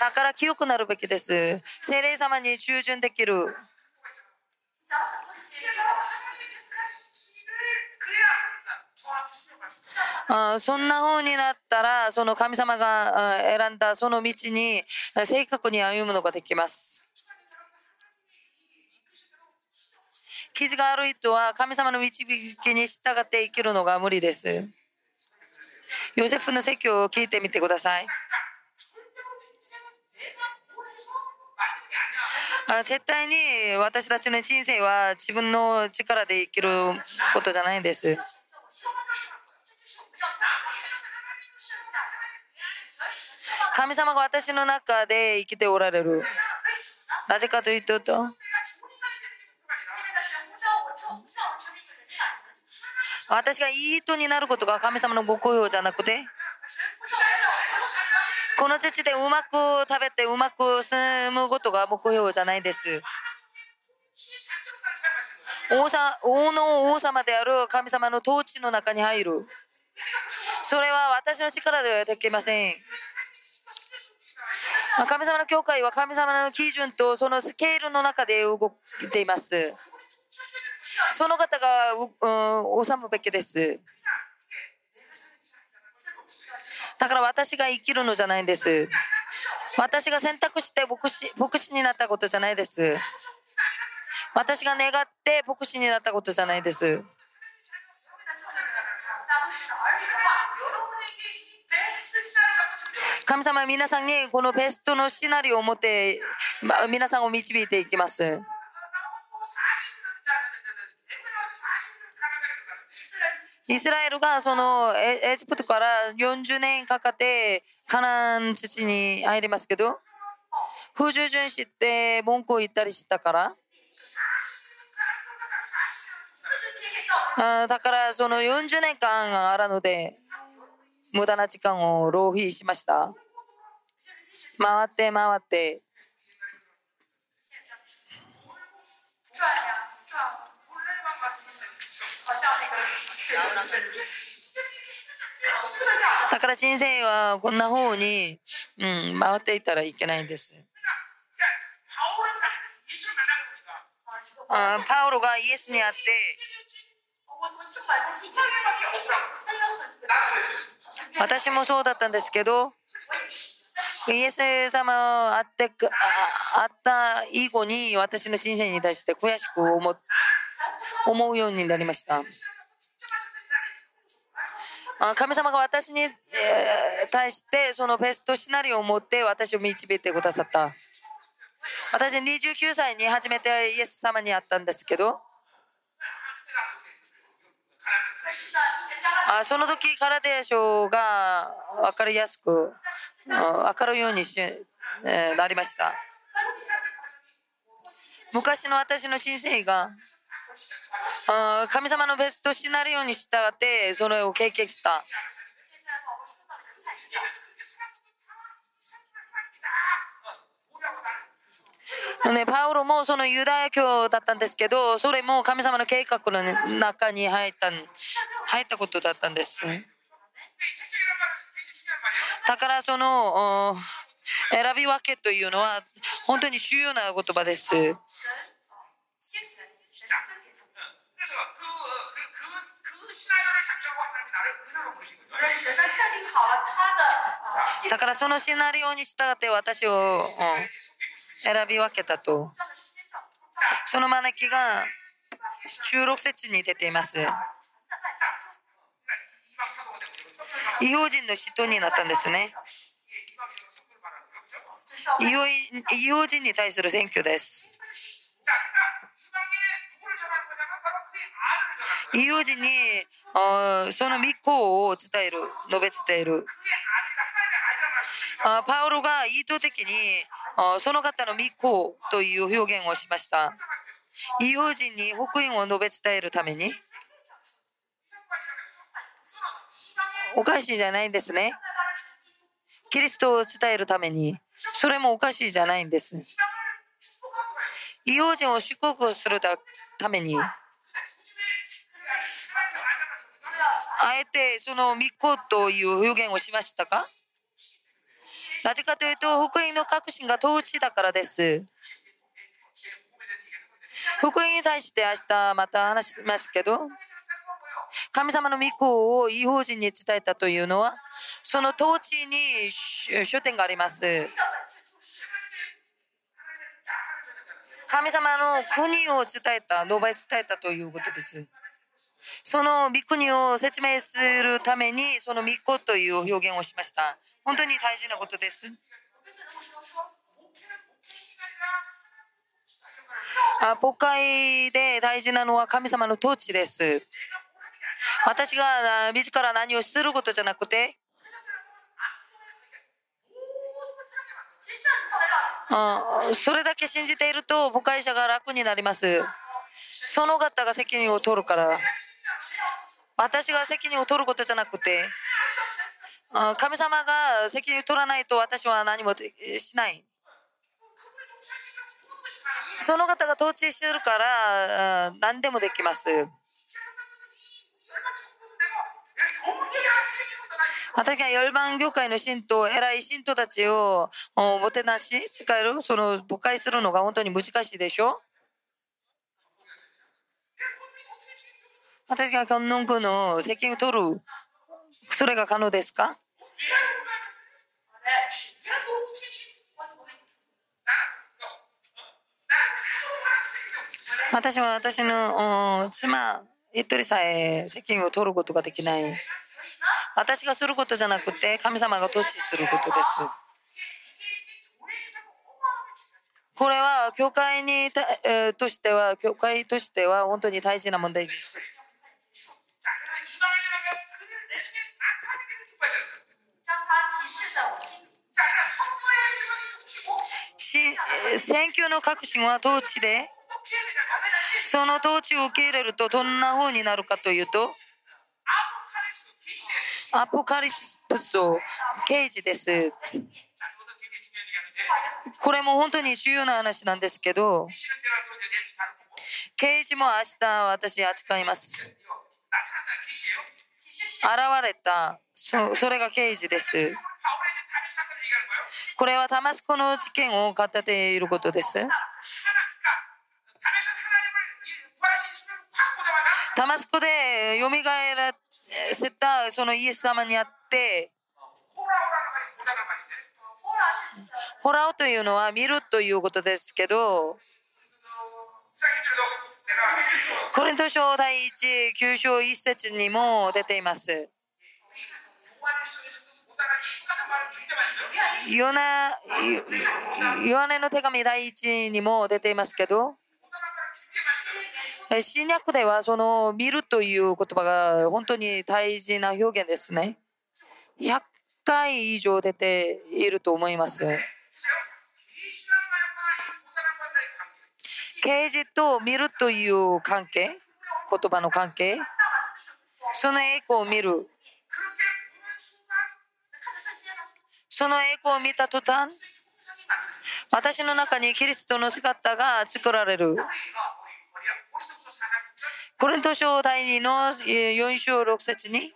だから清くなるべきです。精霊様に従順できる。あそんな風になったらその神様が選んだその道に正確に歩むのができます。傷がある人は神様の導きに従って生きるのが無理です。ヨセフの説教を聞いてみてください。絶対に私たちの人生は自分の力で生きることじゃないんです。神様が私の中で生きておられる。なぜかというと、私がいい人になることが神様のご好評じゃなくて、この土でうまく食べてうまく住むことが目標じゃないです。王王の王様である神様の統治の中に入る。それは私の力ではできません。神様の教会は神様の基準とそのスケールの中で動いています。その方がう、うん、治むべきです。だから私が生きるのじゃないんです。私が選択して牧師牧師になったことじゃないです。私が願って牧師になったことじゃないです。神様皆さんにこのベストのシナリオを持って、まあ、皆さんを導いていきます。イスラエルがそのエジプトから40年かかってカナン土に入りますけど不従順しって文句を言ったりしたからあだからその40年間あるので無駄な時間を浪費しました。回って回ってだから人生はこんな方に、うん、回っていたらいけないんです。あパウロがイエスにあって私もそうだったんですけどイエス様を会って会った以後に私の人生に対して悔しく思思うようになりました。神様が私に、対してそのベストシナリオを持って私を導いてくださった。私29歳に初めてイエス様に会ったんですけど，あその時カラデア書が分かりやすく分かるようにし、えーなりました昔の私の人生が神様のベストシナリオに従ってそれを経験した，ね、パウロもそのユダヤ教だったんですけど、それも神様の計画の中に入った入ったことだったんです。だからその選び分けというのは本当に主要な言葉です。だからそのシナリオに従って私を選び分けたと。その招きが16節に出ています。異邦人の人になったんですね。異邦人に対する選挙です。異邦人にあその密航を伝える述べ伝える。あパウロが意図的にあその方の密航という表現をしました。異邦人に福音を述べ伝えるために。おかしいじゃないんですね。キリストを伝えるためにそれもおかしいじゃないんです。異邦人を祝福するためにあえてその巫女という表現をしましたか？なぜかというと福音の確信が統治だからです。福音に対して明日また話しますけど神様の御子を異邦人に伝えたというのは、その統治に焦点があります。神様の国を伝えた、ノバイ伝えたということです。その御国を説明するために、その御子という表現をしました。本当に大事なことです。あ国会で大事なのは神様の統治です。私が自ら何をすることじゃなくて、うん、それだけ信じていると誤解者が楽になります。その方が責任を取るから。私が責任を取ることじゃなくて、うん、神様が責任を取らないと私は何もしない。その方が統治してるから、うん、何でもできます。私は열방教会の信徒、偉い信徒たちをもてなし、使える、その誤解するのが本当に難しいでしょ？私が観音区の責任を取る、それが可能ですか？私は私の妻一人さえ責任を取ることができない。私がすることじゃなくて神様が統治することです。これは教会にとしては教会としては本当に大事な問題です。選挙の革新は統治でその統治を受け入れるとどんな風になるかというとアポカリプスを刑事です。これも本当に重要な話なんですけど刑事も明日私扱います。現れたそそれが刑事です。これはタマスコの事件を語っていることです。タマスコでよみがえらせたそのイエス様にあって。ホラオというのは見るということですけど。コリント書第19章1節にも出ています。ヨナヨハネの手紙第1にも出ていますけど。新約ではその見るという言葉が本当に大事な表現ですね。100回以上出ていると思います。啓示と見るという関係、言葉の関係、その栄光を見る。その栄光を見た途端、私の中にキリストの姿が作られる。コリント書第2の4章6節に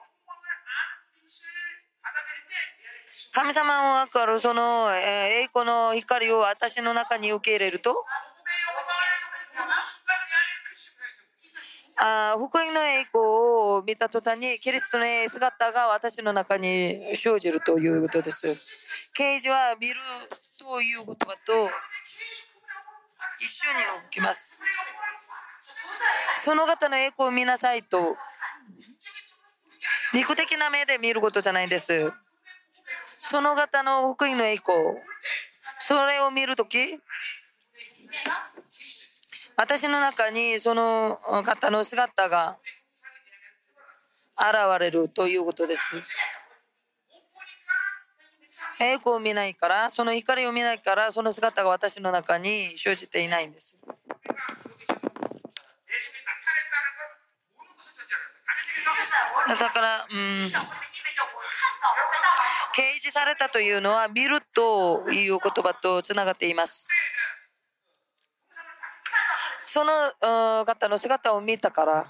神様はかるその栄光の光を私の中に受け入れるとあ福音の栄光を見た途端にキリストの姿が私の中に生じるということです。刑事は見るということと一緒に起きます。その方の栄光を見なさいと肉的な目で見ることじゃないんです。その方の福音の栄光それを見るとき私の中にその方の姿が現れるということです。栄光を見ないから、その怒りを見ないから、その姿が私の中に生じていないんです。だから、うん、掲示されたというのは見るという言葉とつながっています。その方の姿を見たから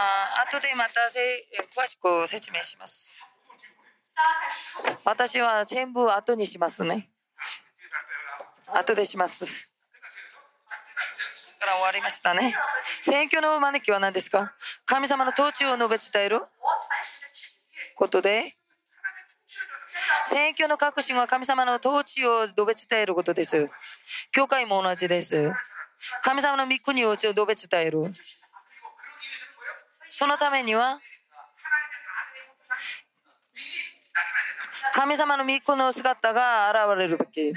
あ後でまた詳しく説明します。私は全部後にしますね。後でします。から終わりましたね。選挙の招きは何ですか？神様の統治を述べ伝えることで、選挙の確信は神様の統治を述べ伝えることです。教会も同じです。神様の御国を述べ伝える。そのためには、神様の御子の姿が現れるべき。現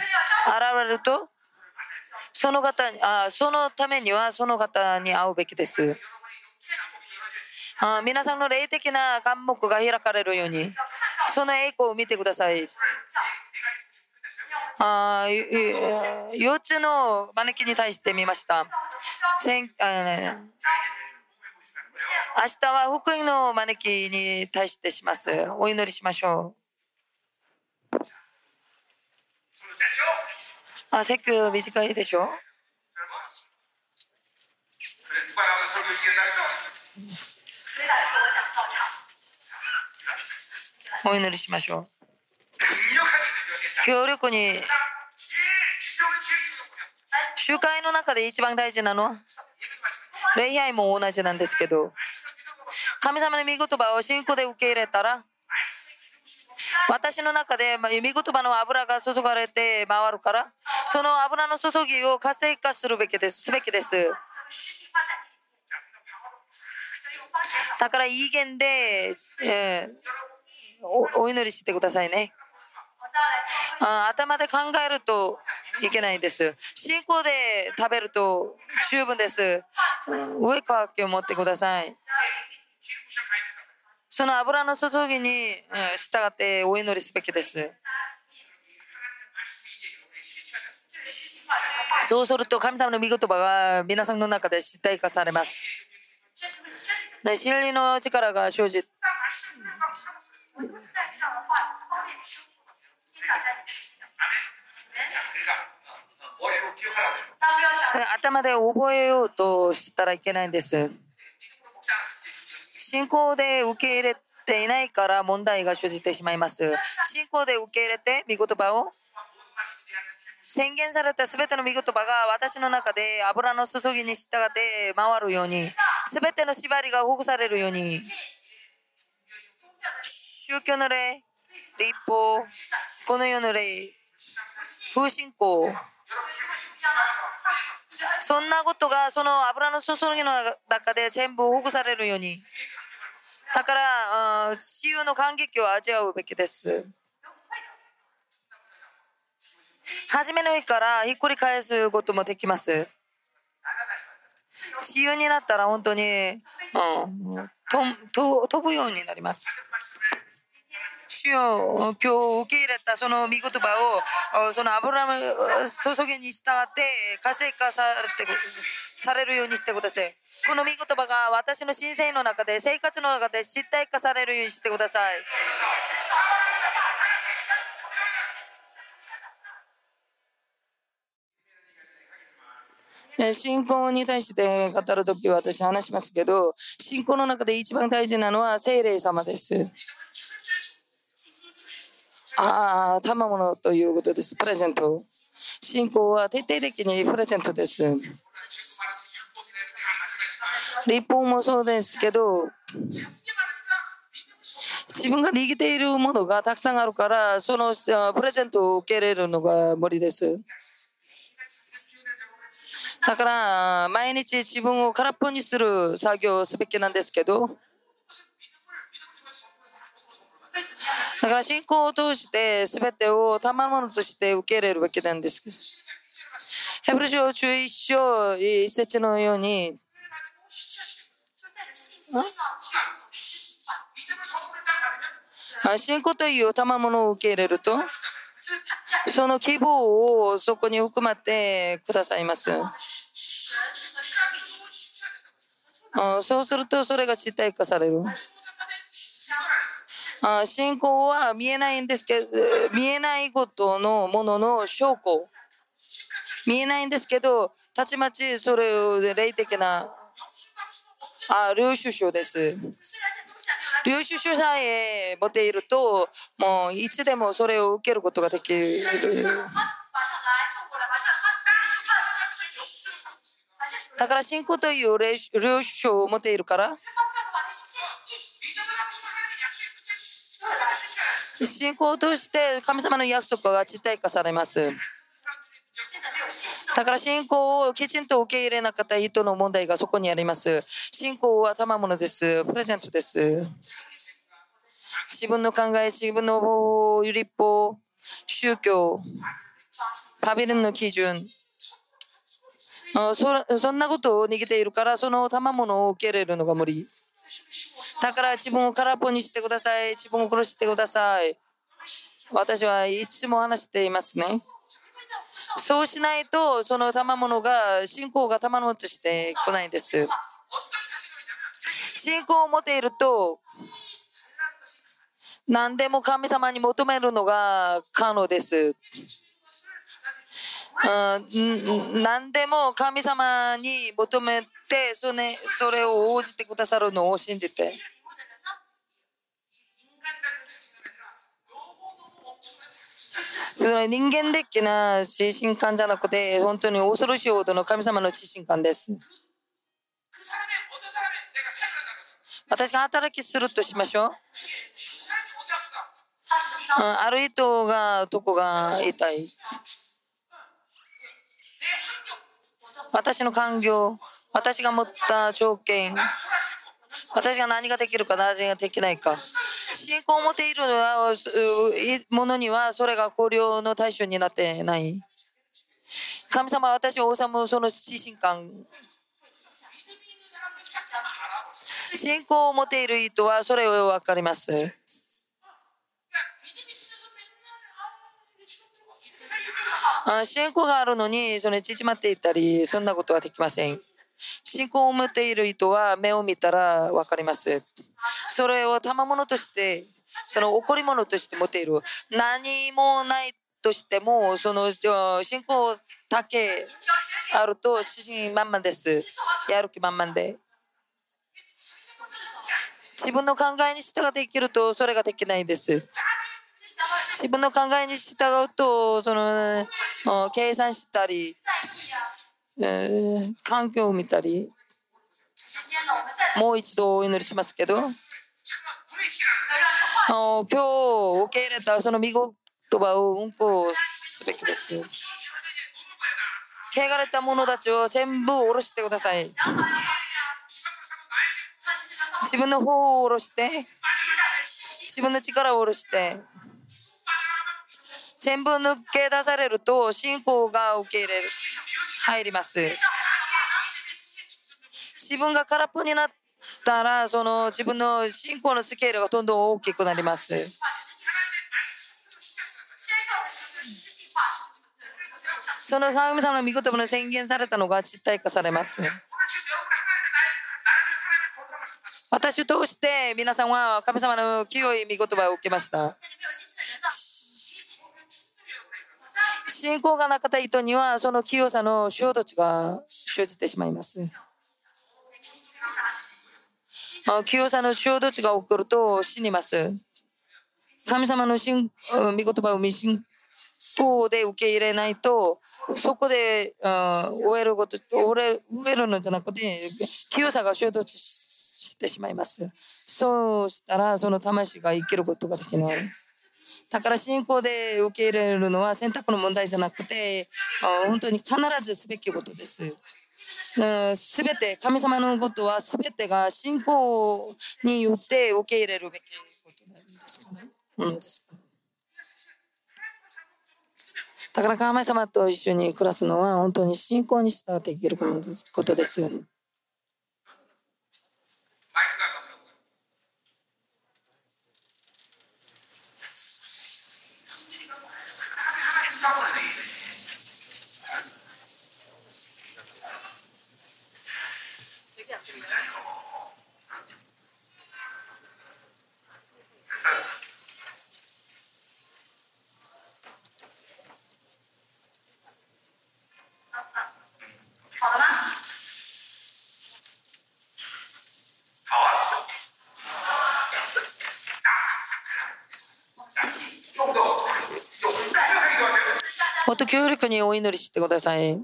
れると、その方あそのためにはその方に会うべきです。あ皆さんの霊的な眼目が開かれるようにその栄光を見てください。あ幼稚の招きに対して見ました。せんあ明日は福音の招きに対してします。お祈りしましょう。あ説教短いでしょ？お祈りしましょう。強力に。集会の中で一番大事なの？は礼拝も同じなんですけど。神様の御言葉を信仰で受け入れたら私の中で御言葉の油が注がれて回るからその油の注ぎを活性化するべきです。すべきですだからいい源で、えー、おお祈りしてくださいね。あ頭で考えるといけないです。信仰で食べると十分です。上かけを持ってください。その油の注ぎに従ってお祈りすべきです。そうすると神様の御言葉が皆さんの中で実体化されます。で真理の力が生じ頭で覚えようとしたらいけないんです。信仰で受け入れていないから問題が生じてしまいます。信仰で受け入れて御言葉を宣言されたすべての御言葉が私の中で油の注ぎに従って回るように、すべての縛りがほぐされるように、宗教の霊、立法、この世の霊、風信仰、そんなことがその油の注ぎの中で全部ほぐされるように、だから、あー死有の感激を味わうべきです。初めの日からひっくり返すこともできます。自由になったら本当に、うん、と飛ぶようになります。主よ今日受け入れたその御言葉をそのアブラム注ぎに従って活性化されてされるようにしてくださいこの御言葉が私の人生の中で生活の中で実体化されるようにしてください信仰に対して語る時は私話しますけど、信仰の中で一番大事なのは聖霊様です。ああ、賜物ということです。プレゼント。信仰は徹底的にプレゼントです。立法もそうですけど、自分が握っているものがたくさんあるから、そのプレゼントを受けれるのが無理です。だから毎日自分を空っぽにする作業をすべきなんですけどだから信仰を通して全てを賜物として受け入れるわけなんです。ヘブル書11章一節のように信仰という賜物を受け入れるとその希望をそこに含まってくださいます。そうするとそれが実体化される。あ信仰は見えないんですけど見えないことのものの証拠見えないんですけどたちまちそれを霊的なあ領収書です。領収書さえ持っているともういつでもそれを受けることができる。だから信仰という領主を持っているから。信仰として神様の約束が実体化されます。だから信仰をきちんと受け入れなかった人の問題がそこにあります。信仰は賜物です。プレゼントです。自分の考え、自分の立法、宗教、パビリンの基準。そそんなことを逃げているからその賜物を受け入れるのが無理。だから自分を空っぽにしてください。自分を殺してください。私はいつも話していますね。そうしないとその賜物が信仰が賜物としてこないんです。信仰を持っていると何でも神様に求めるのが可能です。何でも神様に求めてそれそれを応じてくださるのを信じて。人間的な自信感じゃなくて本当に恐ろしいほどの神様の自信感です。私が働きするとしましょう。うん、ある人がどこが痛い私の環境私が持った条件私が何ができるか何ができないか。信仰を持っているものにはそれが考慮の対象になってない。神様は私を王様その指針感信仰を持っている人はそれを分かります。信仰があるのにその縮まっていたりそんなことはできません。信仰を持っている人は目を見たら分かります。それを賜物としてその贈り物として持っている。何もないとしてもその信仰だけあると自信満々です。やる気満々で。自分の考えに従って生きるとそれができないんです。自分の考えに従うとその計算したり、えー、環境を見たりもう一度お祈りしますけど今日受け入れたその見事葉を運行すべきです。汚れた者たちを全部下ろしてください。自分の方を下ろして、自分の力を下ろして、全部抜け出されると信仰が受け入れる。入ります。自分が空っぽになったらその自分の信仰のスケールがどんどん大きくなります。その神様の御言葉の宣言されたのが実体化されます。私を通して皆さんは神様の清い御言葉を受けました。信仰がなかった人にはその清さの衝突が生じてしまいます。清さの衝突が起こると死にます。神様の信御言葉を未信仰で受け入れないと、そこであ終えること、終えるのじゃなくて、清さが衝突してしまいます。そうしたら、その魂が生きることができない。だから信仰で受け入れるのは選択の問題じゃなくて、本当に必ずすべきことです。すべて、神様のことはすべてが信仰によって受け入れるべきことなんですかね。うんだから神様と一緒に暮らすのは本当に信仰に従って生きることです。もっと強力にお祈りしてください。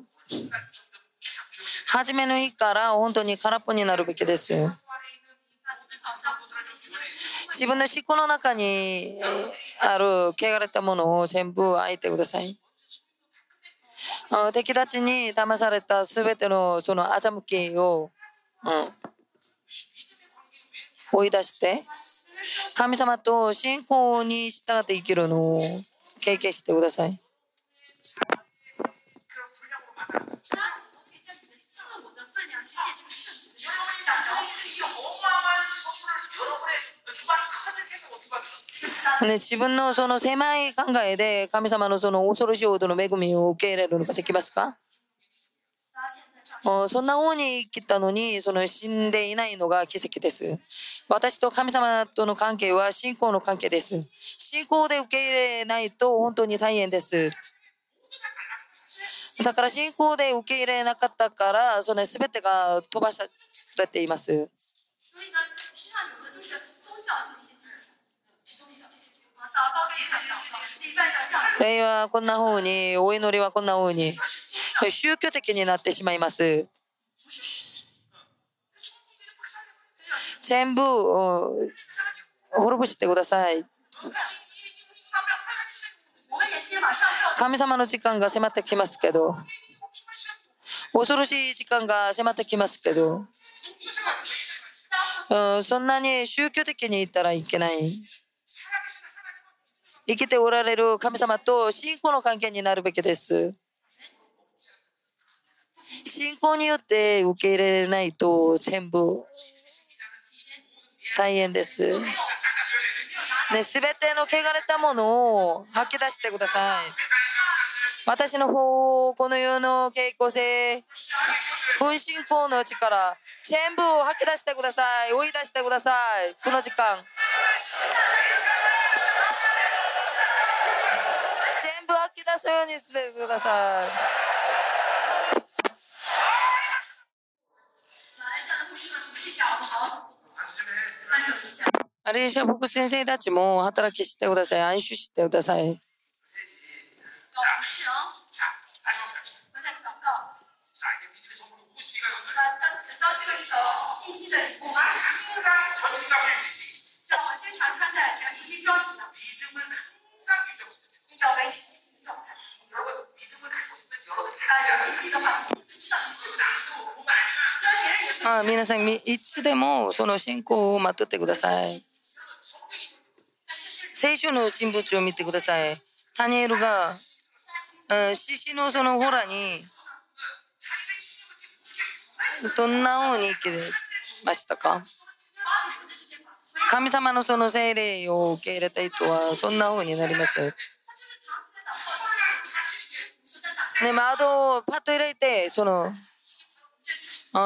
初めの日から本当に空っぽになるべきです。自分の思考の中にある汚れたものを全部吐いてください。敵たちに騙されたすべてのその欺きを、うん、追い出して神様と信仰に従って生きるのを経験してください。ね、自分のその狭い考えで神様のその恐ろしいほどの恵みを受け入れるのができますか？そんな方に生きたのにその死んでいないのが奇跡です。私と神様との関係は信仰の関係です。信仰で受け入れないと本当に大変です。だから信仰で受け入れなかったから、その全てが飛ばされています。礼，はこんな風に、お祈りはこんな風に、宗教的になってしまいます。全部滅ぼしてください。神様の時間が迫ってきますけど、恐ろしい時間が迫ってきますけど、うん、そんなに宗教的に言ったらいけない。生きておられる神様と信仰の関係になるべきです。信仰によって受け入れないと全部大変です。ね、すべての汚れたものを吐き出してください。私の方、この世の傾向性、本信仰の力、全部を吐き出してください。追い出してください。この時間。そにしてください。シア僕先生たちも働きしてください。安心してください。あ皆さん、いつでもその信仰を待っててください。聖書の人物を見てください。タニエルが、獅子のそのホラに、どんな風に生きましたか，神様のその聖霊を受け入れた人はそんな風になります。ね、窓をパッと開いて、その、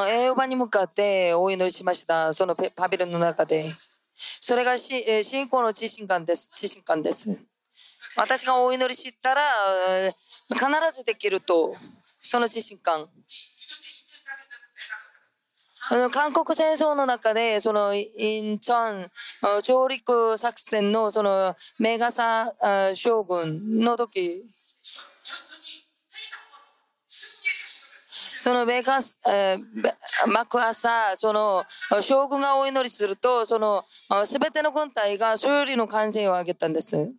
栄養場に向かってお祈りしました。そのパビルの中で。それがし信仰の知心感です。知心感です。私がお祈りしたら、必ずできると、その知心感。あの韓国戦争の中でそのインチョン上陸作戦のそのメガサ将軍の時そのベカ、え、マクアサその将軍がお祈りするとその全ての軍隊が勝利の歓声を上げたんです。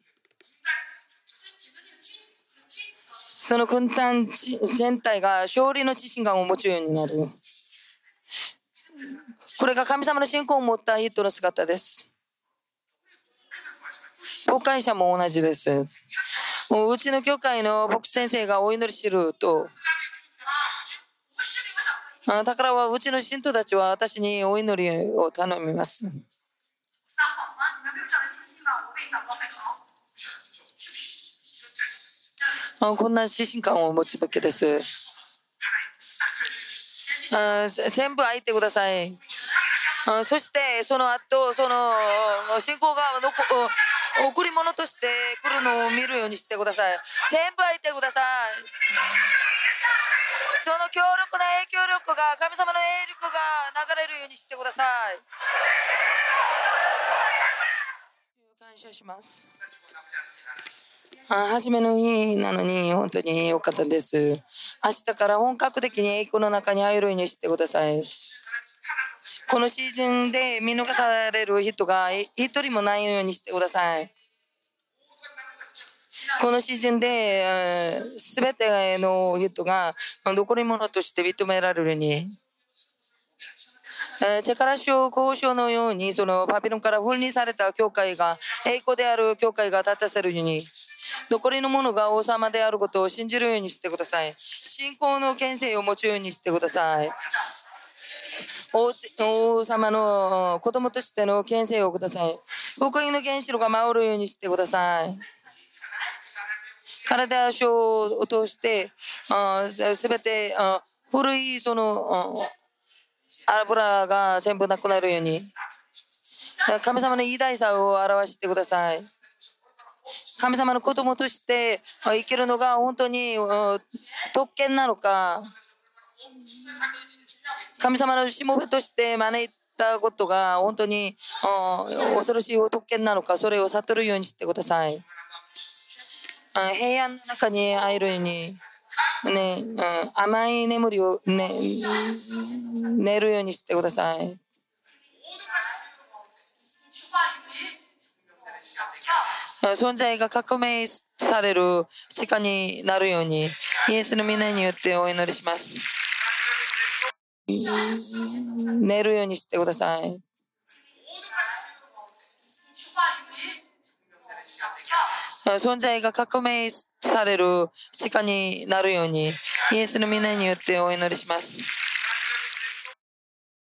その軍隊全体が勝利の自信感を持つようになる。これが神様の信仰を持った人の姿です。牧会者も同じです。うちの教会の牧師先生がお祈りすると、だからうちの信徒たちは私にお祈りを頼みます。あこんな指針感を持つべきです。あ全部開いてください。あそしてその後その信仰が残贈り物として来るのを見るようにしてください。全部開いてください。その強力な影響力が神様の影力が流れるようにしてください。感謝します。あ初めの日なのに本当に良かったです。明日から本格的に栄光の中に入るようにしてください。このシーズンで見逃される人が一人もないようにしてください。このシーズンで、すべての人が残り物として認められるように、えー力賞交渉のようにそのパビロンから分離された教会が栄光である教会が立たせるように残りのものが王様であることを信じるようにしてください。信仰の権勢を持つようにしてください。王様の子供としての権勢をください。福音の原子炉が回るようにしてください。体を通してすべて古いそのあ油が全部なくなるように。神様の偉大さを表してください。神様の子供として生きるのが本当に特権なのか。神様のしもべとして招いたことが本当に恐ろしい特権なのかそれを悟るようにしてください。平安の中に会えるように、ね、甘い眠りを、ね、寝るようにしてください。存在が革命される時間になるように、イエスの皆によってお祈りします。寝るようにしてください。存在が革命される時間になるように、イエスの皆によってお祈りします。